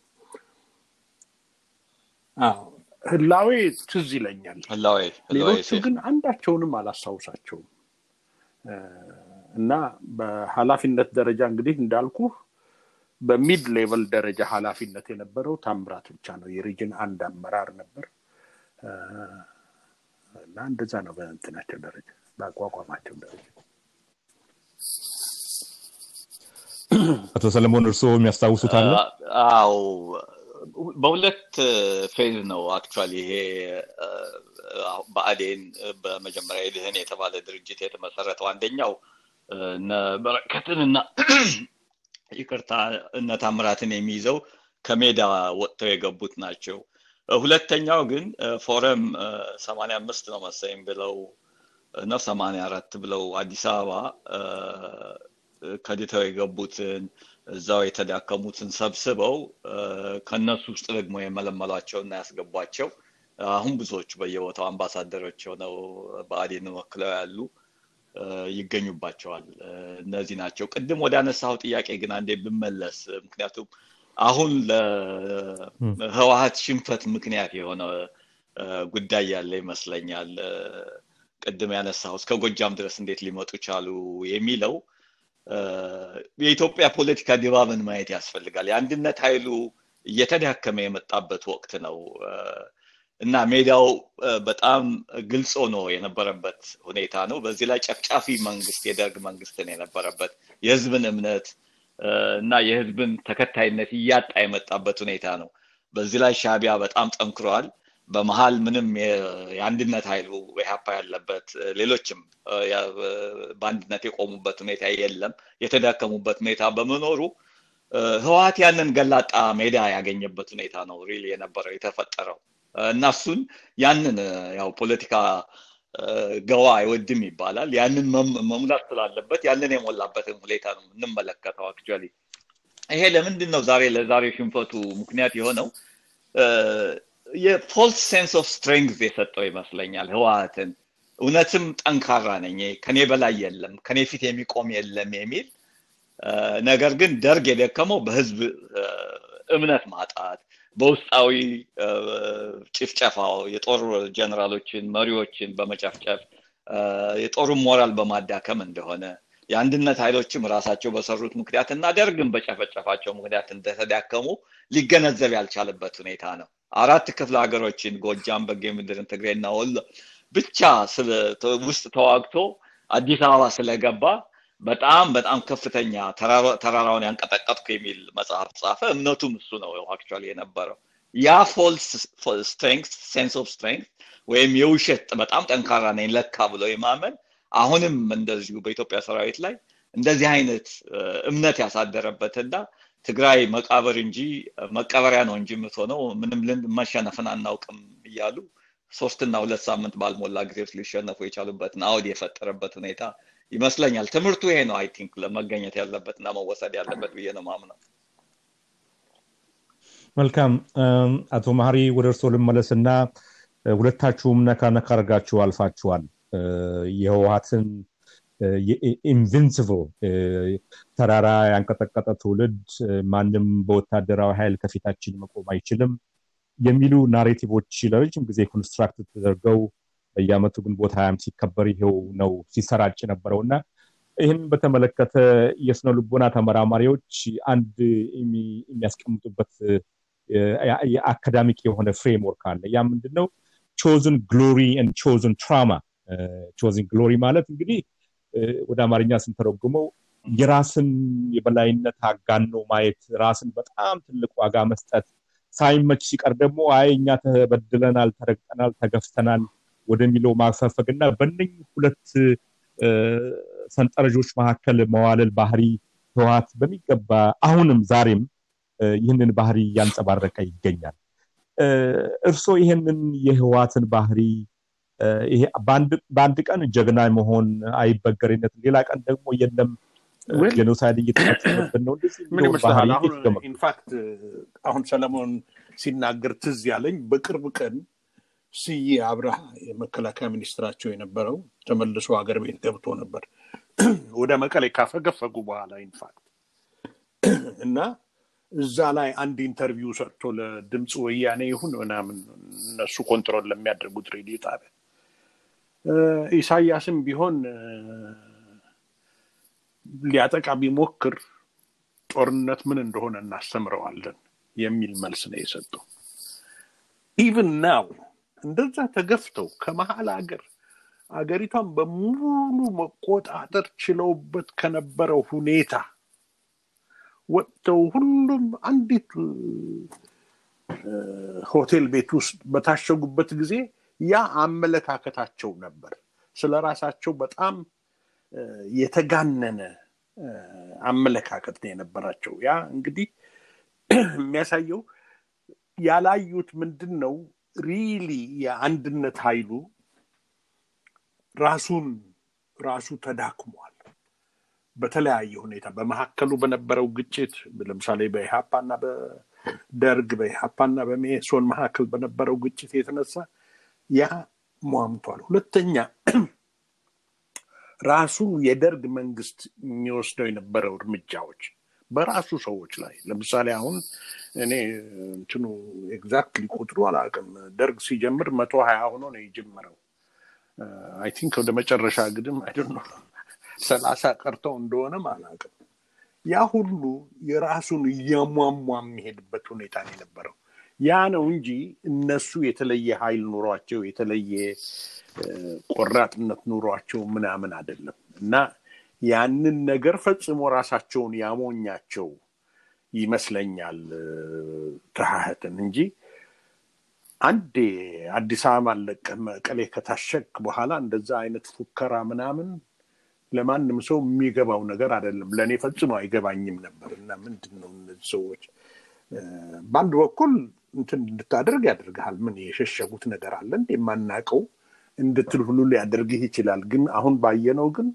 ህላዌ ትዝ ይለኛል። ሌሎቹ ግን አንዳቸውንም አላስታውሳቸውም። እና በኃላፊነት ደረጃ እንግዲህ እንዳልኩ በ mid level ደረጃ ኃላፊነት የነበረው ታምራት ብቻ ነው። የ region አንድ አመራር ነበር እና እንደዛ ነው በእንትናቸው ደረጃ በአቋቋማቸው ደረጃ። [CLEARS THROAT] አቶ ሰለሞን እርስዎ የሚያስታውሱት አለ? አዎ በሁለት phase ነው actually ይሄ ብአዴን በመጀመሪያ ኢህዴን የተባለ ድርጅት የተመሰረተው አንደኛው እነ በረከትንና [CLEARS THROAT] ይቅርታ እነ ታምራትን የሚይዘው ከሜዳ ወጥተው የገቡት ናቸው። ሁለተኛው ግን ፎረም ሰማንያ አምስት ነው መሰለኝ ብለው ነው ሰማንያ አራት ብለው አዲስ አበባ ከድተው የገቡትን እዛው የተዳከሙትን ሰብስበው ከነሱ ውስጥ ደግሞ የመለመሏቸው እና ያስገቧቸው አሁን ብዙዎቹ በየቦታው አምባሳደሮች ሆነው ብአዴንን ወክለው ያሉ ይገኙባቸዋል። እነዚህ ናቸው። ቅድም ወደ አነሳው ጥያቄ ግን አንዴ ብመለስ፣ ምክንያቱም አሁን ለህወሀት ሽንፈት ምክንያት የሆነ ጉዳይ ያለ ይመስለኛል። ቅድም ያነሳው እስከ ጎጃም ድረስ እንዴት ሊመጡ ቻሉ የሚለው የኢትዮጵያ ፖለቲካ ድባብን ማየት ያስፈልጋል። የአንድነት ኃይሉ እየተዳከመ የመጣበት ወቅት ነው እና ሜዳው በጣም ግልጽ ሆኖ የነበረበት ሁኔታ ነው። በዚህ ላይ ጨፍጫፊ መንግስት የደርግ መንግስትን የነበረበት የህዝብን እምነት እና የህዝብን ተከታይነት እያጣ የመጣበት ሁኔታ ነው። በዚህ ላይ ሻቢያ በጣም ጠንክሯል። በመሀል ምንም የአንድነት ኃይሉ ኢህአፓ ያለበት ሌሎችም በአንድነት የቆሙበት ሁኔታ የለም። የተዳከሙበት ሁኔታ በመኖሩ ህወሀት ያንን ገላጣ ሜዳ ያገኘበት ሁኔታ ነው ሪል የነበረው የተፈጠረው እና እሱን ያንን ያው ፖለቲካ ገዋ አይወድም ይባላል። ያንን መሙላት ስላለበት ያንን የሞላበትን ሁኔታ ነው የምንመለከተው። actually ይሄ ለምንድን ነው ዛሬ ለዛሬ ሽንፈቱ ምክንያት የሆነው? የ false sense of strength የሰጠው ይመስለኛል ህወሀትን እውነትም ጠንካራ ነኝ ከኔ በላይ የለም ከኔ ፊት የሚቆም የለም የሚል ነገር ግን ደርግ የደከመው በህዝብ እምነት ማጣት በውስጣዊ ጭፍጨፋው የጦር ጀነራሎችን መሪዎችን በመጨፍጨፍ የጦሩን ሞራል በማዳከም እንደሆነ የአንድነት ኃይሎችም ራሳቸው በሰሩት ምክንያት እና ደርግን በጨፈጨፋቸው ምክንያት እንደተዳከሙ ሊገነዘብ ያልቻለበት ሁኔታ ነው። አራት ክፍለ ሀገሮችን ጎጃም፣ በጌ ምድርን፣ ትግሬና ወሎ ብቻ ውስጥ ተዋግቶ አዲስ አበባ ስለገባ በጣም በጣም ከፍተኛ ተራራውን ያንቀጠቀጥኩ የሚል መጽሐፍ ጻፈ። እምነቱም እሱ ነው actually የነበረው። ያ false sense of strength ወይም የውሸት በጣም ጠንካራ ነኝ ለካ ብሎ የማመን አሁንም እንደዚሁ በኢትዮጵያ ሰራዊት ላይ እንደዚህ አይነት እምነት ያሳደረበትና ትግራይ መቃብር እንጂ መቀበሪያ ነው እንጂ የምትሆነው ምንም መሸነፍን አናውቅም እያሉ ሶስትና ሁለት ሳምንት ባልሞላ ጊዜ ውስጥ ሊሸነፉ የቻሉበትን አውድ የፈጠረበት ሁኔታ ይመስለኛል። ትምህርቱ ይሄ ነው I think ለመገኘት ያለበት እና መወሰድ ያለበት ብዬ ነው ማምነው። መልካም አቶ መሀሪ ወደ እርስዎ ልመለስና ሁለታችሁም ነካ ነካ አድርጋችሁ አልፋችኋል። የህወሀትን invincible ተራራ ያንቀጠቀጠ ትውልድ ማንም በወታደራዊ ኃይል ከፊታችን መቆም አይችልም የሚሉ narrative ኦች ለረጅም ጊዜ construct ተደርገው በየአመቱ ግንቦት ሀያም ሲከበር ይሄው ነው ሲሰራጭ የነበረው እና ይህን በተመለከተ የስነ ልቦና ተመራማሪዎች አንድ የሚያስቀምጡበት የ academic የሆነ framework አለ። ያ ምንድነው? chosen glory chosen trauma። chosen glory ማለት እንግዲህ ወደ አማርኛ ስንተረጉመው የራስን የበላይነት አጋኖ ማየት፣ ራስን በጣም ትልቅ ዋጋ መስጠት፣ ሳይመች ሲቀር ደግሞ አይ እኛ ተበድለናል፣ ተረግጠናል፣ ተገፍተናል ወደሚለው ማፈግፈግ እና በእነኝ ሁለት ሰንጠረዦች መካከል መዋለል ባህሪ ህወሀት በሚገባ አሁንም ዛሬም ይህንን ባህሪ እያንጸባረቀ ይገኛል። እርስዎ ይህንን የህወሀትን ባህሪ በአንድ ቀን ጀግና መሆን አይበገሬነት፣ ሌላ ቀን ደግሞ የለም genocide እየተፈጸመብን ነው። ምን ይመስልሃል? አሁን in fact አሁን ሰለሞን ሲናገር ትዝ ያለኝ በቅርብ ቀን ስዬ አብርሃ የመከላከያ ሚኒስትራቸው የነበረው ተመልሶ ሀገር ቤት ገብቶ ነበር ወደ መቀሌ ካፈገፈጉ በኋላ in fact እና እዛ ላይ አንድ interview ሰጥቶ ለድምፅ ወያኔ ይሁን ምናምን እነሱ control ለሚያደርጉት ሬዲዮ ጣቢያ ኢሳያስም ቢሆን ሊያጠቃ ቢሞክር ጦርነት ምን እንደሆነ እናስተምረዋለን የሚል መልስ ነው የሰጠው። even now እንደዛ ተገፍተው ከመሀል ሀገር አገሪቷን በሙሉ መቆጣጠር ችለውበት ከነበረው ሁኔታ ወጥተው ሁሉም አንዲት ሆቴል ቤት ውስጥ በታሸጉበት ጊዜ ያ አመለካከታቸው ነበር። ስለ ራሳቸው በጣም የተጋነነ አመለካከት ነው የነበራቸው። ያ እንግዲህ የሚያሳየው ያላዩት ምንድን ነው ሪሊ የአንድነት ኃይሉ ራሱን ራሱ ተዳክሟል። በተለያየ ሁኔታ በመካከሉ በነበረው ግጭት ለምሳሌ በኢሃፓና በደርግ በኢሃፓና በሜሶን መካከል በነበረው ግጭት የተነሳ ያ ሟምቷል። ሁለተኛ [CLEARS THROAT] ራሱ የደርግ መንግስት የሚወስደው የነበረው እርምጃዎች በራሱ ሰዎች ላይ ለምሳሌ አሁን እኔ እንትኑ exactly ቁጥሩ አላውቅም። ደርግ ሲጀምር መቶ ሀያ ሆኖ ነው የጀመረው። I think ወደ መጨረሻ ግድም I [LAUGHS] ሰላሳ ቀርተው እንደሆነም አላውቅም። ያ ሁሉ የራሱን እያሟሟ የሚሄድበት ሁኔታ ነው የነበረው። ያ ነው እንጂ እነሱ የተለየ ኃይል ኑሯቸው የተለየ ቆራጥነት ኑሯቸው ምናምን አይደለም። እና ያንን ነገር ፈጽሞ ራሳቸውን ያሞኛቸው ይመስለኛል ተሃህትን እንጂ። አንዴ አዲስ አበባ ለቀህ መቀሌ ከታሸግ በኋላ እንደዛ አይነት ፉከራ ምናምን ለማንም ሰው የሚገባው ነገር አይደለም። ለእኔ ፈጽሞ አይገባኝም ነበር። እና ምንድን ነው እነዚህ ሰዎች? በአንድ በኩል እንትን እንድታደርግ ያደርግሃል። ምን የሸሸጉት ነገር አለ እንደ የማናውቀው እንድትል ሁሉ ሊያደርግህ ይችላል። ግን አሁን ባየነው ግን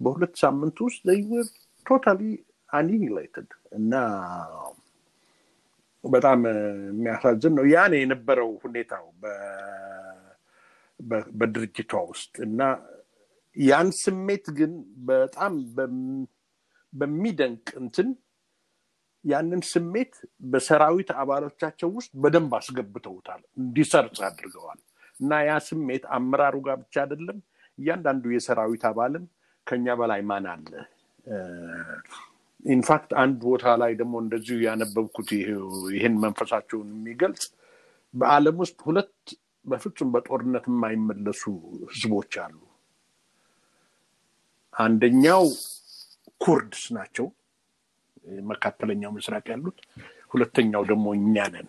በሁለት ሳምንት ውስጥ ዘይወር ቶታሊ አኒሂሌትድ እና በጣም የሚያሳዝን ነው። ያን የነበረው ሁኔታው በድርጅቷ ውስጥ እና ያን ስሜት ግን በጣም በሚደንቅ እንትን ያንን ስሜት በሰራዊት አባሎቻቸው ውስጥ በደንብ አስገብተውታል፣ እንዲሰርጽ አድርገዋል። እና ያ ስሜት አመራሩ ጋር ብቻ አይደለም፣ እያንዳንዱ የሰራዊት አባልም ከኛ በላይ ማን አለ in fact አንድ ቦታ ላይ ደግሞ እንደዚሁ ያነበብኩት ይህን መንፈሳቸውን የሚገልጽ በዓለም ውስጥ ሁለት በፍጹም በጦርነት የማይመለሱ ህዝቦች አሉ። አንደኛው Kurds ናቸው፣ መካከለኛው ምስራቅ ያሉት። ሁለተኛው ደግሞ እኛ ነን።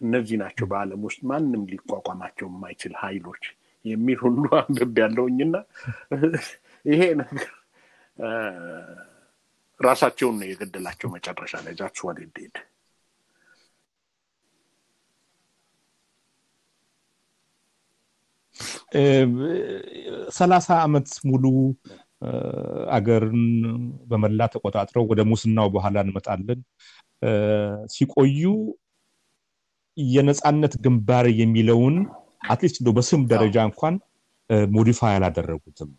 እነዚህ ናቸው በዓለም ውስጥ ማንም ሊቋቋማቸው የማይችል ኃይሎች የሚል ሁሉ [LAUGHS] አንብቤ ያለውኝና ይሄ ነገር ራሳቸውን ነው የገደላቸው መጨረሻ ላይ ዛትስ ዋት ሰላሳ ዓመት ሙሉ አገርን በመላ ተቆጣጥረው ወደ ሙስናው በኋላ እንመጣለን ሲቆዩ የነፃነት ግንባር የሚለውን at least እንደው በስም ደረጃ እንኳን modify አላደረጉትም።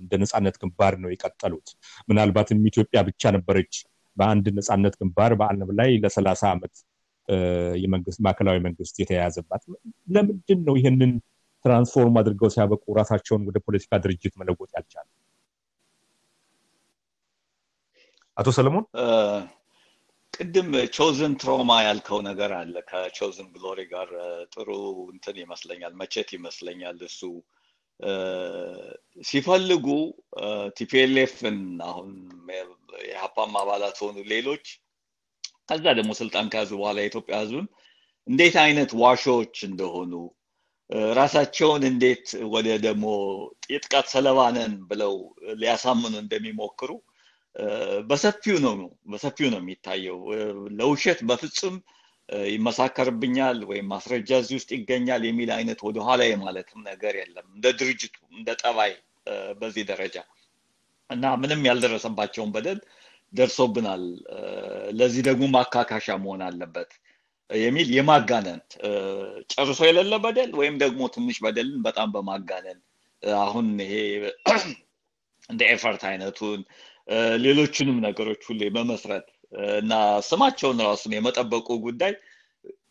እንደ ነፃነት ግንባር ነው የቀጠሉት። ምናልባትም ኢትዮጵያ ብቻ ነበረች በአንድ ነፃነት ግንባር በዓለም ላይ ለሰላሳ ዓመት የመንግስት ማዕከላዊ መንግስት የተያያዘባት። ለምንድን ነው ይህንን transform አድርገው ሲያበቁ ራሳቸውን ወደ ፖለቲካ ድርጅት መለወጥ ያልቻለ? አቶ ሰለሞን ቅድም chosen trauma ያልከው ነገር አለ። ከ chosen glory ጋር ጥሩ እንትን ይመስለኛል፣ መቼት ይመስለኛል እሱ ሲፈልጉ TPLF ን አሁን ኢሕአፓም አባላት ሆኑ ሌሎች ከዛ ደግሞ ስልጣን ከያዙ በኋላ የኢትዮጵያ ህዝብን እንዴት አይነት ዋሾዎች እንደሆኑ ራሳቸውን እንዴት ወደ ደግሞ የጥቃት ሰለባ ብለው ሊያሳምኑ እንደሚሞክሩ በሰፊው ነው በሰፊው ነው የሚታየው። ለውሸት በፍጹም ይመሳከርብኛል ወይም ማስረጃ እዚህ ውስጥ ይገኛል የሚል አይነት ወደኋላ የማለትም ነገር የለም። እንደ ድርጅቱ እንደ ጠባይ በዚህ ደረጃ እና ምንም ያልደረሰባቸውን በደል ደርሶብናል፣ ለዚህ ደግሞ ማካካሻ መሆን አለበት የሚል የማጋነን ጨርሶ የሌለ በደል ወይም ደግሞ ትንሽ በደልን በጣም በማጋነን አሁን ይሄ [CLEARS THROAT] እንደ ኤፈርት አይነቱን ሌሎችንም ነገሮች ሁሉ የመመስረት እና ስማቸውን ራሱን የመጠበቁ ጉዳይ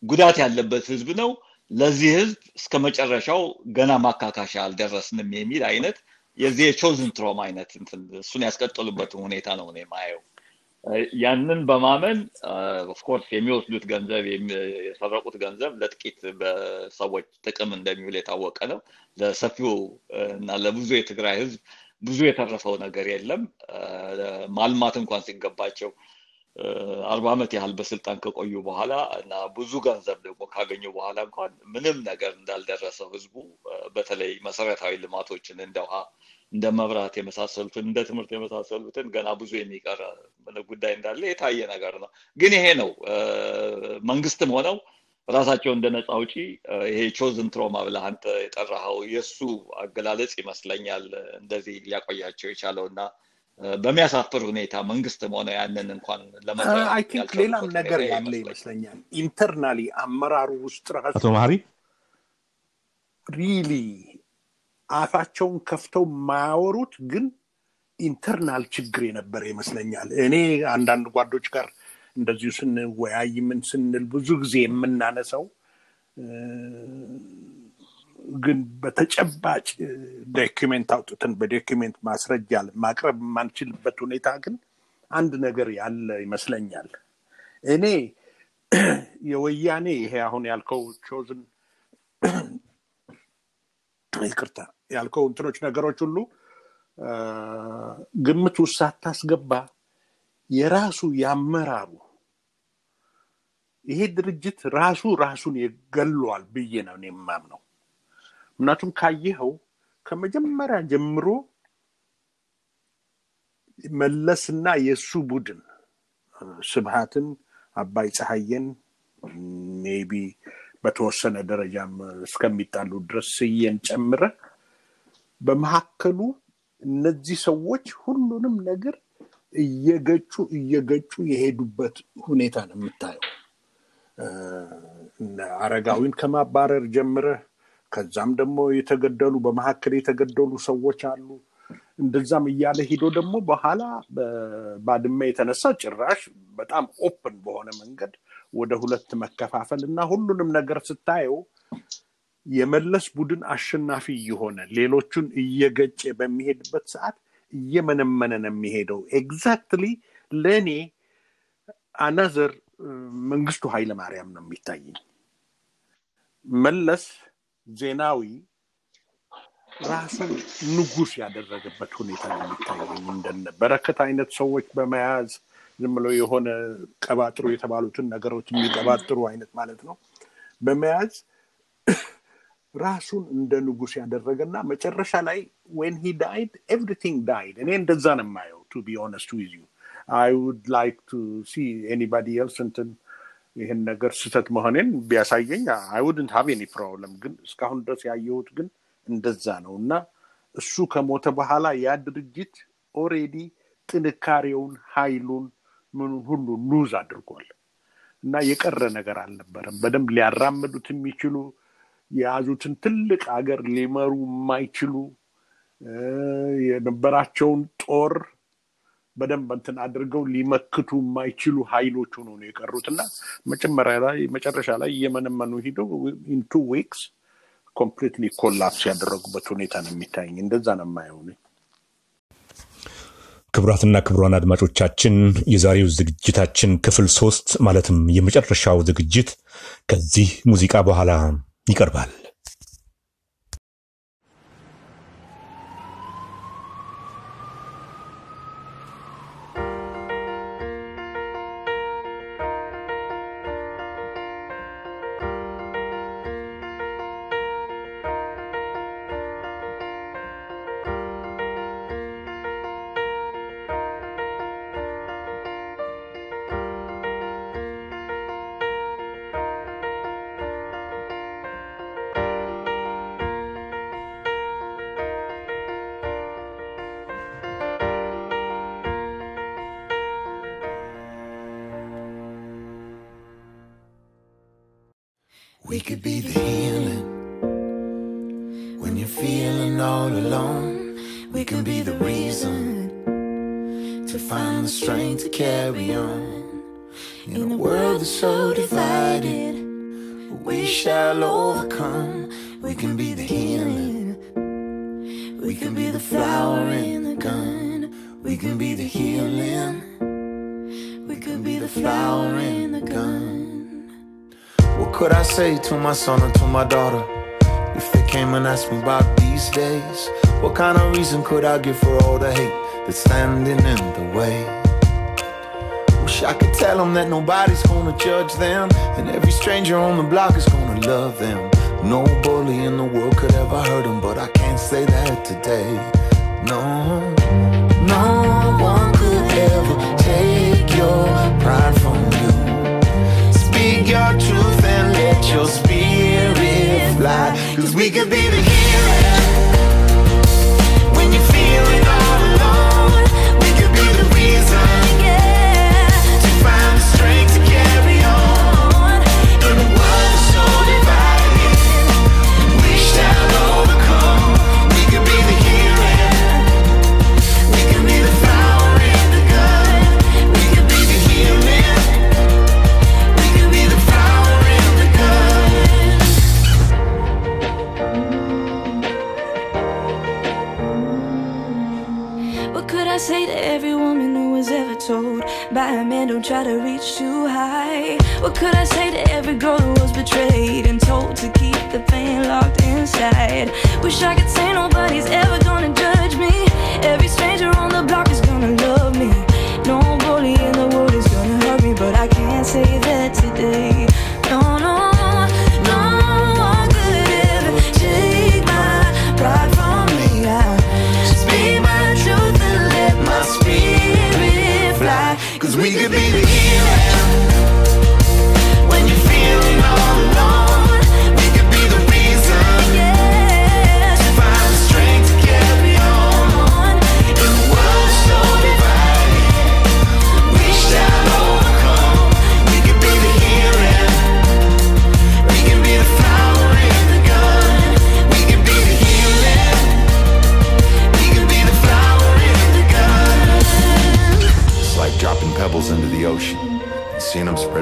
ጉዳት ያለበት ህዝብ ነው። ለዚህ ህዝብ እስከ መጨረሻው ገና ማካካሻ አልደረስንም የሚል አይነት የዚህ የ chosen trauma አይነት እሱን ያስቀጠሉበትን ሁኔታ ነው እኔ ማየው። ያንን በማመን of course የሚወስዱት ገንዘብ የሰረቁት ገንዘብ ለጥቂት በሰዎች ጥቅም እንደሚውል የታወቀ ነው። ለሰፊው እና ለብዙ የትግራይ ህዝብ ብዙ የተረፈው ነገር የለም። ማልማት እንኳን ሲገባቸው አርባ ዓመት ያህል በስልጣን ከቆዩ በኋላ እና ብዙ ገንዘብ ደግሞ ካገኙ በኋላ እንኳን ምንም ነገር እንዳልደረሰው ህዝቡ በተለይ መሰረታዊ ልማቶችን እንደ ውሃ፣ እንደ መብራት የመሳሰሉትን እንደ ትምህርት የመሳሰሉትን ገና ብዙ የሚቀር ጉዳይ እንዳለ የታየ ነገር ነው። ግን ይሄ ነው መንግስትም ሆነው ራሳቸው እንደ ነፃ አውጪ ይሄ chosen trauma ብለህ አንተ የጠራኸው የእሱ አገላለጽ ይመስለኛል እንደዚህ ሊያቆያቸው የቻለው እና በሚያሳፍር ሁኔታ መንግስትም ሆነ ያንን እንኳን I think ሌላም ነገር ያለ ይመስለኛል። internally አመራሩ ውስጥ ራሱ አቶ መሀሪ really አፋቸውን ከፍተው የማያወሩት ግን internal ችግር የነበረ ይመስለኛል። እኔ አንዳንድ ጓዶች ጋር እንደዚሁ ስንወያይ ምን ስንል ብዙ ጊዜ የምናነሳው ግን በተጨባጭ document አውጥተን በ document ማስረጃ ማቅረብ የማንችልበት ሁኔታ ግን አንድ ነገር ያለ ይመስለኛል። እኔ የወያኔ ይሄ አሁን ያልከው ቾዝን ይቅርታ ያልከው እንትኖች ነገሮች ሁሉ ግምት ውስጥ ሳታስገባ የራሱ ያመራሩ ይሄ ድርጅት ራሱ ራሱን የገሏል ብዬ ነው እኔ የማምነው። ምክንያቱም ካየኸው ከመጀመሪያ ጀምሮ መለስና የእሱ ቡድን ስብሃትን፣ አባይ ፀሐየን maybe በተወሰነ ደረጃም እስከሚጣሉ ድረስ ስዬን ጨምሮ በመካከሉ እነዚህ ሰዎች ሁሉንም ነገር እየገጩ እየገጩ የሄዱበት ሁኔታ ነው የምታየው። አረጋዊን ከማባረር ጀምረህ ከዛም ደግሞ የተገደሉ በመካከል የተገደሉ ሰዎች አሉ። እንደዛም እያለ ሂዶ ደግሞ በኋላ በባድመ የተነሳ ጭራሽ በጣም open በሆነ መንገድ ወደ ሁለት መከፋፈል እና ሁሉንም ነገር ስታየው የመለስ ቡድን አሸናፊ እየሆነ ሌሎቹን እየገጨ በሚሄድበት ሰዓት እየመነመነ ነው የሚሄደው። exactly ለእኔ another መንግስቱ ኃይለ ማርያም ነው የሚታየኝ። መለስ ዜናዊ ራሱን ንጉስ ያደረገበት ሁኔታ ነው የሚታየኝ። እነ በረከት አይነት ሰዎች በመያዝ ዝም ብለው የሆነ ቀባጥሩ የተባሉትን ነገሮች የሚቀባጥሩ አይነት ማለት ነው በመያዝ ራሱን እንደ ንጉስ ያደረገና መጨረሻ ላይ when he died everything died። እኔ እንደዛ ነው የማየው to be honest with you I would like to see anybody else እንትን ይህን ነገር ስህተት መሆኔን ቢያሳየኝ I wouldn't have any problem። ግን እስካሁን ድረስ ያየሁት ግን እንደዛ ነው እና እሱ ከሞተ በኋላ ያ ድርጅት already ጥንካሬውን ኃይሉን ምኑን ሁሉ lose አድርጓል እና የቀረ ነገር አልነበረም። በደንብ ሊያራምዱት የሚችሉ የያዙትን ትልቅ አገር ሊመሩ የማይችሉ የነበራቸውን ጦር በደንብ እንትን አድርገው ሊመክቱ የማይችሉ ኃይሎች ሆኖ ነው የቀሩት እና መጨመሪያ ላይ መጨረሻ ላይ እየመነመኑ ሂደው in two weeks completely collapse ያደረጉበት ሁኔታ ነው የሚታየኝ። እንደዛ ነው የማየው ክቡራትና ክቡራን አድማጮቻችን የዛሬው ዝግጅታችን ክፍል ሶስት ማለትም የመጨረሻው ዝግጅት ከዚህ ሙዚቃ በኋላ ይቀርባል። We could be the healing when you're feeling all alone. We can be the reason to find the strength to carry on. In a world that's so divided, we shall overcome. We can be the healing. We can be the flower in the gun. We can be the healing. We can be the flower in the gun. Could I say to my son or to my daughter if they came and asked me about these days? What kind of reason could I give for all the hate that's standing in the way? Wish I could tell them that nobody's gonna judge them, and every stranger on the block is gonna love them. No bully in the world could ever hurt them, but I can't say that today. No, no one could ever take your pride from you. Speak your truth spirit fly. Cause we could be the try to reach too high. What could I say to every girl who was betrayed and told to keep the pain locked inside? Wish I could say nobody's ever gonna.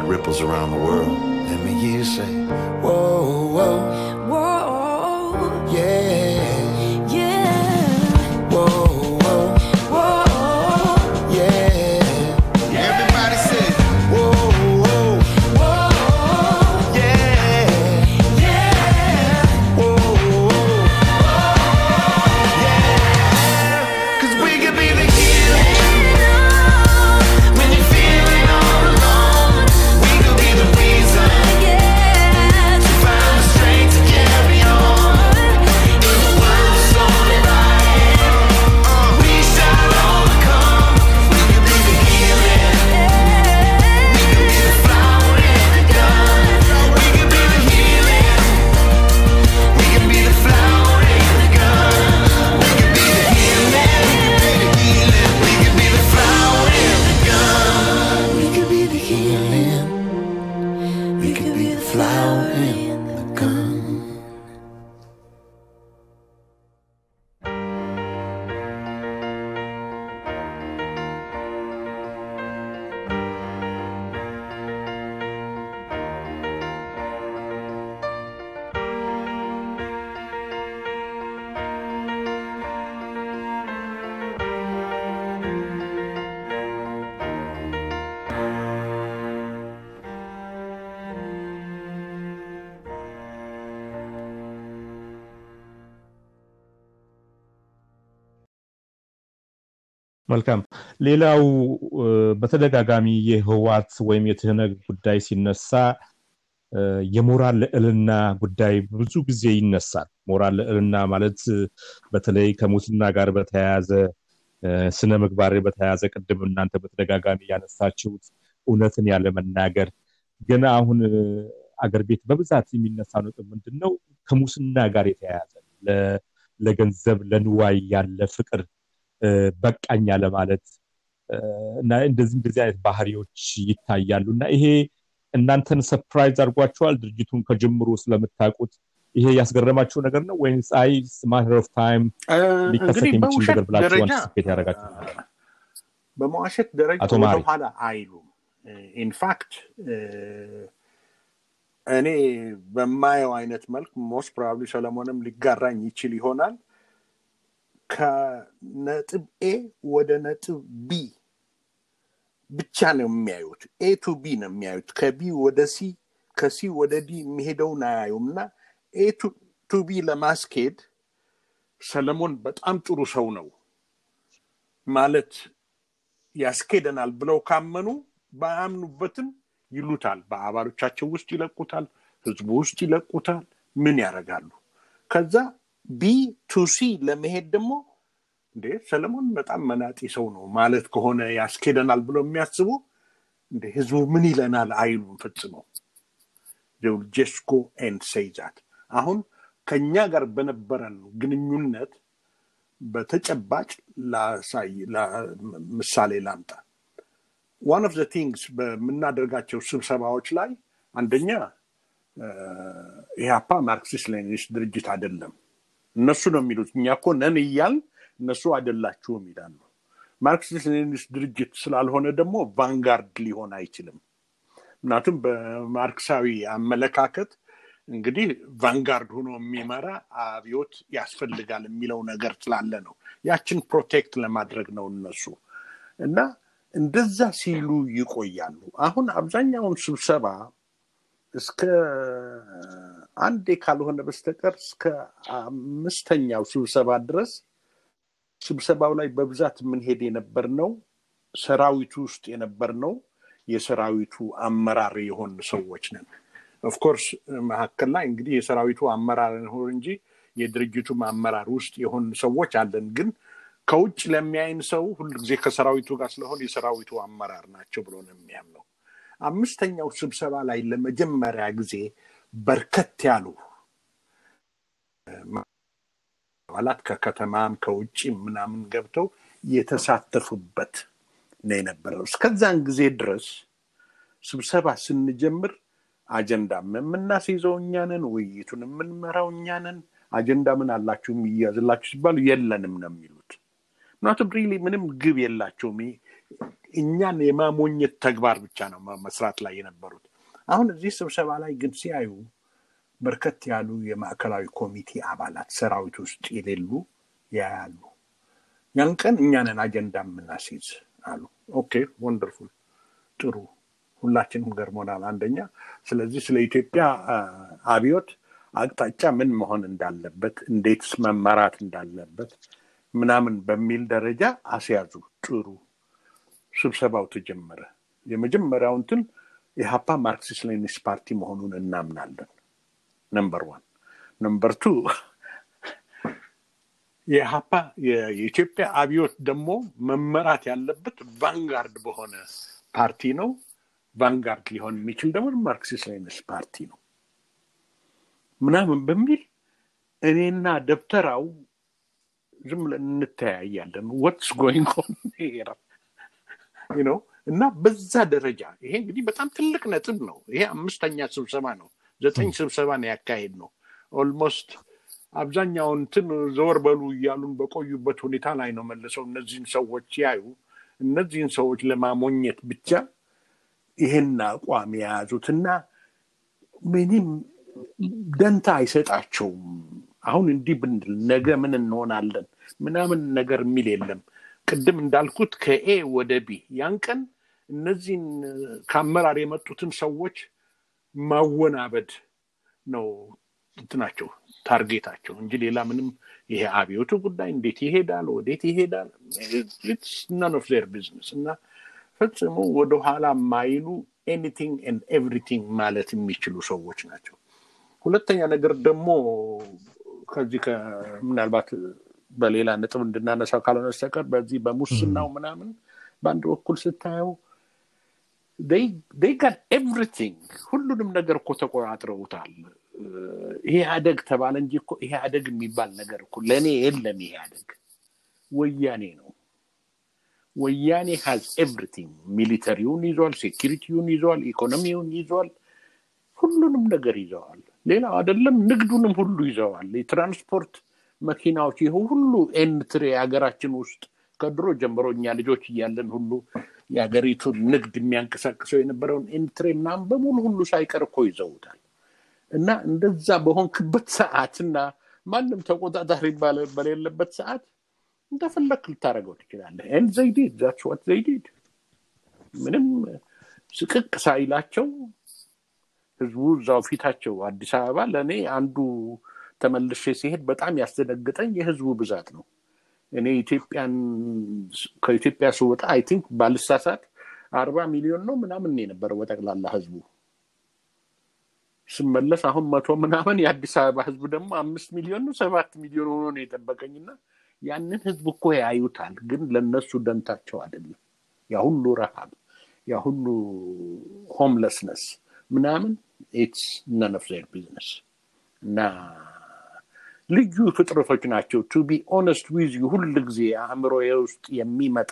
Ripples around the world. መልካም። ሌላው በተደጋጋሚ የህዋት ወይም የትህነግ ጉዳይ ሲነሳ የሞራል ልዕልና ጉዳይ ብዙ ጊዜ ይነሳል። ሞራል ልዕልና ማለት በተለይ ከሙስና ጋር በተያያዘ ስነ ምግባር በተያያዘ ቅድም እናንተ በተደጋጋሚ ያነሳችሁት እውነትን ያለ መናገር ግን አሁን አገር ቤት በብዛት የሚነሳው ነጥብ ምንድን ነው? ከሙስና ጋር የተያያዘ ለገንዘብ ለንዋይ ያለ ፍቅር እ፣ በቃኝ ያለ ማለት እ፣ እና እንደዚህ እንደዚህ አይነት ባህሪዎች ይታያሉ እና ይሄ እናንተን surprise አድርጓቸዋል? ድርጅቱን ከጅምሩ ስለምታውቁት ይሄ ያስገረማችሁ ነገር ነው ወይስ a matter of time ሊከሰት የሚችል ነገር ብላችሁ ደረጃ anticipate ያደረጋችሁ? በመዋሸት ደረጃ ወደኋላ አይሉም። in fact እኔ በማየው አይነት መልክ most probably ሰለሞንም ሊጋራኝ ይችል ይሆናል ከነጥብ A ወደ ነጥብ B ብቻ ነው የሚያዩት። A to B ነው የሚያዩት። ከ B ወደ C ከ C ወደ D የሚሄደውን አያዩም እና A to B ለማስኬድ ሰለሞን በጣም ጥሩ ሰው ነው ማለት ያስኬደናል ብለው ካመኑ ባያምኑበትም ይሉታል። በአባሎቻቸው ውስጥ ይለቁታል፣ ህዝቡ ውስጥ ይለቁታል። ምን ያደርጋሉ? ከዛ B to C ለመሄድ ደግሞ እንዴ ሰለሞን በጣም መናጢ ሰው ነው ማለት ከሆነ ያስኬደናል ብለው የሚያስቡ እንደ ህዝቡ ምን ይለናል አይሉም ፈጽመው። just go and say that። አሁን ከኛ ጋር በነበረን ግንኙነት በተጨባጭ ምሳሌ ላምጣ። one of the things በምናደርጋቸው ስብሰባዎች ላይ አንደኛ ኢህአፓ Marxist Leninist ድርጅት አይደለም እነሱ ነው የሚሉት። እኛ እኮ ነን እያል እነሱ አይደላችሁም ይላሉ። Marxist Leninist ድርጅት ስላልሆነ ደግሞ vanguard ሊሆን አይችልም። ምክንያቱም በማርክሳዊ አመለካከት እንግዲህ vanguard ሆኖ የሚመራ አብዮት ያስፈልጋል የሚለው ነገር ስላለ ነው። ያችን protect ለማድረግ ነው እነሱ። እና እንደዛ ሲሉ ይቆያሉ። አሁን አብዛኛውን ስብሰባ እስከ አንዴ ካልሆነ በስተቀር እስከ አምስተኛው ስብሰባ ድረስ ስብሰባው ላይ በብዛት የምንሄድ የነበር ነው ሰራዊቱ ውስጥ የነበር ነው የሰራዊቱ አመራር የሆን ሰዎች ነን። of course መካከል ላይ እንግዲህ የሰራዊቱ አመራር ሆን እንጂ የድርጅቱም አመራር ውስጥ የሆን ሰዎች አለን። ግን ከውጭ ለሚያይን ሰው ሁልጊዜ ከሰራዊቱ ጋር ስለሆን የሰራዊቱ አመራር ናቸው ብሎ ነው የሚያምነው። አምስተኛው ስብሰባ ላይ ለመጀመሪያ ጊዜ በርከት ያሉ አባላት ከከተማም ከውጭም ምናምን ገብተው የተሳተፉበት ነው የነበረው። እስከዛን ጊዜ ድረስ ስብሰባ ስንጀምር አጀንዳም የምናስይዘው እኛንን፣ ውይይቱን የምንመራው እኛንን። አጀንዳ ምን አላችሁ የሚያዝላችሁ ሲባሉ የለንም ነው የሚሉት። ምክንያቱም ሪሊ ምንም ግብ የላቸውም። እኛን የማሞኘት ተግባር ብቻ ነው መስራት ላይ የነበሩት። አሁን እዚህ ስብሰባ ላይ ግን ሲያዩ በርከት ያሉ የማዕከላዊ ኮሚቴ አባላት ሰራዊት ውስጥ የሌሉ ያያሉ። ያን ቀን እኛንን አጀንዳ የምናስይዝ አሉ። okay wonderful፣ ጥሩ፣ ሁላችንም ገርሞናል። አንደኛ ስለዚህ ስለ ኢትዮጵያ አብዮት አቅጣጫ ምን መሆን እንዳለበት፣ እንዴትስ መመራት እንዳለበት ምናምን በሚል ደረጃ አስያዙ። ጥሩ፣ ስብሰባው ተጀመረ። የመጀመሪያው እንትን ኢህአፓ Marxist Leninist ፓርቲ መሆኑን እናምናለን። number one። number two የኢህአፓ የኢትዮጵያ አብዮት ደግሞ መመራት ያለበት vanguard በሆነ ፓርቲ ነው። vanguard ሊሆን የሚችል ደግሞ Marxist Leninist ፓርቲ ነው ምናምን በሚል እኔና ደብተራው ዝም ብለን እንተያያለን። what's going ነው እና በዛ ደረጃ ይሄ እንግዲህ በጣም ትልቅ ነጥብ ነው። ይሄ አምስተኛ ስብሰባ ነው። ዘጠኝ ስብሰባ ነው ያካሄድ ነው። almost አብዛኛውን እንትን ዘወር በሉ እያሉን በቆዩበት ሁኔታ ላይ ነው መልሰው እነዚህን ሰዎች ያዩ እነዚህን ሰዎች ለማሞኘት ብቻ ይሄን አቋም የያዙት እና ምንም ደንታ አይሰጣቸውም። አሁን እንዲህ ብንል ነገ ምን እንሆናለን ምናምን ነገር የሚል የለም። ቅድም እንዳልኩት ከ A ወደ B ያን ቀን እነዚህን ከአመራር የመጡትን ሰዎች ማወናበድ ነው እንትናቸው target ኣቸው እንጂ ሌላ ምንም ይሄ አብዮቱ ጉዳይ እንዴት ይሄዳል፣ ወዴት ይሄዳል none of their business እና ፈጽሞ ወደኋላ ማይሉ anything and everything ማለት የሚችሉ ሰዎች ናቸው። ሁለተኛ ነገር ደግሞ ከዚህ ምናልባት በሌላ ነጥብ እንድናነሳው ካልሆነ በስተቀር በዚህ በሙስናው ምናምን በአንድ በኩል ስታየው got everything ሁሉንም ነገር እኮ ተቆጣጥረውታል። ኢህአዴግ ተባለ እንጂ እኮ ኢህአዴግ የሚባል ነገር እኮ ለእኔ የለም። ኢህአዴግ ወያኔ ነው። ወያኔ has everything military ውን ይዟል፣ security ውን ይዟል፣ ኢኮኖሚውን ይዟል፣ ሁሉንም ነገር ይዘዋል። ሌላው አይደለም ንግዱንም ሁሉ ይዘዋል። የትራንስፖርት መኪናዎች ይህ ሁሉ N3 ሀገራችን ውስጥ ከድሮ ጀምሮ እኛ ልጆች እያለን ሁሉ የሀገሪቱን ንግድ የሚያንቀሳቅሰው የነበረውን N3 ምናምን በሙሉ ሁሉ ሳይቀር እኮ ይዘውታል። እና እንደዛ በሆንክበት ሰዓት እና ማንም ተቆጣጣሪ በሌለበት ሰዓት እንደፈለክ ልታደርገው ትችላለህ። and they did that's what they did ምንም ስቅቅ ሳይላቸው ህዝቡ እዛው ፊታቸው አዲስ አበባ ለእኔ አንዱ ተመልሼ ሲሄድ በጣም ያስደነግጠኝ የህዝቡ ብዛት ነው። እኔ ኢትዮጵያን ከኢትዮጵያ ስወጣ I think ባልሳሳት አርባ ሚሊዮን ነው ምናምን የነበረው በጠቅላላ ህዝቡ። ስመለስ አሁን መቶ ምናምን የአዲስ አበባ ህዝብ ደግሞ አምስት ሚሊዮን ነው ሰባት ሚሊዮን ሆኖ ነው የጠበቀኝና ያንን ህዝብ እኮ ያዩታል፣ ግን ለነሱ ደንታቸው አይደለም። ያ ሁሉ ረሃብ፣ ያ ሁሉ homelessness ምናምን it's none business እና ልዩ ፍጥረቶች ናቸው። to be honest with you ሁል ጊዜ አእምሮዬ ውስጥ የሚመጣ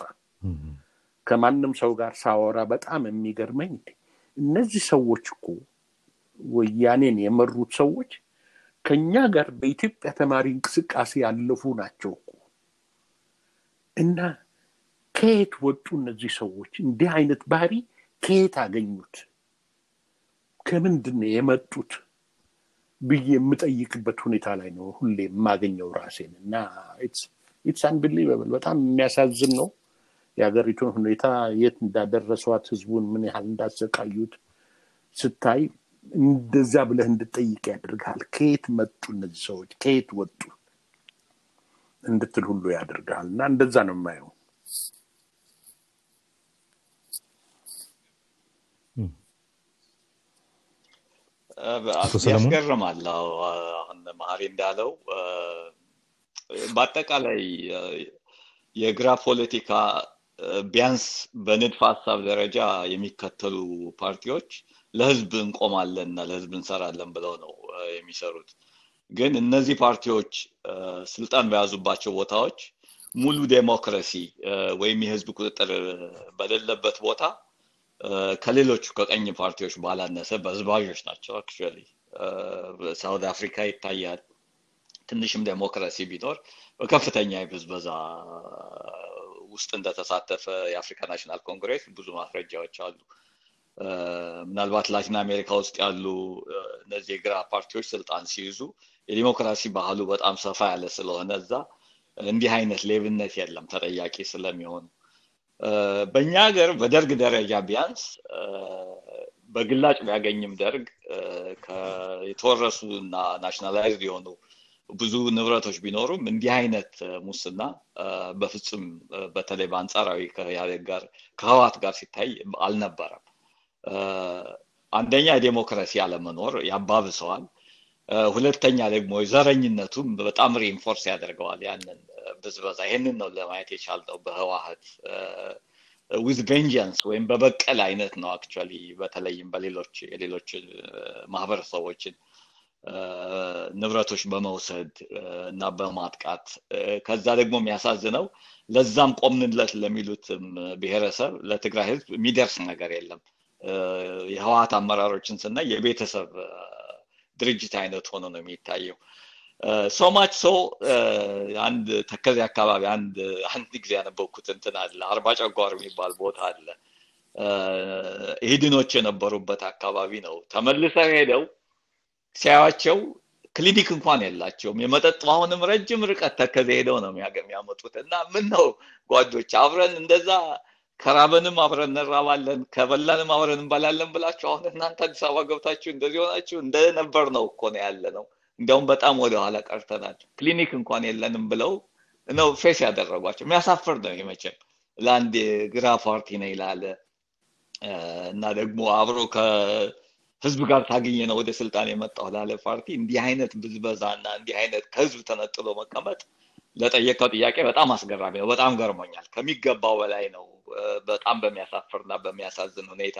ከማንም ሰው ጋር ሳወራ በጣም የሚገርመኝ እነዚህ ሰዎች እኮ ወያኔን የመሩት ሰዎች ከኛ ጋር በኢትዮጵያ ተማሪ እንቅስቃሴ ያለፉ ናቸው እኮ እና ከየት ወጡ እነዚህ ሰዎች? እንዲህ አይነት ባህሪ ከየት አገኙት? ከምንድን የመጡት ብዬ የምጠይቅበት ሁኔታ ላይ ነው ሁሌ የማገኘው ራሴን እና it's unbelievable በጣም የሚያሳዝን ነው። የሀገሪቱን ሁኔታ የት እንዳደረሷት ህዝቡን ምን ያህል እንዳሰቃዩት ስታይ እንደዛ ብለህ እንድጠይቅ ያደርግሃል። ከየት መጡ እነዚህ ሰዎች ከየት ወጡ እንድትል ሁሉ ያደርግሃል። እና እንደዛ ነው የማየው። ያስገርማል። መሀሪ እንዳለው በአጠቃላይ የግራ ፖለቲካ ቢያንስ በንድፈ ሀሳብ ደረጃ የሚከተሉ ፓርቲዎች ለህዝብ እንቆማለን እና ለህዝብ እንሰራለን ብለው ነው የሚሰሩት። ግን እነዚህ ፓርቲዎች ስልጣን በያዙባቸው ቦታዎች ሙሉ ዴሞክራሲ ወይም የህዝብ ቁጥጥር በሌለበት ቦታ ከሌሎቹ ከቀኝ ፓርቲዎች ባላነሰ በዝባዦች ናቸው። actually South Africa ይታያል። ትንሽም ዴሞክራሲ ቢኖር በከፍተኛ የብዝበዛ ውስጥ እንደተሳተፈ የአፍሪካ ናሽናል ኮንግሬስ ብዙ ማስረጃዎች አሉ። ምናልባት ላቲን አሜሪካ ውስጥ ያሉ እነዚህ የግራ ፓርቲዎች ስልጣን ሲይዙ የዲሞክራሲ ባህሉ በጣም ሰፋ ያለ ስለሆነ እዛ እንዲህ አይነት ሌብነት የለም ተጠያቂ ስለሚሆኑ በእኛ ሀገር በደርግ ደረጃ ቢያንስ በግላጭ ቢያገኝም ደርግ የተወረሱ እና nationalized የሆኑ ብዙ ንብረቶች ቢኖሩም እንዲህ አይነት ሙስና በፍጹም በተለይ በአንጻራዊ ከኢህአዴግ ጋር ከህወሃት ጋር ሲታይ አልነበረም። አንደኛ የዴሞክራሲ አለመኖር ያባብሰዋል። ሁለተኛ ደግሞ የዘረኝነቱም በጣም reinforce ያደርገዋል ያንን ብዝበዛ። ይህንን ነው ለማየት የቻልነው በህወሃት with vengeance ወይም በበቀል አይነት ነው actually በተለይም በሌሎች የሌሎች ማህበረሰቦችን ንብረቶች በመውሰድ እና በማጥቃት ከዛ ደግሞ የሚያሳዝነው ለዛም ቆምንለት ለሚሉትም ብሔረሰብ ለትግራይ ህዝብ የሚደርስ ነገር የለም። የህወሀት አመራሮችን ስናይ የቤተሰብ ድርጅት አይነት ሆኖ ነው የሚታየው። ሶማች ሰው አንድ ተከዜ አካባቢ አንድ አንድ ጊዜ ያነበብኩት እንትን አለ። አርባ ጨጓር የሚባል ቦታ አለ። እ፣ ኢህድኖች የነበሩበት አካባቢ ነው። ተመልሰው ሄደው ሲያዩቸው ክሊኒክ እንኳን የላቸውም። የመጠጥ ውሃውንም ረጅም ርቀት ተከዜ ሄደው ነው የሚያመጡት እና ምን ነው ጓዶች አብረን እንደዛ ከራበንም አብረን እንራባለን ከበላንም አብረን እንበላለን ብላችሁ አሁን እናንተ አዲስ አበባ ገብታችሁ እንደዚህ ሆናችሁ እንደነበር ነው እኮ ነው ያለ ነው እንዲያውም በጣም ወደኋላ ቀርተናል ክሊኒክ እንኳን የለንም ብለው ነው face ያደረጓቸው የሚያሳፍር ነው መቼም ለአንድ የግራ ፓርቲ ነኝ ላለ እና ደግሞ አብሮ ከህዝብ ጋር ታግዬ ነው ወደ ስልጣን የመጣው ላለ ፓርቲ እንዲህ አይነት ብዝበዛ እና እንዲህ አይነት ከህዝብ ተነጥሎ መቀመጥ ለጠየቀው ጥያቄ በጣም አስገራሚ ነው። በጣም ገርሞኛል። ከሚገባው በላይ ነው። በጣም በሚያሳፍር እና በሚያሳዝን ሁኔታ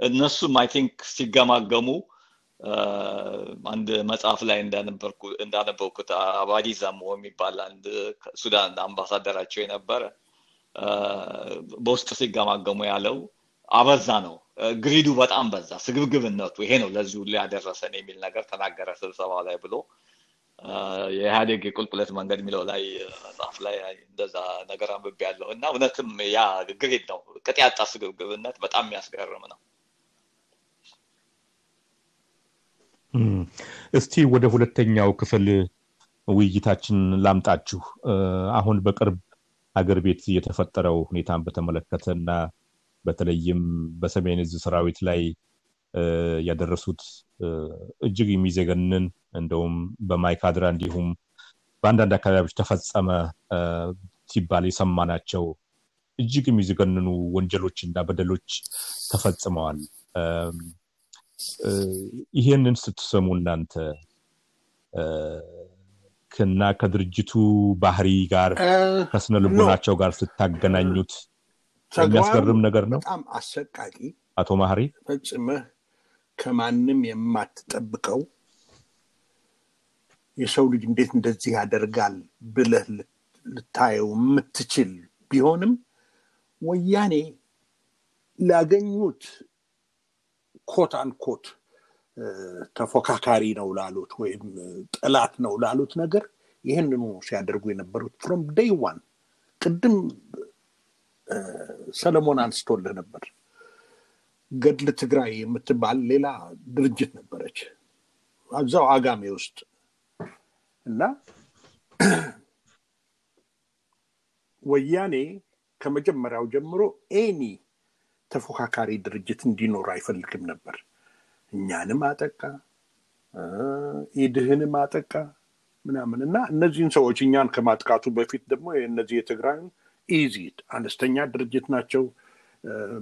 እነሱም I think ሲገማገሙ አንድ መጽሐፍ ላይ እንዳነበብኩት አባዲ ዘሞ የሚባል አንድ ሱዳን አምባሳደራቸው የነበረ በውስጥ ሲገማገሙ ያለው አበዛ ነው። greed ኡ በጣም በዛ፣ ስግብግብነቱ ይሄ ነው ለዚህ ያደረሰን የሚል ነገር ተናገረ ስብሰባ ላይ ብሎ የኢህአዴግ የቁልቁለት መንገድ የሚለው ላይ መጽሐፍ ላይ እንደዛ ነገር አንብቤ ያለው እና እውነትም ያ ግሪድ ነው ቅጥ ያጣ ስግብግብነት በጣም የሚያስገርም ነው። እስቲ ወደ ሁለተኛው ክፍል ውይይታችን ላምጣችሁ። አሁን በቅርብ አገር ቤት የተፈጠረው ሁኔታን በተመለከተ እና በተለይም በሰሜን እዝ ሰራዊት ላይ ያደረሱት እጅግ የሚዘገንን እንደውም በማይካድራ እንዲሁም በአንዳንድ አካባቢዎች ተፈጸመ ሲባል የሰማናቸው እጅግ የሚዘገንኑ ወንጀሎች እና በደሎች ተፈጽመዋል። ይሄንን ስትሰሙ እናንተ እ፣ ከና ከድርጅቱ ባህሪ ጋር ከስነ ልቦናቸው ጋር ስታገናኙት የሚያስገርም ነገር ነው። በጣም አሰቃቂ። አቶ ማህሪ ፈጽመህ ከማንም የማትጠብቀው የሰው ልጅ እንዴት እንደዚህ ያደርጋል ብለህ ልታየው የምትችል ቢሆንም ወያኔ ላገኙት quote unquote ተፎካካሪ ነው ላሉት ወይም እ፣ ጠላት ነው ላሉት ነገር ይህንኑ ሲያደርጉ የነበሩት from day one ቅድም ሰለሞን አንስቶልህ ነበር። ገድል ትግራይ የምትባል ሌላ ድርጅት ነበረች እዛው አጋሜ ውስጥ እና [CLEARS THROAT] ወያኔ ከመጀመሪያው ጀምሮ ኤኒ ተፎካካሪ ድርጅት እንዲኖር አይፈልግም ነበር። እኛንም አጠቃ ኢድህንም አጠቃ ምናምን እና እነዚህን ሰዎች እኛን ከማጥቃቱ በፊት ደግሞ እነዚህ የትግራይን ኢዚ አነስተኛ ድርጅት ናቸው።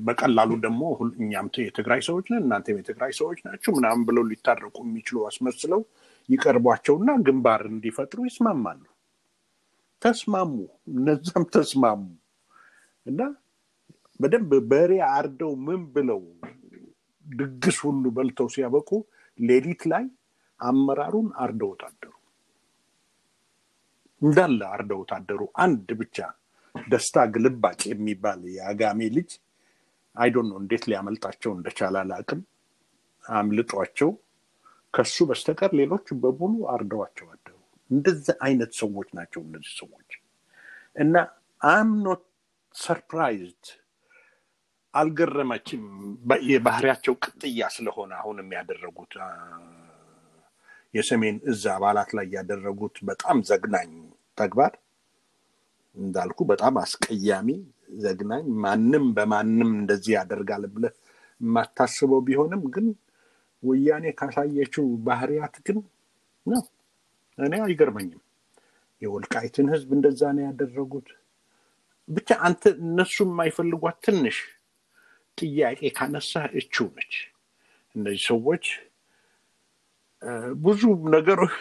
በቀላሉ ደግሞ እኛም የትግራይ ሰዎች ነን እናንተም የትግራይ ሰዎች ናቸው ምናምን ብለው ሊታረቁ የሚችሉ አስመስለው ይቀርቧቸውና ግንባር እንዲፈጥሩ ይስማማሉ። ተስማሙ፣ እነዛም ተስማሙ። እና በደንብ በሬ አርደው ምን ብለው ድግስ ሁሉ በልተው ሲያበቁ ሌሊት ላይ አመራሩን አርደውት አደሩ። እንዳለ አርደውት አደሩ። አንድ ብቻ ደስታ ግልባጭ የሚባል የአጋሜ ልጅ አይዶን ነው እንዴት ሊያመልጣቸው እንደቻለ አላቅም። አምልጧቸው ከሱ በስተቀር ሌሎች በሙሉ አርደዋቸው አደሩ። እንደዚህ አይነት ሰዎች ናቸው እነዚህ ሰዎች እና I'm not surprised አልገረመኝም። የባህሪያቸው ቅጥያ ስለሆነ አሁንም ያደረጉት አ፣ የሰሜን እዝ አባላት ላይ ያደረጉት በጣም ዘግናኝ ተግባር እንዳልኩ በጣም አስቀያሚ ዘግናኝ፣ ማንም በማንም እንደዚህ ያደርጋል ብለህ የማታስበው ቢሆንም ግን ወያኔ ካሳየችው ባህሪያት ግን ነው። እኔ አይገርመኝም። የወልቃይትን ህዝብ እንደዛ ነው ያደረጉት። ብቻ አንተ እነሱ የማይፈልጓት ትንሽ ጥያቄ ካነሳ እችው ነች። እነዚህ ሰዎች ብዙ ነገሮች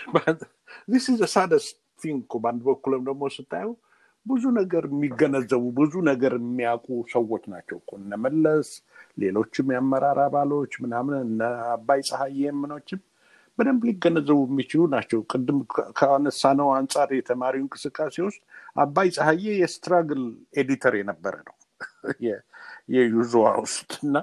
this is saddest thing በአንድ በኩልም ደግሞ ስታየው ብዙ ነገር የሚገነዘቡ ብዙ ነገር የሚያውቁ ሰዎች ናቸው እኮ እነ ሌሎችም የአመራር አባሎች ምናምን እነ አባይ ፀሐዬ ምኖችም በደንብ ሊገነዘቡ የሚችሉ ናቸው። ቅድም ካነሳነው አንጻር የተማሪው እንቅስቃሴ ውስጥ አባይ ፀሐዬ የ struggle editor የነበረ ነው [LAUGHS] የዩዞዋ ውስጥ እና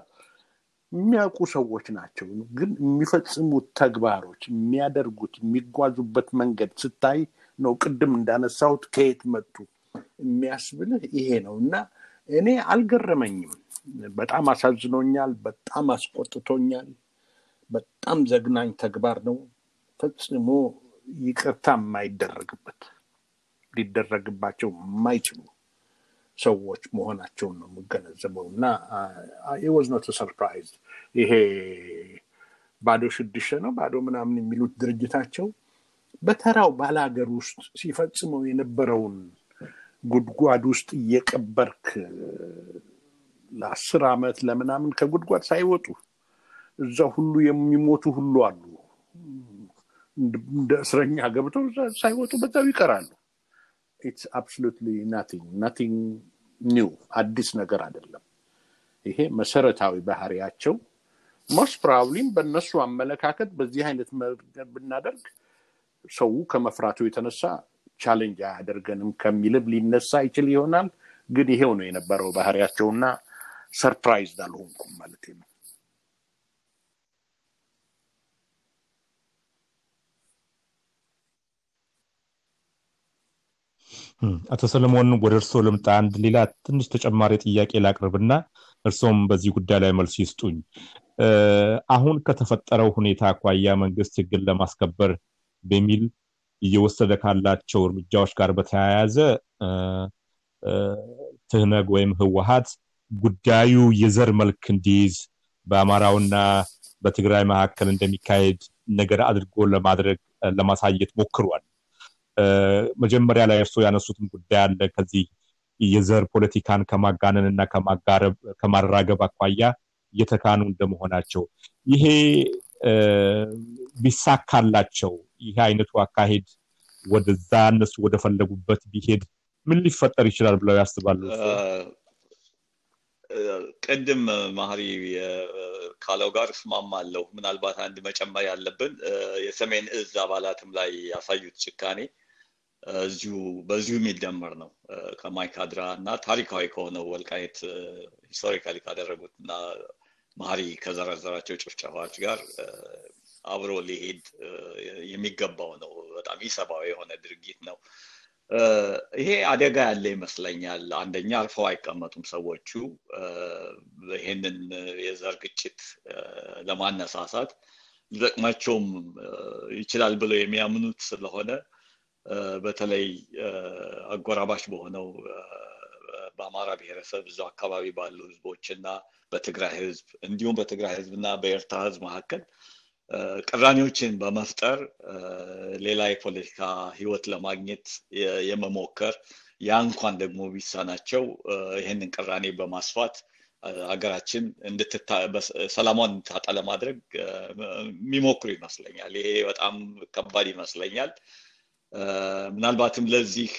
የሚያውቁ ሰዎች ናቸው። ግን የሚፈጽሙት ተግባሮች፣ የሚያደርጉት የሚጓዙበት መንገድ ስታይ ነው ቅድም እንዳነሳሁት ከየት መጡ የሚያስብልህ ይሄ ነው እና እኔ አልገረመኝም። በጣም አሳዝኖኛል። በጣም አስቆጥቶኛል። በጣም ዘግናኝ ተግባር ነው። ፈጽሞ ይቅርታ የማይደረግበት ሊደረግባቸው የማይችሉ ሰዎች መሆናቸውን ነው የምገነዘበው እና was not surprise ይሄ ባዶ ስድስት ነው ባዶ ምናምን የሚሉት ድርጅታቸው በተራው ባላገር ውስጥ ሲፈጽመው የነበረውን ጉድጓድ ውስጥ እየቀበርክ ለአስር ዓመት ለምናምን ከጉድጓድ ሳይወጡ እዛ ሁሉ የሚሞቱ ሁሉ አሉ። እንደ እስረኛ ገብተው ሳይወጡ በዛው ይቀራሉ። it's absolutely nothing nothing new አዲስ ነገር አይደለም። ይሄ መሰረታዊ ባህሪያቸው most probably ም በእነሱ አመለካከት በዚህ አይነት ብናደርግ ሰው ከመፍራቱ የተነሳ challenge አያደርገንም ከሚልም ሊነሳ ይችል ይሆናል። ግን ይሄው ነው የነበረው ባህሪያቸውና surprised አልሆንኩም ማለት ነው። አቶ ሰለሞን ወደ እርስዎ ልምጣ። አንድ ሌላ ትንሽ ተጨማሪ ጥያቄ ላቅርብና እርስዎም በዚህ ጉዳይ ላይ መልስ ይስጡኝ። አሁን ከተፈጠረው ሁኔታ አኳያ መንግስት ህግን ለማስከበር በሚል እየወሰደ ካላቸው እርምጃዎች ጋር በተያያዘ ትህነግ ወይም ህወሀት ጉዳዩ የዘር መልክ እንዲይዝ በአማራውና በትግራይ መካከል እንደሚካሄድ ነገር አድርጎ ለማድረግ ለማሳየት ሞክሯል። መጀመሪያ ላይ እርስዎ ያነሱትም ጉዳይ አለ። ከዚህ የዘር ፖለቲካን ከማጋነን እና ከማራገብ አኳያ እየተካኑ እንደመሆናቸው ይሄ ቢሳካላቸው ይሄ አይነቱ አካሄድ ወደዛ እነሱ ወደፈለጉበት ቢሄድ ምን ሊፈጠር ይችላል ብለው ያስባሉ? ቅድም ማህሪ ካለው ጋር እስማማለሁ። ምናልባት አንድ መጨመር ያለብን የሰሜን እዝ አባላትም ላይ ያሳዩት ጭካኔ እዚሁ በዚሁ የሚደመር ነው ከማይካድራ እና ታሪካዊ ከሆነው ወልቃይት historically ካደረጉት እና መሃሪ ከዘረዘራቸው ጭፍጨፋዎች ጋር አብሮ ሊሄድ የሚገባው ነው። በጣም ኢሰብአዊ የሆነ ድርጊት ነው። ይሄ አደጋ ያለ ይመስለኛል። አንደኛ አርፈው አይቀመጡም ሰዎቹ እ፣ ይሄንን የዘር ግጭት ለማነሳሳት ሊጠቅማቸውም ይችላል ብለው የሚያምኑት ስለሆነ በተለይ እ፣ አጎራባሽ በሆነው በአማራ ብሔረሰብ እዛው አካባቢ ባሉ ህዝቦች እና በትግራይ ህዝብ እንዲሁም በትግራይ ህዝብ እና በኤርትራ ህዝብ መካከል ቅራኔዎችን በመፍጠር ሌላ የፖለቲካ ህይወት ለማግኘት የመሞከር ያ እንኳን ደግሞ ቢሳናቸው ይህንን ቅራኔ በማስፋት ሀገራችን ሰላሟን እንድታጣ ለማድረግ የሚሞክሩ ይመስለኛል። ይሄ በጣም ከባድ ይመስለኛል። ምናልባትም ለዚህ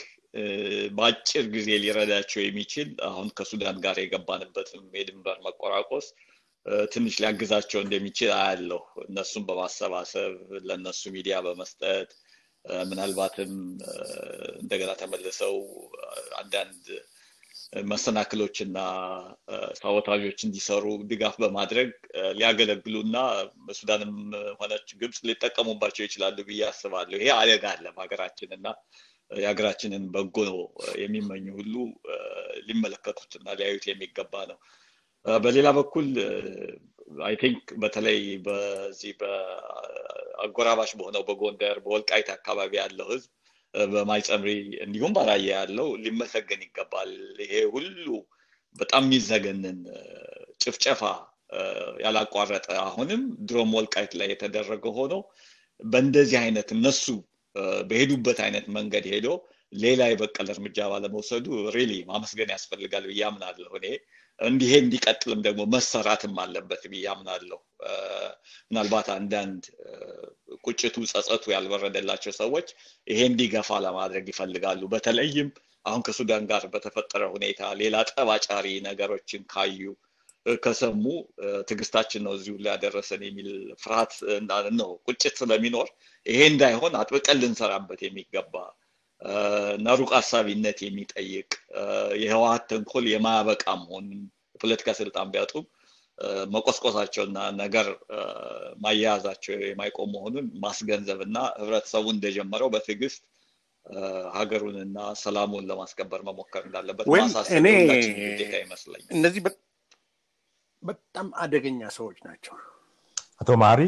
በአጭር ጊዜ ሊረዳቸው የሚችል አሁን ከሱዳን ጋር የገባንበትም የድንበር መቆራቆስ ትንሽ ሊያግዛቸው እንደሚችል አያለሁ። እነሱም በማሰባሰብ ለእነሱ ሚዲያ በመስጠት ምናልባትም እንደገና ተመልሰው አንዳንድ መሰናክሎችና ሳቦታዦች እንዲሰሩ ድጋፍ በማድረግ ሊያገለግሉና ሱዳንም ሆነች ግብፅ ሊጠቀሙባቸው ይችላሉ ብዬ አስባለሁ። ይሄ አደጋ አለ በሀገራችን እና የሀገራችንን በጎ የሚመኙ ሁሉ ሊመለከቱትና ሊያዩት የሚገባ ነው። በሌላ በኩል I think በተለይ በዚህ በአጎራባች በሆነው በጎንደር በወልቃይት አካባቢ ያለው ህዝብ በማይጠምሪ እንዲሁም በራያ ያለው ሊመሰገን ይገባል። ይሄ ሁሉ በጣም የሚዘገንን ጭፍጨፋ ያላቋረጠ አሁንም ድሮም ወልቃይት ላይ የተደረገ ሆኖ በእንደዚህ አይነት እነሱ በሄዱበት አይነት መንገድ ሄዶ ሌላ የበቀል እርምጃ ባለመውሰዱ really ማመስገን ያስፈልጋል ብዬ አምናለሁ። እኔ እንዲሄ እንዲቀጥልም ደግሞ መሰራትም አለበት ብዬ አምናለሁ። ምናልባት አንዳንድ ቁጭቱ፣ ጸጸቱ ያልበረደላቸው ሰዎች ይሄ እንዲገፋ ለማድረግ ይፈልጋሉ። በተለይም አሁን ከሱዳን ጋር በተፈጠረ ሁኔታ ሌላ ጠባጫሪ ነገሮችን ካዩ ከሰሙ እ፣ ትዕግስታችን ነው እዚሁ ላይ ያደረሰን የሚል ፍርሃት ነው ቁጭት ስለሚኖር ይሄ እንዳይሆን አጥብቀን ልንሰራበት የሚገባ እና ሩቅ አሳቢነት የሚጠይቅ የህወሀት ተንኮል የማያበቃ መሆኑን የፖለቲካ ስልጣን ቢያጡም መቆስቆሳቸውና ነገር ማያያዛቸው የማይቆም መሆኑን ማስገንዘብ እና ህብረተሰቡ እንደጀመረው በትዕግስት ሀገሩንና ሰላሙን ለማስከበር መሞከር እንዳለበት ማሳሰብ ይመስለኛል። እነዚህ በ- በጣም አደገኛ ሰዎች ናቸው። አቶ ማሪ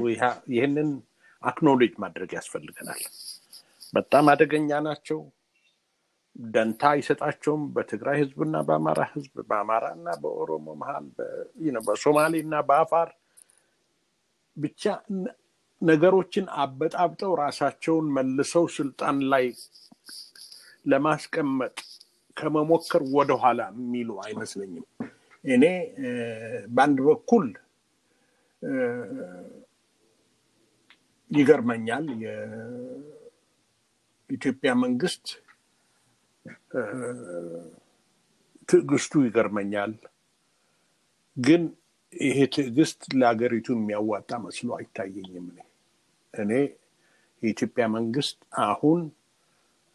ይህንን አክኖሌጅ ማድረግ ያስፈልገናል። በጣም አደገኛ ናቸው። ደንታ አይሰጣቸውም። በትግራይ ህዝብና በአማራ ህዝብ፣ በአማራ እና በኦሮሞ መሀል፣ በሶማሌ እና በአፋር ብቻ ነገሮችን አበጣብጠው ራሳቸውን መልሰው ስልጣን ላይ ለማስቀመጥ ከመሞከር ወደኋላ የሚሉ አይመስለኝም። እኔ በአንድ በኩል ይገርመኛል የኢትዮጵያ መንግስት ትዕግስቱ ይገርመኛል። ግን ይሄ ትዕግስት ለሀገሪቱ የሚያዋጣ መስሎ አይታየኝም። እኔ የኢትዮጵያ መንግስት አሁን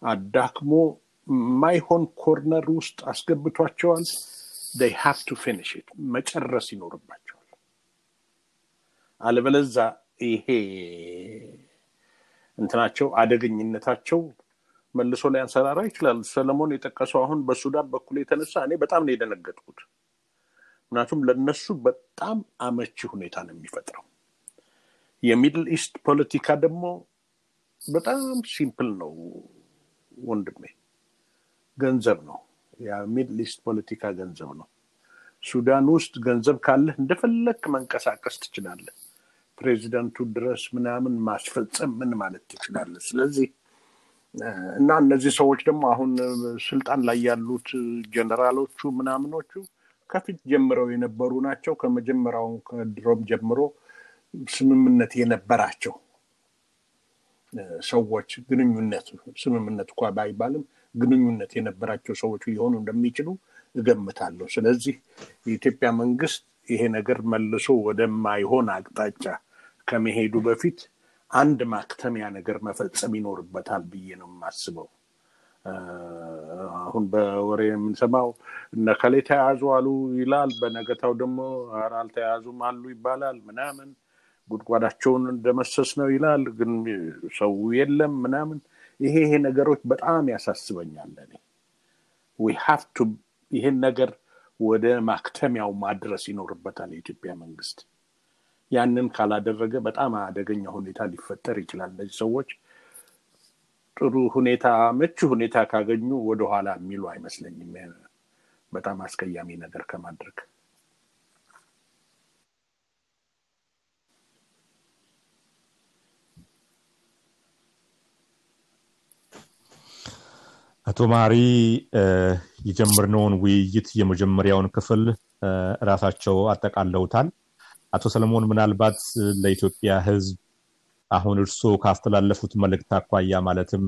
አዳክሞ የማይሆን ኮርነር ውስጥ አስገብቷቸዋል። they have to finish it መጨረስ ይኖርባቸዋል። አለበለዚያ ይሄ እንትናቸው አደገኛነታቸው መልሶ ሊያንሰራራ ይችላል። ሰለሞን የጠቀሰው አሁን በሱዳን በኩል የተነሳ እኔ በጣም ነው የደነገጥኩት። ምክንያቱም ለነሱ በጣም አመቺ ሁኔታ ነው የሚፈጥረው። የ Middle East ፖለቲካ ደግሞ በጣም simple ነው ወንድሜ፣ ገንዘብ ነው። የሚድል ኢስት ፖለቲካ ገንዘብ ነው። ሱዳን ውስጥ ገንዘብ ካለህ እንደፈለግ መንቀሳቀስ ትችላለህ። ፕሬዚደንቱ ድረስ ምናምን ማስፈጸም ምን ማለት ትችላለህ። ስለዚህ እና እነዚህ ሰዎች ደግሞ አሁን ስልጣን ላይ ያሉት ጀነራሎቹ ምናምኖቹ ከፊት ጀምረው የነበሩ ናቸው። ከመጀመሪያው ከድሮም ጀምሮ ስምምነት የነበራቸው ሰዎች ግንኙነት ስምምነት እንኳ ባይባልም ግንኙነት የነበራቸው ሰዎች ሊሆኑ እንደሚችሉ እገምታለሁ። ስለዚህ የኢትዮጵያ መንግስት ይሄ ነገር መልሶ ወደማይሆን አቅጣጫ ከመሄዱ በፊት አንድ ማክተሚያ ነገር መፈጸም ይኖርበታል ብዬ ነው የማስበው። አሁን በወሬ የምንሰማው እነ ከሌ ተያዙ አሉ ይላል። በነገታው ደግሞ ኧረ አልተያዙም አሉ ይባላል ምናምን ጉድጓዳቸውን እንደመሰስ ነው ይላል። ግን ሰው የለም ምናምን። ይሄ ይሄ ነገሮች በጣም ያሳስበኛል። እኔ ይሄን ነገር ወደ ማክተሚያው ማድረስ ይኖርበታል የኢትዮጵያ መንግስት። ያንን ካላደረገ በጣም አደገኛ ሁኔታ ሊፈጠር ይችላል። እነዚህ ሰዎች ጥሩ ሁኔታ፣ ምቹ ሁኔታ ካገኙ ወደኋላ የሚሉ አይመስለኝም። በጣም አስቀያሚ ነገር ከማድረግ አቶ ማሪ የጀመርነውን ውይይት የመጀመሪያውን ክፍል ራሳቸው አጠቃለውታል። አቶ ሰለሞን ምናልባት ለኢትዮጵያ ሕዝብ አሁን እርስዎ ካስተላለፉት መልእክት አኳያ ማለትም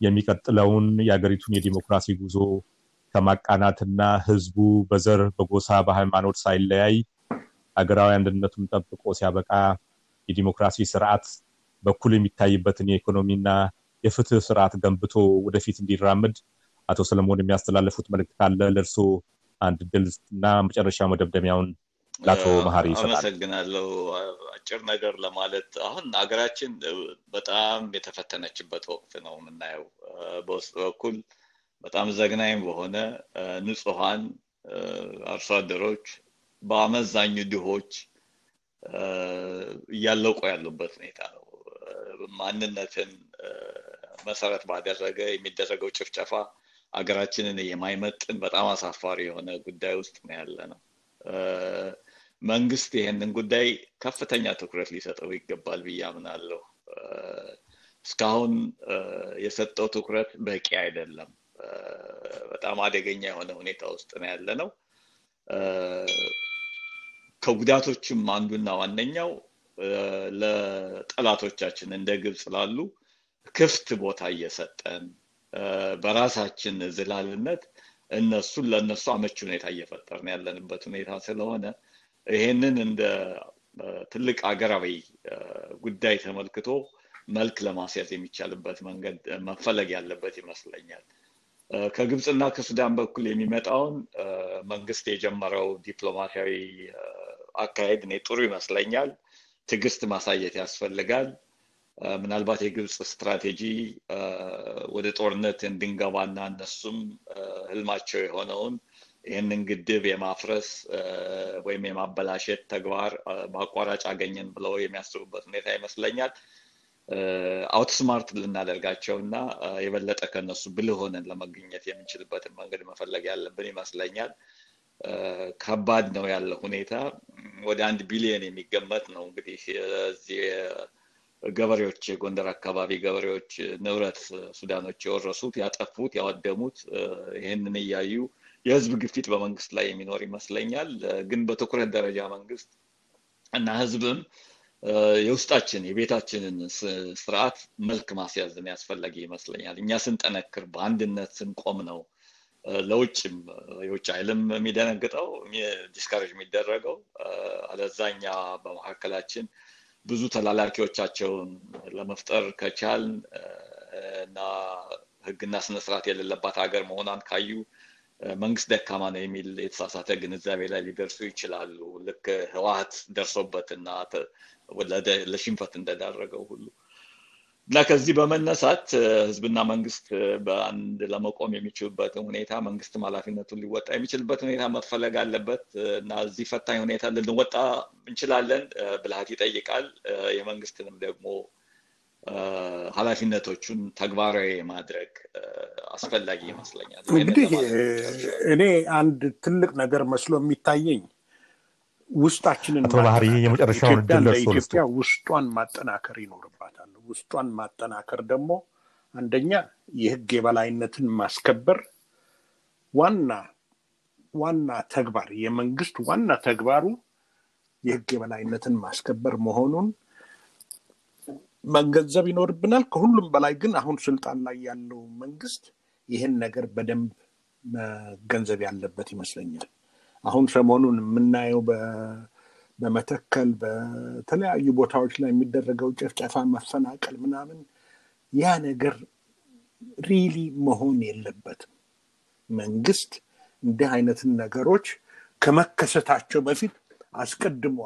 የሚቀጥለውን የሀገሪቱን የዲሞክራሲ ጉዞ ከማቃናትና ህዝቡ በዘር፣ በጎሳ፣ በሃይማኖት ሳይለያይ ሀገራዊ አንድነቱን ጠብቆ ሲያበቃ የዲሞክራሲ ስርዓት በኩል የሚታይበትን የኢኮኖሚና የፍትህ ስርዓት ገንብቶ ወደፊት እንዲራምድ አቶ ሰለሞን የሚያስተላለፉት መልእክት ካለ ለእርስዎ አንድ ድል እና መጨረሻ መደምደሚያውን ለአቶ መሀሪ ይሰጣል። አመሰግናለሁ። አጭር ነገር ለማለት አሁን ሀገራችን በጣም የተፈተነችበት ወቅት ነው የምናየው። በውስጥ በኩል በጣም ዘግናኝ በሆነ ንጹሐን አርሶ አደሮች በአመዛኙ ድሆች እያለቁ ያሉበት ሁኔታ ነው። ማንነትን መሰረት ባደረገ የሚደረገው ጭፍጨፋ ሀገራችንን የማይመጥን በጣም አሳፋሪ የሆነ ጉዳይ ውስጥ ነው ያለ ነው። መንግስት ይሄንን ጉዳይ ከፍተኛ ትኩረት ሊሰጠው ይገባል ብዬ አምናለሁ። እስካሁን የሰጠው ትኩረት በቂ አይደለም። በጣም አደገኛ የሆነ ሁኔታ ውስጥ ነው ያለ ነው። ከጉዳቶችም አንዱና ዋነኛው ለጠላቶቻችን እንደ ግብፅ ላሉ ክፍት ቦታ እየሰጠን በራሳችን ዝላልነት እነሱን ለእነሱ አመቺ ሁኔታ እየፈጠርን ያለንበት ሁኔታ ስለሆነ ይሄንን እንደ ትልቅ አገራዊ ጉዳይ ተመልክቶ መልክ ለማስያዝ የሚቻልበት መንገድ መፈለግ ያለበት ይመስለኛል። ከግብፅና ከሱዳን በኩል የሚመጣውን መንግስት የጀመረው ዲፕሎማሲያዊ አካሄድ እኔ ጥሩ ይመስለኛል። ትዕግስት ማሳየት ያስፈልጋል። ምናልባት የግብፅ ስትራቴጂ ወደ ጦርነት እንድንገባና እነሱም ህልማቸው የሆነውን ይህንን ግድብ የማፍረስ ወይም የማበላሸት ተግባር በአቋራጭ አገኘን ብለው የሚያስቡበት ሁኔታ ይመስለኛል። outsmart ልናደርጋቸው እና የበለጠ ከነሱ ብልህ ሆነን ለመገኘት የምንችልበትን መንገድ መፈለግ ያለብን ይመስለኛል። ከባድ ነው ያለ ሁኔታ። ወደ አንድ ቢሊዮን የሚገመት ነው እንግዲህ እዚህ ገበሬዎች የጎንደር አካባቢ ገበሬዎች ንብረት ሱዳኖች የወረሱት ያጠፉት ያወደሙት ይህንን እያዩ የህዝብ ግፊት በመንግስት ላይ የሚኖር ይመስለኛል። ግን በትኩረት ደረጃ መንግስት እና ህዝብም የውስጣችን የቤታችንን ስርዓት መልክ ማስያዝ አስፈላጊ ይመስለኛል። እኛ ስንጠነክር በአንድነት ስንቆም ነው ለውጭም የውጭ ኃይልም የሚደነግጠው discourage የሚደረገው አለዛኛ በመካከላችን ብዙ ተላላኪዎቻቸውን ለመፍጠር ከቻሉ እና ህግና ስነስርዓት የሌለባት ሀገር መሆኗን ካዩ መንግስት ደካማ ነው የሚል የተሳሳተ ግንዛቤ ላይ ሊደርሱ ይችላሉ። ልክ ህወሀት ደርሶበትና ለሽንፈት እንደዳረገው ሁሉ እና ከዚህ በመነሳት ህዝብና መንግስት በአንድ ለመቆም የሚችሉበትን ሁኔታ መንግስትም ኃላፊነቱን ሊወጣ የሚችልበት ሁኔታ መፈለግ አለበት እና እዚህ ፈታኝ ሁኔታ ልንወጣ እንችላለን። ብልሃት ይጠይቃል። የመንግስትንም ደግሞ ኃላፊነቶቹን ተግባራዊ ማድረግ አስፈላጊ ይመስለኛል። እንግዲህ እኔ አንድ ትልቅ ነገር መስሎ የሚታየኝ ውስጣችንን ልስጡ። ለኢትዮጵያ ውስጧን ማጠናከር ይኖርባታል። ውስጧን ማጠናከር ደግሞ አንደኛ የህግ የበላይነትን ማስከበር ዋና ዋና ተግባር የመንግስት ዋና ተግባሩ የህግ የበላይነትን ማስከበር መሆኑን መገንዘብ ይኖርብናል። ከሁሉም በላይ ግን አሁን ስልጣን ላይ ያለው መንግስት ይህን ነገር በደንብ መገንዘብ ያለበት ይመስለኛል። አሁን ሰሞኑን የምናየው በመተከል በተለያዩ ቦታዎች ላይ የሚደረገው ጭፍጨፋ፣ መፈናቀል ምናምን ያ ነገር ሪሊ መሆን የለበትም። መንግስት እንዲህ አይነትን ነገሮች ከመከሰታቸው በፊት አስቀድሞ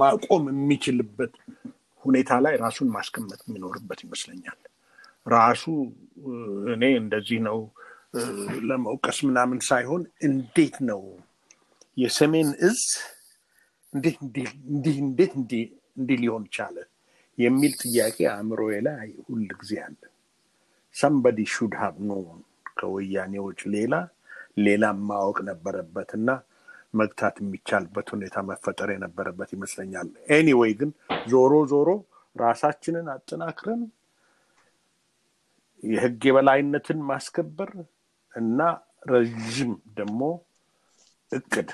ማቆም የሚችልበት ሁኔታ ላይ ራሱን ማስቀመጥ የሚኖርበት ይመስለኛል። ራሱ እኔ እንደዚህ ነው ለመውቀስ ምናምን ሳይሆን እንዴት ነው የሰሜን እዝ እንዴት እንዴት እንዲህ ሊሆን ቻለ የሚል ጥያቄ አእምሮዬ ላይ ሁል ጊዜ አለ። somebody should have known ከወያኔዎች ሌላ ሌላም ማወቅ ነበረበት እና መግታት የሚቻልበት ሁኔታ መፈጠር የነበረበት ይመስለኛል። ኤኒዌይ ግን ዞሮ ዞሮ ራሳችንን አጠናክረን የህግ የበላይነትን ማስከበር እና ረዥም ደግሞ እቅድ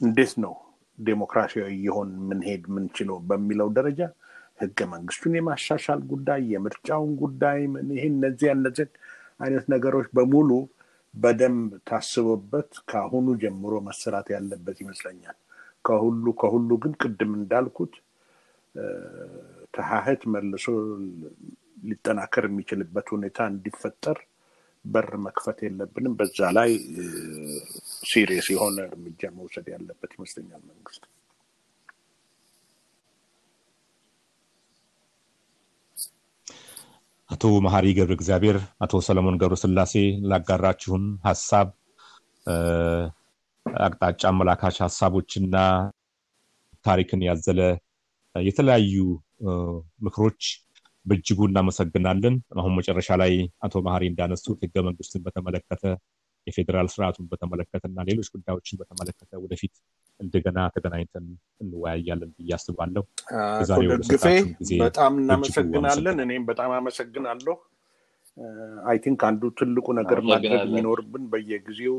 እንዴት ነው ዴሞክራሲያዊ የሆን ምንሄድ ምንችለው በሚለው ደረጃ ህገ መንግስቱን የማሻሻል ጉዳይ፣ የምርጫውን ጉዳይ ምን ይሄ እነዚህ እነዚህ አይነት ነገሮች በሙሉ በደንብ ታስቦበት ከአሁኑ ጀምሮ መሰራት ያለበት ይመስለኛል። ከሁሉ ከሁሉ ግን ቅድም እንዳልኩት ተሓህት መልሶ ሊጠናከር የሚችልበት ሁኔታ እንዲፈጠር በር መክፈት የለብንም። በዛ ላይ serious የሆነ እርምጃ መውሰድ ያለበት ይመስለኛል መንግስት። አቶ መሀሪ ገብረ እግዚአብሔር፣ አቶ ሰለሞን ገብረ ስላሴ ላጋራችሁን ሀሳብ አቅጣጫ አመላካች ሀሳቦችና ታሪክን ያዘለ የተለያዩ ምክሮች በእጅጉ እናመሰግናለን። አሁን መጨረሻ ላይ አቶ መሀሪ እንዳነሱት ህገ መንግስትን በተመለከተ የፌዴራል ስርዓቱን በተመለከተ እና ሌሎች ጉዳዮችን በተመለከተ ወደፊት እንደገና ተገናኝተን እንወያያለን ብዬ አስባለሁ። ጊዜ በጣም እናመሰግናለን። እኔም በጣም አመሰግናለሁ። I think አንዱ ትልቁ ነገር ማድረግ የሚኖርብን በየጊዜው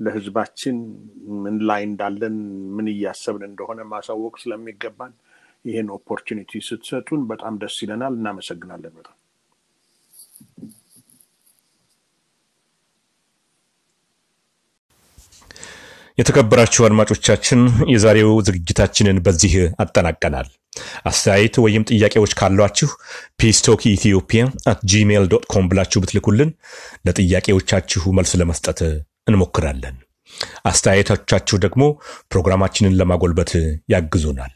ለህዝባችን ምን ላይ እንዳለን ምን እያሰብን እንደሆነ ማሳወቅ ስለሚገባን ይህን opportunity ስትሰጡን በጣም ደስ ይለናል። እናመሰግናለን በጣም የተከበራችሁ አድማጮቻችን የዛሬው ዝግጅታችንን በዚህ አጠናቀናል። አስተያየት ወይም ጥያቄዎች ካሏችሁ peace talk ኢትዮጵያ at Gmail dot com ብላችሁ ብትልኩልን ለጥያቄዎቻችሁ መልስ ለመስጠት እንሞክራለን። አስተያየቶቻችሁ ደግሞ ፕሮግራማችንን ለማጎልበት ያግዙናል።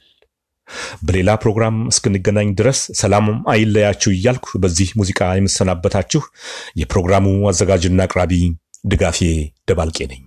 በሌላ ፕሮግራም እስክንገናኝ ድረስ ሰላም አይለያችሁ እያልኩ በዚህ ሙዚቃ የምሰናበታችሁ የፕሮግራሙ አዘጋጅና አቅራቢ ድጋፌ ደባልቄ ነኝ።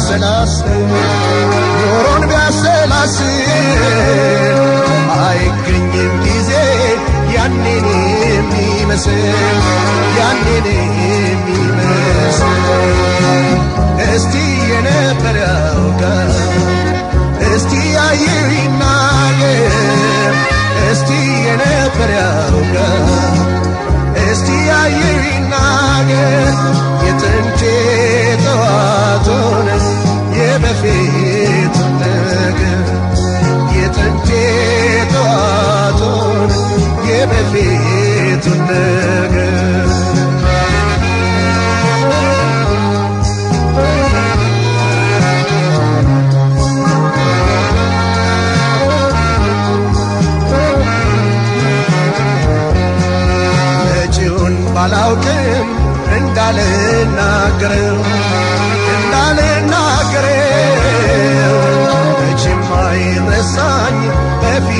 ቢያሰላስል ኖሮን ቢያሰላስል አይገኝም ጊዜ ያኔን የሚመስል ያኔን የሚመስል እስቲ የነበር ያውጋ እስቲ ያየው ይናገር እስቲ የነበር ያውጋ እስቲ ያየው ይናገር የጥንቴ የጥንቴ ጠዋቱን የበፊቱን ነገር መጪውን ባላውቅም እንዳልናገረው